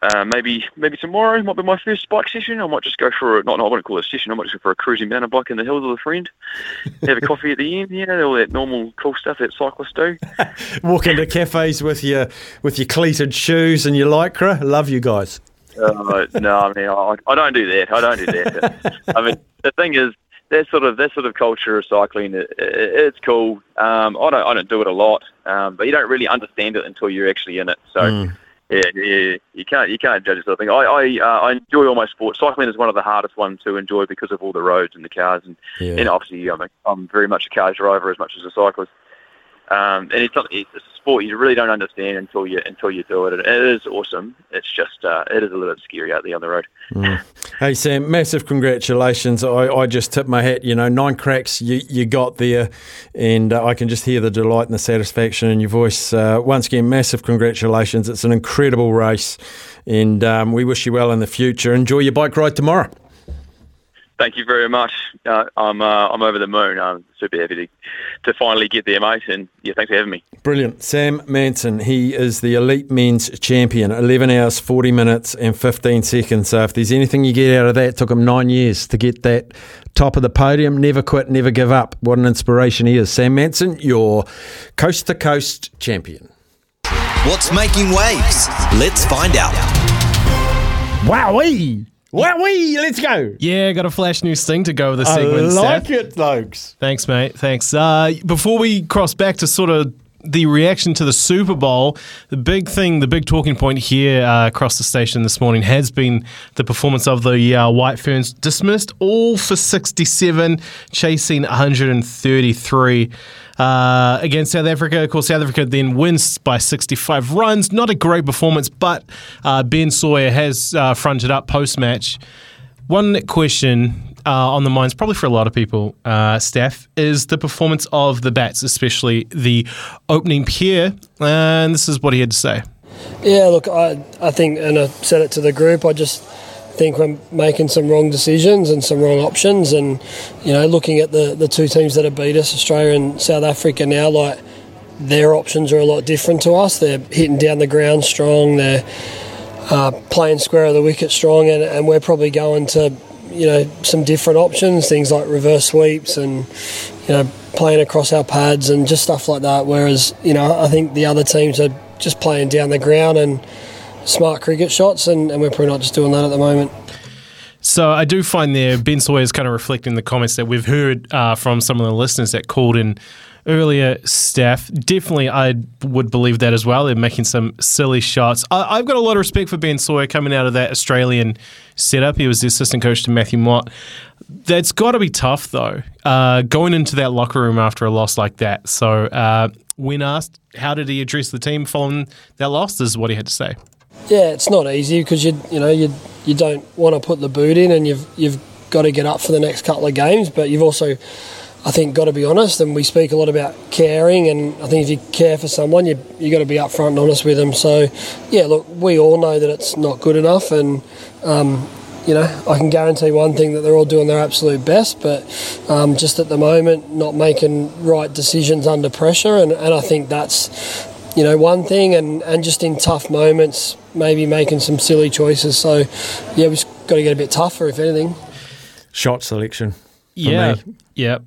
Uh, maybe maybe tomorrow might be my first bike session. I might just go for a, not, no, I wouldn't call it a session. I might just go for a cruising mountain bike in the hills with a friend. Have a coffee at the end, you know, all that normal cool stuff that cyclists do. Walk into cafes with your with your cleated shoes and your lycra. Love you guys. Uh, no, I mean, I, I don't do that. I don't do that. I mean, the thing is, that sort of that sort of culture of cycling, it, it, it's cool. Um, I don't I don't do it a lot, um, but you don't really understand it until you're actually in it. So. Mm. Yeah, yeah, you can't you can't judge yourself. I think I I, uh, I enjoy all my sports. Cycling is one of the hardest ones to enjoy because of all the roads and the cars, and Yeah. and obviously I'm a, I'm very much a car driver as much as a cyclist. Um, and it's, not, it's a sport you really don't understand until you until you do it. And it is awesome. It's just uh, it is a little bit scary out there on the road. Mm. Hey Sam, massive congratulations! I, I just tip my hat. You know, nine cracks you, you got there, and uh, I can just hear the delight and the satisfaction in your voice. Uh, once again, massive congratulations! It's an incredible race, and um, we wish you well in the future. Enjoy your bike ride tomorrow. Thank you very much. Uh, I'm uh, I'm over the moon. I'm super happy to, to finally get there, mate. And yeah, thanks for having me. Brilliant. Sam Manson, he is the elite men's champion. 11 hours, 40 minutes, and 15 seconds. So if there's anything you get out of that, it took him nine years to get that top of the podium. Never quit, never give up. What an inspiration he is. Sam Manson, your coast to coast champion. What's making waves? Let's find out. Wowee! Wowee! Let's go. Yeah, got a flash new sting to go with the sequence. I like Seth. it, folks. Thanks, mate. Thanks. Uh, before we cross back to sort of the reaction to the Super Bowl, the big thing, the big talking point here uh, across the station this morning has been the performance of the uh, White Ferns, dismissed all for 67, chasing 133. Uh, against South Africa. Of course, South Africa then wins by 65 runs. Not a great performance, but uh, Ben Sawyer has uh, fronted up post match. One question uh, on the minds, probably for a lot of people, uh, Steph, is the performance of the bats, especially the opening pair. And this is what he had to say. Yeah, look, I, I think, and I said it to the group, I just think we're making some wrong decisions and some wrong options. And, you know, looking at the, the two teams that have beat us, Australia and South Africa now, like, their options are a lot different to us. They're hitting down the ground strong, they're uh, playing square of the wicket strong, and, and we're probably going to, you know, some different options, things like reverse sweeps and, you know, playing across our pads and just stuff like that. Whereas, you know, I think the other teams are just playing down the ground and smart cricket shots, and, and we're probably not just doing that at the moment. So I do find there Ben Sawyer is kind of reflecting the comments that we've heard uh, from some of the listeners that called in earlier. Staff definitely, I would believe that as well. They're making some silly shots. I, I've got a lot of respect for Ben Sawyer coming out of that Australian setup. He was the assistant coach to Matthew Mott. That's got to be tough though, uh, going into that locker room after a loss like that. So uh, when asked how did he address the team following that loss, this is what he had to say. Yeah, it's not easy because you you know you you don't want to put the boot in, and you've you've got to get up for the next couple of games, but you've also I think got to be honest, and we speak a lot about caring, and I think if you care for someone, you you got to be upfront and honest with them. So, yeah, look, we all know that it's not good enough, and um, you know I can guarantee one thing that they're all doing their absolute best, but um, just at the moment, not making right decisions under pressure, and, and I think that's you know one thing, and and just in tough moments, maybe making some silly choices. So, yeah, we've just got to get a bit tougher, if anything. Shot selection. for Yeah, me. yeah.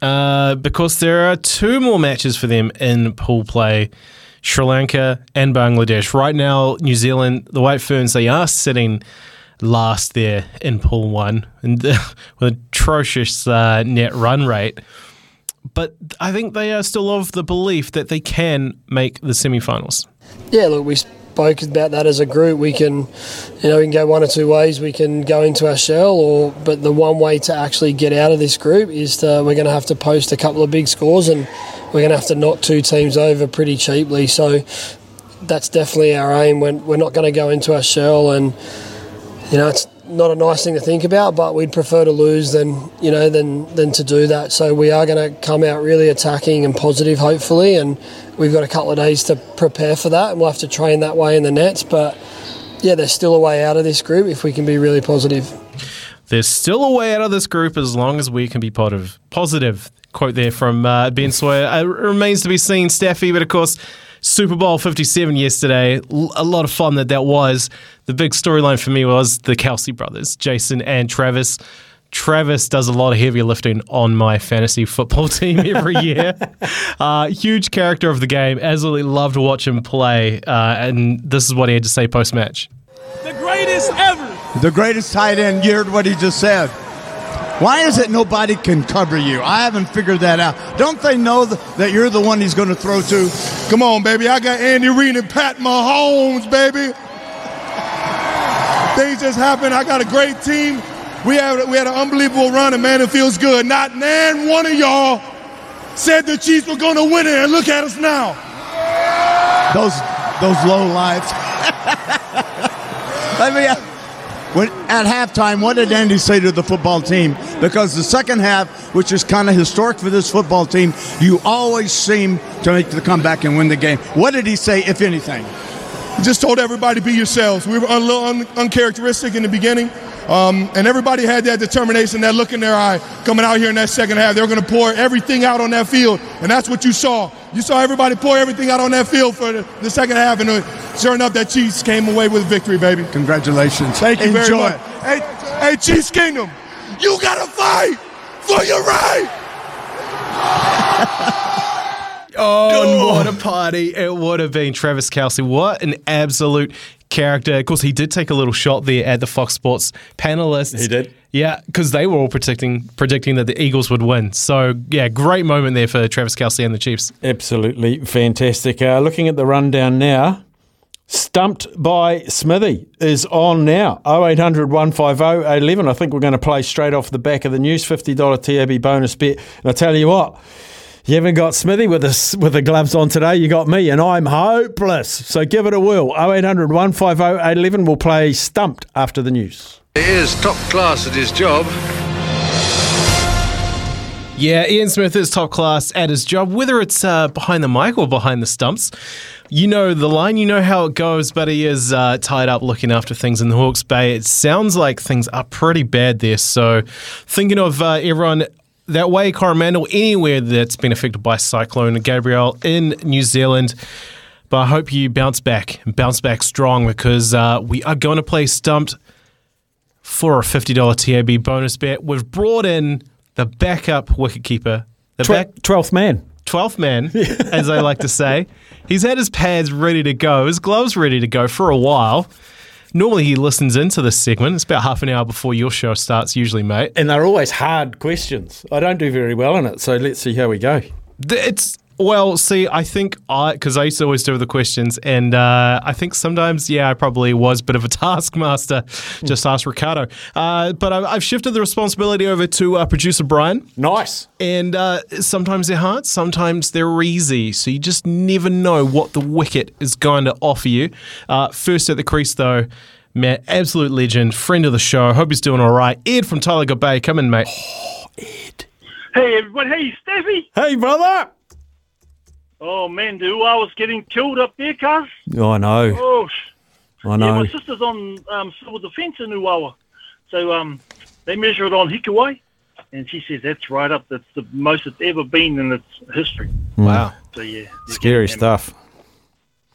Uh, because there are two more matches for them in pool play Sri Lanka and Bangladesh. Right now, New Zealand, the White Ferns, they are sitting last there in pool one and with atrocious uh, net run rate. But I think they are still of the belief that they can make the semi-finals. Yeah, look, we spoke about that as a group. We can, you know, we can go one or two ways. We can go into our shell, or but the one way to actually get out of this group is to we're going to have to post a couple of big scores and we're going to have to knock two teams over pretty cheaply. So that's definitely our aim. We're, we're not going to go into our shell, and you know it's not a nice thing to think about, but we'd prefer to lose than you know than than to do that. So we are going to come out really attacking and positive, hopefully, and we've got a couple of days to prepare for that, and we'll have to train that way in the nets, but. Yeah, there's still a way out of this group if we can be really positive. There's still a way out of this group as long as we can be positive. Positive quote there from uh, Ben Sawyer. It remains to be seen, Stafy, but of course, Super Bowl 57 yesterday. A lot of fun that that was. The big storyline for me was the Kelce brothers, Jason and Travis. Travis does a lot of heavy lifting on my fantasy football team every year. uh, huge character of the game. Absolutely love to watch him play. Uh, and this is what he had to say post match. The greatest ever. The greatest tight end. You heard what he just said. Why is it nobody can cover you? I haven't figured that out. Don't they know th- that you're the one he's going to throw to? Come on, baby. I got Andy Reid and Pat Mahomes, baby. Things just happened. I got a great team. We had we had an unbelievable run, and man, it feels good. Not nan one of y'all said the Chiefs were going to win it, and look at us now. Those those low lives. Let me. When, at halftime, what did Andy say to the football team? Because the second half, which is kind of historic for this football team, you always seem to make the comeback and win the game. What did he say, if anything? Just told everybody be yourselves. We were a little un- uncharacteristic in the beginning, um, and everybody had that determination, that look in their eye coming out here in that second half. They were going to pour everything out on that field, and that's what you saw. You saw everybody pour everything out on that field for the, the second half, and uh, sure enough, that Chiefs came away with victory, baby. Congratulations. Thank you very Enjoy much. it. Hey, hey, Chiefs Kingdom, you got to fight for your right. Oh, and what a party it would have been, Travis Kelce. What an absolute character. Of course, he did take a little shot there at the Fox Sports panelists. He did? Yeah, because they were all predicting predicting that the Eagles would win. So, yeah, great moment there for Travis Kelce and the Chiefs. Absolutely fantastic. Uh, looking at the rundown now, Stumped by Smithy is on now. 0800 150 811. I think we're going to play straight off the back of the news. $50 TAB bonus bet. And I tell you what, you haven't got Smithy with the, with the gloves on today. You got me, and I'm hopeless. So give it a whirl. 0800 150 811. We'll play Stumped after the news. He is top class at his job. Yeah, Ian Smith is top class at his job, whether it's uh, behind the mic or behind the stumps. You know the line, you know how it goes, but he is uh, tied up looking after things in the Hawke's Bay. It sounds like things are pretty bad there. So, thinking of uh, everyone that way, Coromandel, anywhere that's been affected by Cyclone Gabrielle in New Zealand. But I hope you bounce back bounce back strong because uh, we are going to play Stumped for a $50 TAB bonus bet. We've brought in the backup wicketkeeper, the Twe- back 12th man. 12th man, as I like to say. He's had his pads ready to go, his gloves ready to go for a while. Normally he listens into this segment. It's about half an hour before your show starts, usually, mate. And they're always hard questions. I don't do very well in it, so let's see how we go. It's well, see, I think I because I used to always do the questions, and uh, I think sometimes, yeah, I probably was a bit of a taskmaster. Just ask Ricardo. Uh, but I've, I've shifted the responsibility over to uh, producer Brian. Nice. And uh, sometimes they're hard, sometimes they're easy. So you just never know what the wicket is going to offer you. Uh, first at the crease, though. Matt, absolute legend, friend of the show. Hope he's doing all right. Ed from Tolaga Bay, come in, mate. Oh, Ed. Hey, everyone. Hey, Steffi. Hey, brother. Oh, man, do I was getting killed up there, cuz. I know. Oh, sh- I yeah, know. my sister's on um, civil defence in Uawa. So um, they measure it on Hikuwai, and she says that's right up. That's the most it's ever been in its history. Wow. So, yeah. Scary stuff.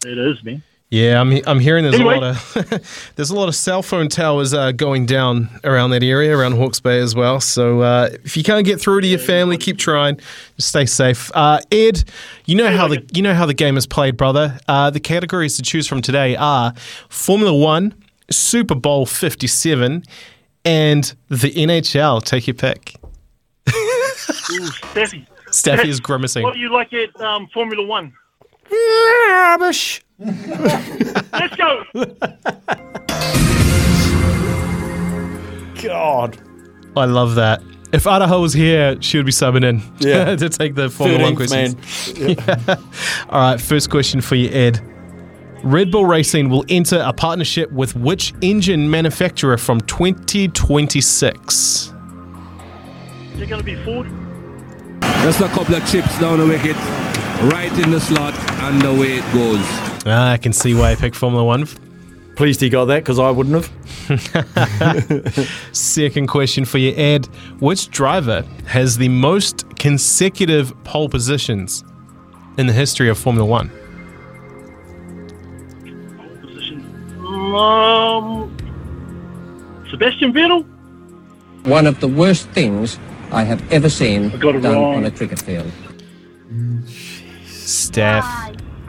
It is, man. Yeah, I'm I'm hearing there's Anyway. a lot of there's a lot of cell phone towers uh, going down around that area, around Hawke's Bay as well. So uh, if you can't get through to your family, keep trying. Just stay safe. Uh, Ed, you know how the you know how the game is played, brother. Uh, the categories to choose from today are Formula One, Super Bowl Fifty Seven, and the NHL. Take your pick. Ooh, Steffi. Steffi is grimacing. What do you like at um, Formula One? Rubbish. Let's go. God. I love that. If Idaho was here, she would be subbing in Yeah. to take the Formula One 13th questions. man. Yeah. All right, first question for you, Ed. Red Bull Racing will enter a partnership with which engine manufacturer from 2026? Is it going to be Ford? Just a couple of chips down the wicket, right in the slot, and away it goes. Ah, I can see why I picked Formula One. Pleased he got that because I wouldn't have. Second question for you, Ed. Which driver has the most consecutive pole positions in the history of Formula One? Um, Sebastian Vettel? One of the worst things I have ever seen done wrong. on a cricket field. Steph.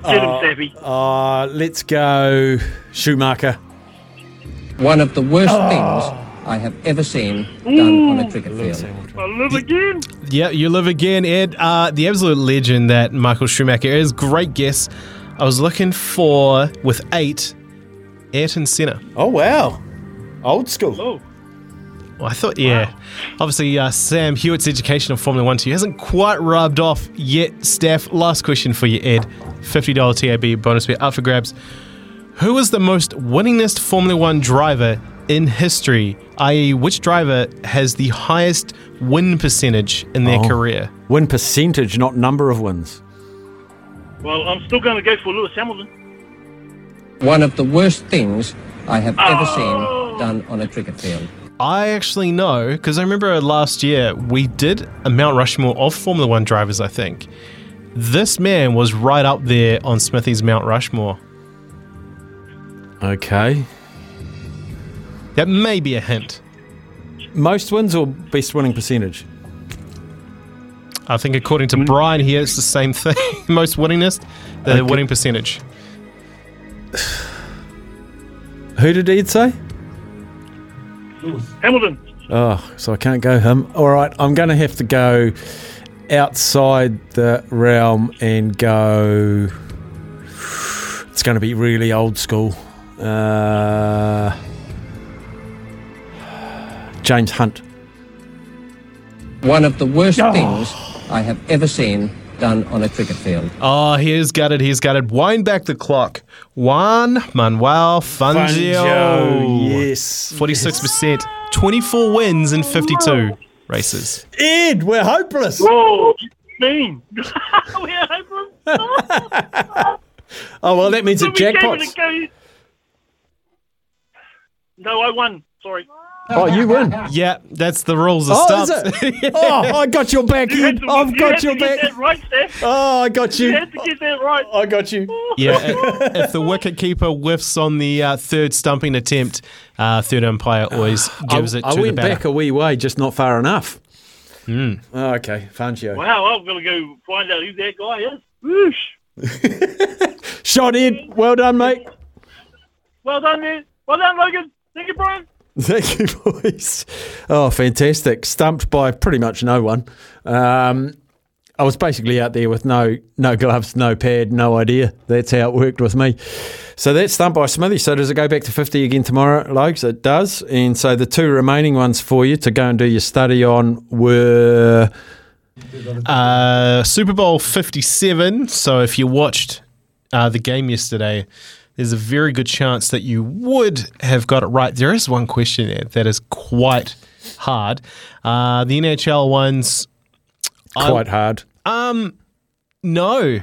Get him, Savvy. Uh, let's go Schumacher. One of the worst Oh. things I have ever seen done on a cricket field. I live again. Yeah, you live again, Ed. Uh, the absolute legend that Michael Schumacher is. Great guess. I was looking for, with eight, Ayrton Senna. Oh, wow. Old school. Oh. Well, I thought, yeah. Obviously, uh, Sam Hewitt's education of Formula One to you hasn't quite rubbed off yet. Steph, last question for you, Ed. $50 TAB bonus bet up for grabs. Who was the most winningest Formula One driver in history? I.e., which driver has the highest win percentage in their Oh. career? Win percentage, not number of wins. Well, I'm still going to go for Lewis Hamilton. One of the worst things I have ever seen done on a cricket field. I actually know because I remember last year we did a Mount Rushmore of Formula One drivers, I think. This man was right up there on Smithy's Mount Rushmore. Okay. That may be a hint. Most wins or best winning percentage? I think according to mm. Brian here, it's the same thing. Most winningest, the Okay. winning percentage. Who did Ed say? Hamilton. Oh, so I can't go him. All right, I'm going to have to go outside the realm and go. It's going to be really old school. Uh, James Hunt. One of the worst Oh. things I have ever seen done on a cricket field. Oh, he's got it. He's got it. Wind back the clock. Juan Manuel Fangio. Fangio, yes. 46%. 24 wins in 52 races. Ed, we're hopeless. Whoa, mean. We're hopeless. Oh, well, that means So it we gave it jackpots. a go. No, I won. Sorry. Oh, you win. Yeah, that's the rules of Oh, is stumps. it? Oh, I got your back, You had Ed. to, I've you got had your to get back. that right, Steph. Oh, I got You you. had to get that right. I got you. Yeah, if, if the wicket keeper whiffs on the uh, third stumping attempt, uh, third umpire always gives I, it I to the went back a wee way, just not far enough. Hmm. Oh, okay, Fangio. Wow, I'm going to go find out who that guy is. Whoosh. Shot Ed. Well done, mate. Well done, man. Well done, Logan. Thank you, Brian. Thank you, boys. Oh, fantastic. Stumped by pretty much no one. Um, I was basically out there with no no gloves, no pad, no idea. That's how it worked with me. So that's stumped by Smithy. So does it go back to 50 again tomorrow, Lokes? It does. And so the two remaining ones for you to go and do your study on were. Uh, Super Bowl 57. So if you watched uh, the game yesterday, there's a very good chance that you would have got it right. There is one question there that is quite hard. Uh, the NHL ones. I- Quite hard. Um, no,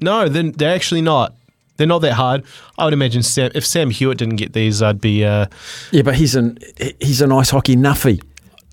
no, they're, they're actually not. They're not that hard. I would imagine Sam, if Sam Hewitt didn't get these, I'd be. Uh, Yeah, but he's an he's an ice hockey nuffy.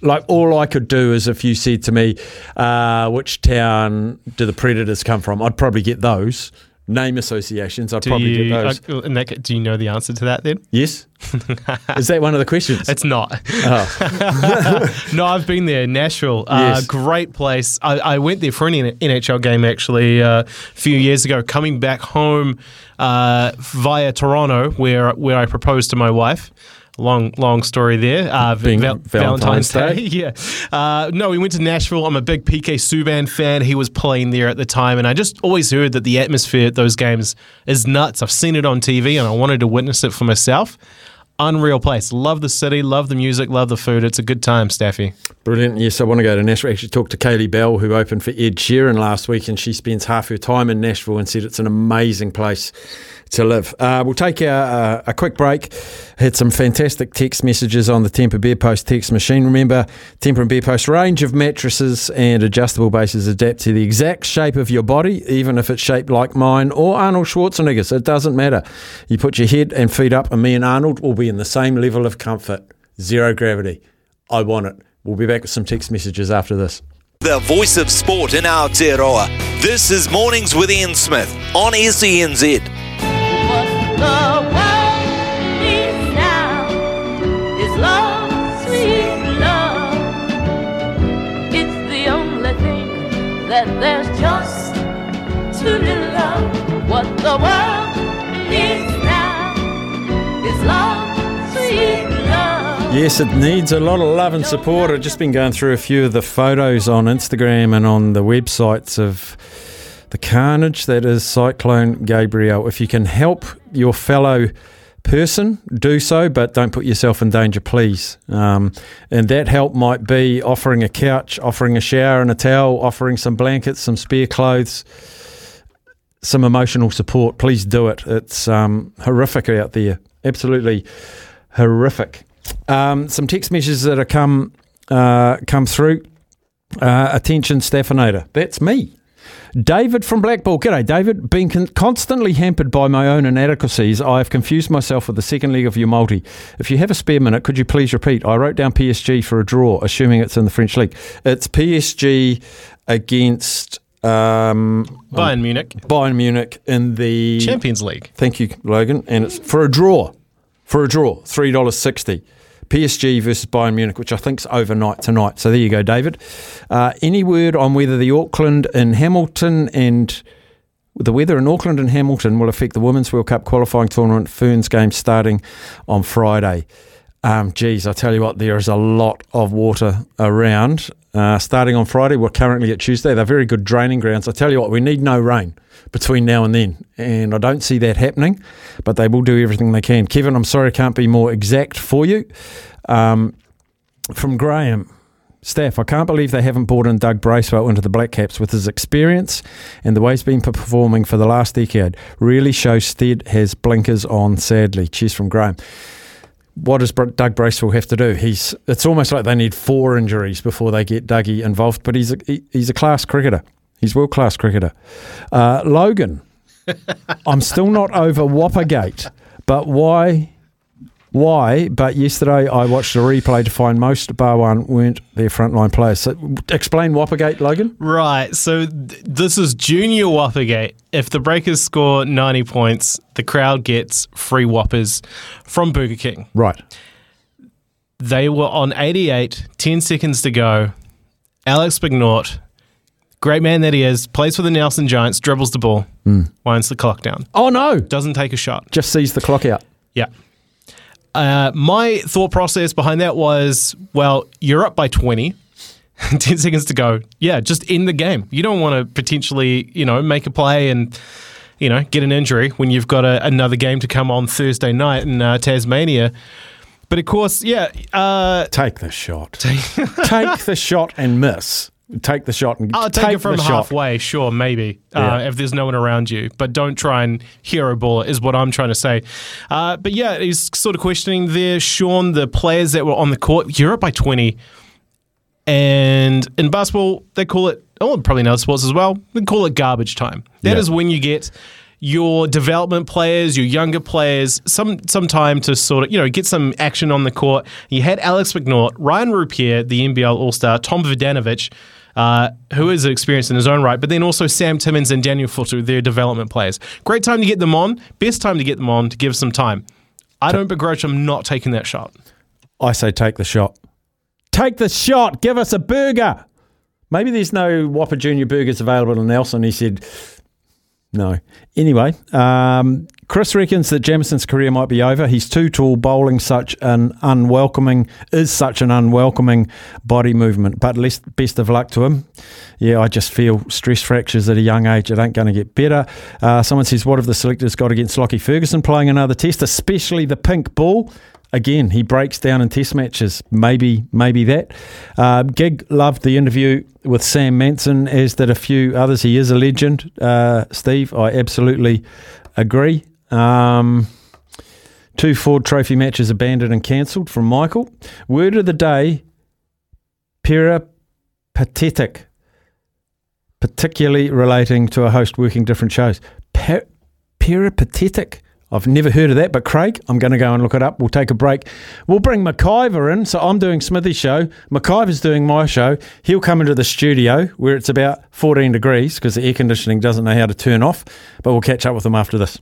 Like all I could do is if you said to me, uh, "Which town do the Predators come from?" I'd probably get those name associations. I'd do probably you, get those. uh, that, do you know the answer to that then? yes. Is that one of the questions? It's not. Oh. no, I've been there. Nashville, uh, Yes. great place. I, I went there for an NHL game actually uh, a few years ago. Coming back home uh, via Toronto, where where I proposed to my wife. Long, long story there. Uh, Being Val- Valentine's Day. yeah. Uh, no, we went to Nashville. I'm a big PK Subban fan. He was playing there at the time, and I just always heard that the atmosphere at those games is nuts. I've seen it on TV, and I wanted to witness it for myself. unreal place. Love the city, love the music, love the food. It's a good time, Stafy. Brilliant. Yes, I want to go to Nashville. Actually, talked to Kaylee Bell, who opened for Ed Sheeran last week, and she spends half her time in Nashville and said it's an amazing place to live. Uh, we'll take a, a, quick break. Had some fantastic text messages on the Tempur Bedpost text machine. Remember, Tempur and Bedpost range of mattresses and adjustable bases adapt to the exact shape of your body, even if it's shaped like mine or Arnold Schwarzenegger's. It doesn't matter. You put your head and feet up, and me and Arnold will be in the same level of comfort. Zero gravity. I want it. We'll be back with some text messages after this. The voice of sport in Aotearoa. This is Mornings with Ian Smith on SENZ. That there's just too little. What the world needs now is love, sweet love. Yes, it needs a lot of love and support. I've just been going through a few of the photos on Instagram and on the websites of the carnage that is Cyclone Gabrielle. If you can help your fellow person, do so, but don't put yourself in danger, please. Um, and that help might be offering a couch, offering a shower and a towel, offering some blankets, some spare clothes, some emotional support. Please do it. It's um, horrific out there. Absolutely horrific. Um, some text messages that have come uh, come through. Uh, attention, Staffinator. That's me. David from Blackpool. G'day, David. Being con- constantly hampered by my own inadequacies, I have confused myself with the second leg of your multi. If you have a spare minute, could you please repeat? I wrote down PSG for a draw, assuming it's in the French league. It's PSG against um, Bayern Munich. Bayern Munich in the Champions League. Thank you, Logan. And it's for a draw. For a draw, three dollars sixty. PSG versus Bayern Munich, which I think's overnight tonight. So there you go, David. Uh, any word on whether the Auckland and Hamilton and the weather in Auckland and Hamilton will affect the Women's World Cup qualifying tournament Ferns game starting on Friday? Um, geez, I tell you what, there is a lot of water around. Uh, starting on Friday, we're currently at Tuesday. They're very good draining grounds. I tell you what, we need no rain between now and then, and I don't see that happening. But they will do everything they can. Kevin, I'm sorry I can't be more exact for you. Um, from Graham, Staff, I can't believe they haven't brought in Doug Bracewell into the Black Caps with his experience and the way he's been performing for the last decade. Really shows Stead has blinkers on, sadly. Cheers from Graham. What does Doug Bracewell have to do? He's It's almost like they need four injuries before they get Dougie involved, but he's a, he, he's a class cricketer. He's world class cricketer. Uh, Logan, I'm still not over Whoppergate, but why? Why? But yesterday I watched a replay to find most bar one weren't their frontline players. So explain Whoppergate, Logan. Right. So th- this is junior Whoppergate. If the Breakers score 90 points, the crowd gets free Whoppers from Burger King. Right. They were on 88, 10 seconds to go. Alex McNaught, great man that he is, plays for the Nelson Giants, dribbles the ball, Mm. winds the clock down. Oh no! Doesn't take a shot. Just sees the clock out. Yeah. Uh, my thought process behind that was, well, you're up by 20, 10 seconds to go. Yeah, just end the game. You don't want to potentially, you know, make a play and, you know, get an injury when you've got a, another game to come on Thursday night in uh, Tasmania. But of course, yeah. Uh, take the shot. take the shot and miss. Take the shot and I'll take, it from the shot. halfway, sure, maybe, Yeah. uh, if there's no one around you. But don't try and hero ball it, is what I'm trying to say. Uh, but yeah, he's sort of questioning there, Sean, the players that were on the court. You're up by 20. And in basketball, they call it, oh, probably in other sports as well, they call it garbage time. That is Yeah. when you get your development players, your younger players, some some time to sort of you know get some action on the court. You had Alex McNaught, Ryan Ruppert, the NBL All Star, Tom Vodanovich, uh, who is experienced in his own right, but then also Sam Timmins and Daniel Fotu, their development players. Great time to get them on. Best time to get them on to give some time. I don't begrudge them not taking that shot. I say take the shot. Take the shot. Give us a burger. Maybe there's no Whopper Junior burgers available in Nelson. He said, no. Anyway, um, Chris reckons that Jamieson's career might be over. He's too tall, bowling such an unwelcoming, is such an unwelcoming body movement. But less, best of luck to him. Yeah, I just feel stress fractures at a young age. It ain't going to get better. Uh, someone says, what have the selectors got against Lockie Ferguson playing another test, especially the pink ball? again, he breaks down in test matches. Maybe, maybe that. Uh, Gig loved the interview with Sam Manson, as did a few others. He is a legend, uh, Steve. I absolutely agree. Um, two Ford Trophy matches abandoned and cancelled from Michael. Word of the day: peripatetic, particularly relating to a host working different shows. Per- peripatetic. I've never heard of that, but Craig, I'm going to go and look it up. We'll take a break. We'll bring McIver in. So I'm doing Smithy's show. McIver's doing my show. He'll come into the studio where it's about 14 degrees because the air conditioning doesn't know how to turn off. But we'll catch up with him after this.